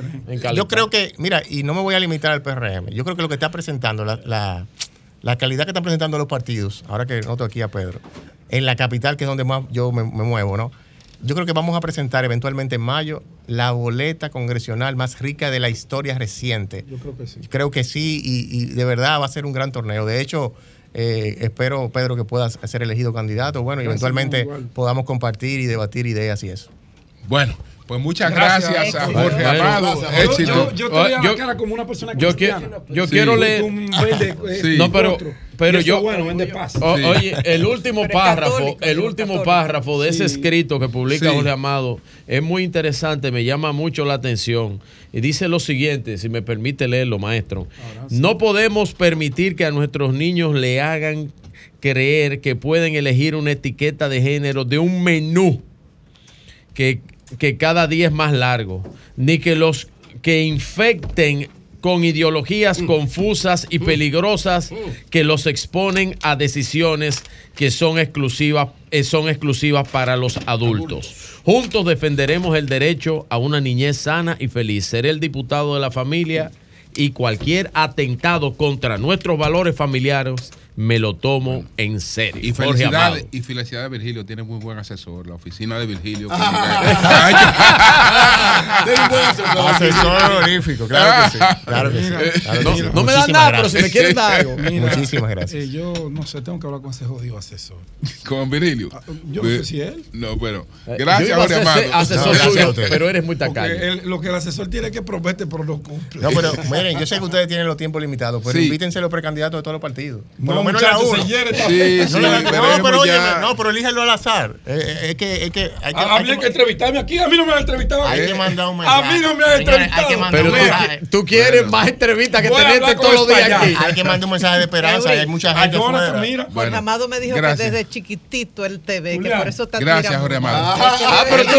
Yo creo que, mira, y no me voy a limitar al PRM. Yo creo que lo que está presentando, la, la, calidad que están presentando los partidos, ahora que noto aquí a Pedro, en la capital, que es donde más yo me, me muevo, ¿no? Yo creo que vamos a presentar eventualmente en mayo la boleta congresional más rica de la historia reciente. Yo creo que sí. Creo que sí, y, y de verdad va a ser un gran torneo. De hecho, Eh, espero, Pedro, que puedas ser elegido candidato. Bueno, y eventualmente podamos compartir y debatir ideas y eso. Bueno, pues muchas gracias, Gracias, a éxito. Jorge Amado. gracias. Yo- Éxito. yo- yo te veía la cara como una persona yo cristiana. quiero- yo Sí. quiero leer. Un verde, eh, Sí. No, pero, otro. pero yo. bueno, vende paz. O- Sí. Oye, el último párrafo, católico, el último católico. párrafo de ese Sí. escrito que publica Sí. Jorge Amado es muy interesante, me llama mucho la atención. Y dice lo siguiente, si me permite leerlo, maestro. No podemos permitir que a nuestros niños le hagan creer que pueden elegir una etiqueta de género de un menú que, que cada día es más largo, ni que los que infecten con ideologías confusas y peligrosas que los exponen a decisiones que son exclusivas, eh, son exclusivas para los adultos. Juntos defenderemos el derecho a una niñez sana y feliz. Seré el diputado de la familia y cualquier atentado contra nuestros valores familiares me lo tomo en serio. Y felicidades, y felicidades, Virgilio. Tiene muy buen asesor. La oficina de Virgilio. Asesor honorífico, claro que sí. Claro que sí. No- sí. no me dan nada, pero gracias. si me quieren dar algo. Mira, Muchísimas gracias. eh, yo no sé, tengo que hablar con ese jodido asesor. Con Virgilio. yo no sé si él. No, bueno. Eh, Gracias, Jorge Amado. asesor No, gracias tuyo, pero eres muy tacaño. Lo que el asesor tiene que promete, pero no cumple. No, pero miren, yo sé que ustedes tienen los tiempos limitados, pero Sí. invítense a los precandidatos de todos los partidos. No, lo menos uno. no, también. Sí, no, sí, no, veremos pero oye, no, pero elíjalo al azar. Eh, eh, es que, es que hay que, A, a hay mí hay que que, entrevistarme aquí. A mí no me han entrevistado. hay aquí. que mandar un A mensaje. mí no me han Señores, hay entrevistado. que mandar Pero un tú, mensaje. tú quieres más entrevistas que a tenerte todos los días aquí. Hay que mandar un mensaje de esperanza. Hay mucha gente A fuera. mira. Jorge Bueno, Amado me dijo gracias. que desde chiquitito él te ve, que por eso te Gracias, Jorge. Amado. Ah, pero tú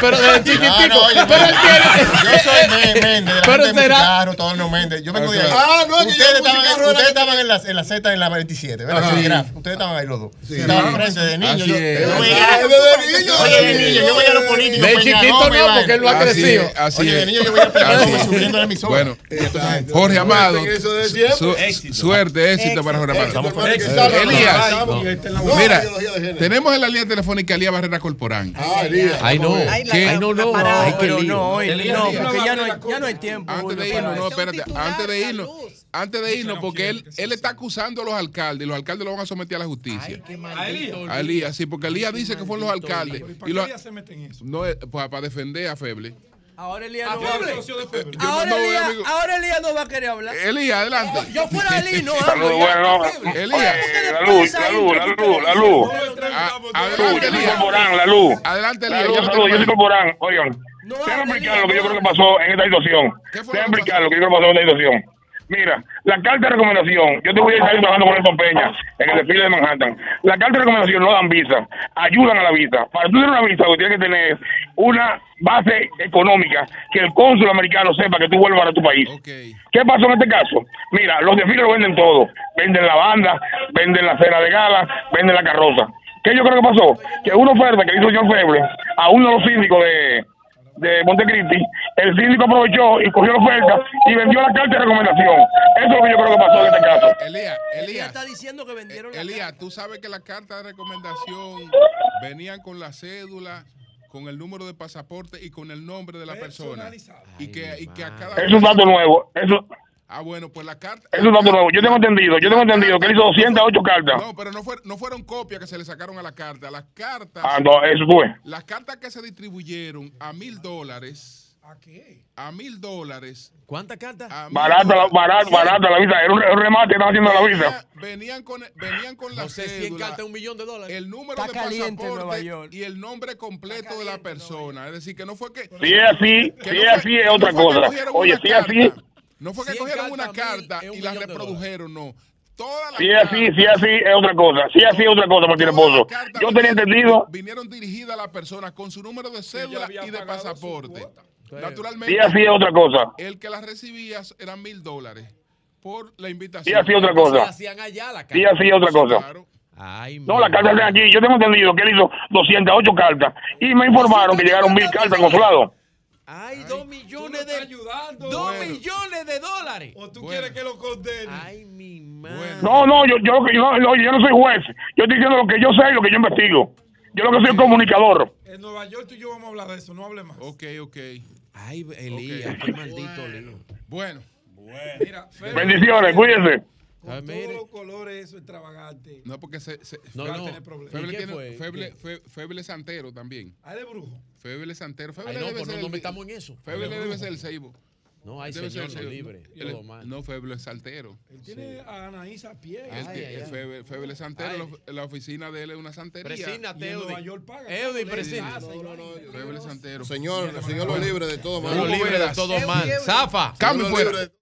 pero desde pero él tiene- yo soy Méndez, de la Pero será- Musicarro, todos los Méndez. Yo vengo de ahí. Ah, no, ustedes estaban, en la Z en la 27, ¿verdad? Ajá. Sí, Graf. Ustedes estaban ahí los dos. Estaban Ajá. frente de niños. Yo, es. yo Oye, de niño, yo veía a los políticos. De chiquito no, porque él no ha crecido. Oye, de niño yo veía a es. subiendo la emisora. Bueno. Jorge Amado. Suerte, éxito para Jorge Amado. Que salga, Elías. Mira, ideología de género. tenemos en la línea telefónica Elías Barrera Corporán. Ah, Elías. Ay, no. Ay, no, no. Ay, lío. no, no, porque ya no, hay, tiempo. Antes de irnos, no, espérate, antes de irnos. Antes de irnos, no porque él, él está acusando a los alcaldes y los alcaldes lo van a someter a la justicia. A Elías. A Elías, sí, porque Elías dice que fueron los alcaldes. ¿Para Y qué los- Elías se mete en eso? no, eh, pues, para defender a Feble. Ahora Elías ¿A no va a Ahora no, Elías, amigo. ahora Elías no va a querer hablar. Elías, adelante. Yo fuera Elías no Saludos, hablo. bueno, Elías. la luz, la luz, la luz, la luz. Ah, Luz, Adelante, yo soy Elías. Corporán, la luz. Adelante, La Elías. yo soy lo- Corporán. Oigan, déjame explicar lo que yo creo que pasó en esta situación. ¿Qué fue lo Déjame explicar lo que yo creo que pasó en esta situación. Mira, la carta de recomendación, yo te voy a estar trabajando con Nelson Peña en el desfile de Manhattan. La carta de recomendación no dan visa, ayudan a la visa. Para tú tener una visa, que tienes que tener una base económica, que el cónsul americano sepa que tú vuelvas a tu país. ¿Qué pasó en este caso? Mira, los desfiles lo venden todo. Venden la banda, venden la cena de gala, venden la carroza. ¿Qué yo creo que pasó? Que una oferta que hizo señor Feble a uno de los síndicos de, de Montecristi, el síndico aprovechó y cogió la oferta y vendió la carta de recomendación. Eso es lo que yo creo que pasó en este caso. Elías, Elías Elías. está diciendo que vendieron la Elías, tú sabes que las cartas de recomendación venían con la cédula, con el número de pasaporte y con el nombre de la persona. Y que, y que a cada Es un dato nuevo. Eso, Ah, bueno, pues la carta. es un dato nuevo. Yo tengo entendido, yo tengo entendido que él hizo 208 cartas. No, pero no, fue- no fueron copias que se le sacaron a la carta. Las cartas. Ah, no, eso fue. Las cartas que se distribuyeron a mil dólares. ¿A qué? A mil dólares. ¿Cuántas cartas? Barata, barata, barata la visa. Era un, un remate que estaban haciendo la visa. Venían con, venían con la No sé, 100 cédula, cartas, un millón de dólares. el número Está de caliente Nueva pasaporte York. y el nombre completo de la persona. Es decir, que no fue que... Si es así, si no es así es otra cosa. Oye, si es así. No fue que 100 cogieron una carta y la reprodujeron, no. Todas las si es así, si es así es otra cosa. Si es así es otra cosa, Martín Pozo. Yo tenía entendido, vinieron dirigidas a la persona con su número de cédula y de pasaporte. Naturalmente, si es así es otra cosa. el que las recibía eran mil dólares por la Si invitación. es así otra cosa. hacían allá la es así es otra cosa. Ay, No, las cartas están aquí. Yo tengo entendido que él hizo 208 cartas. Y me informaron que llegaron mil cartas al consulado. Ay, dos millones de. Dos millones de dólares. ¿O tú quieres que lo condene? Ay, mi madre. No, no, yo, yo, yo, no, yo no soy juez. Yo estoy diciendo lo que yo sé y lo que yo investigo. Yo lo que soy comunicador. En Nueva York tú y yo vamos a hablar de eso, no hable más. Ok, ok. Ay, Elías, qué maldito. Bueno. Mira, Feble, Bendiciones, cuídense. Con Ah, todos los colores, eso extravagante. No, porque se, se- No, Feble no. tiene- ¿Y Feble qué tiene- fue? Feble, ¿Qué? Fe- Feble Santero también. Ah, de brujo. Feble Santero. Feble Ay, no, debe pues no el- metamos en eso. Feble debe ser el ceibo. No, ay, Debe ser el señor, no, libre, El- todo mal. No, Feble es Saltero. Él tiene a Anaísa Pie. Feble, Feble Santero, la, la oficina de él es una santería. Presínate, Eudi. Nueva York pagan. Eudi, Sí. presínate. No, no, no, Feble Santero. Señor, el Señor lo libre de todo mal. Lo libre de todo mal. Zafa. Cambio Señor fuera.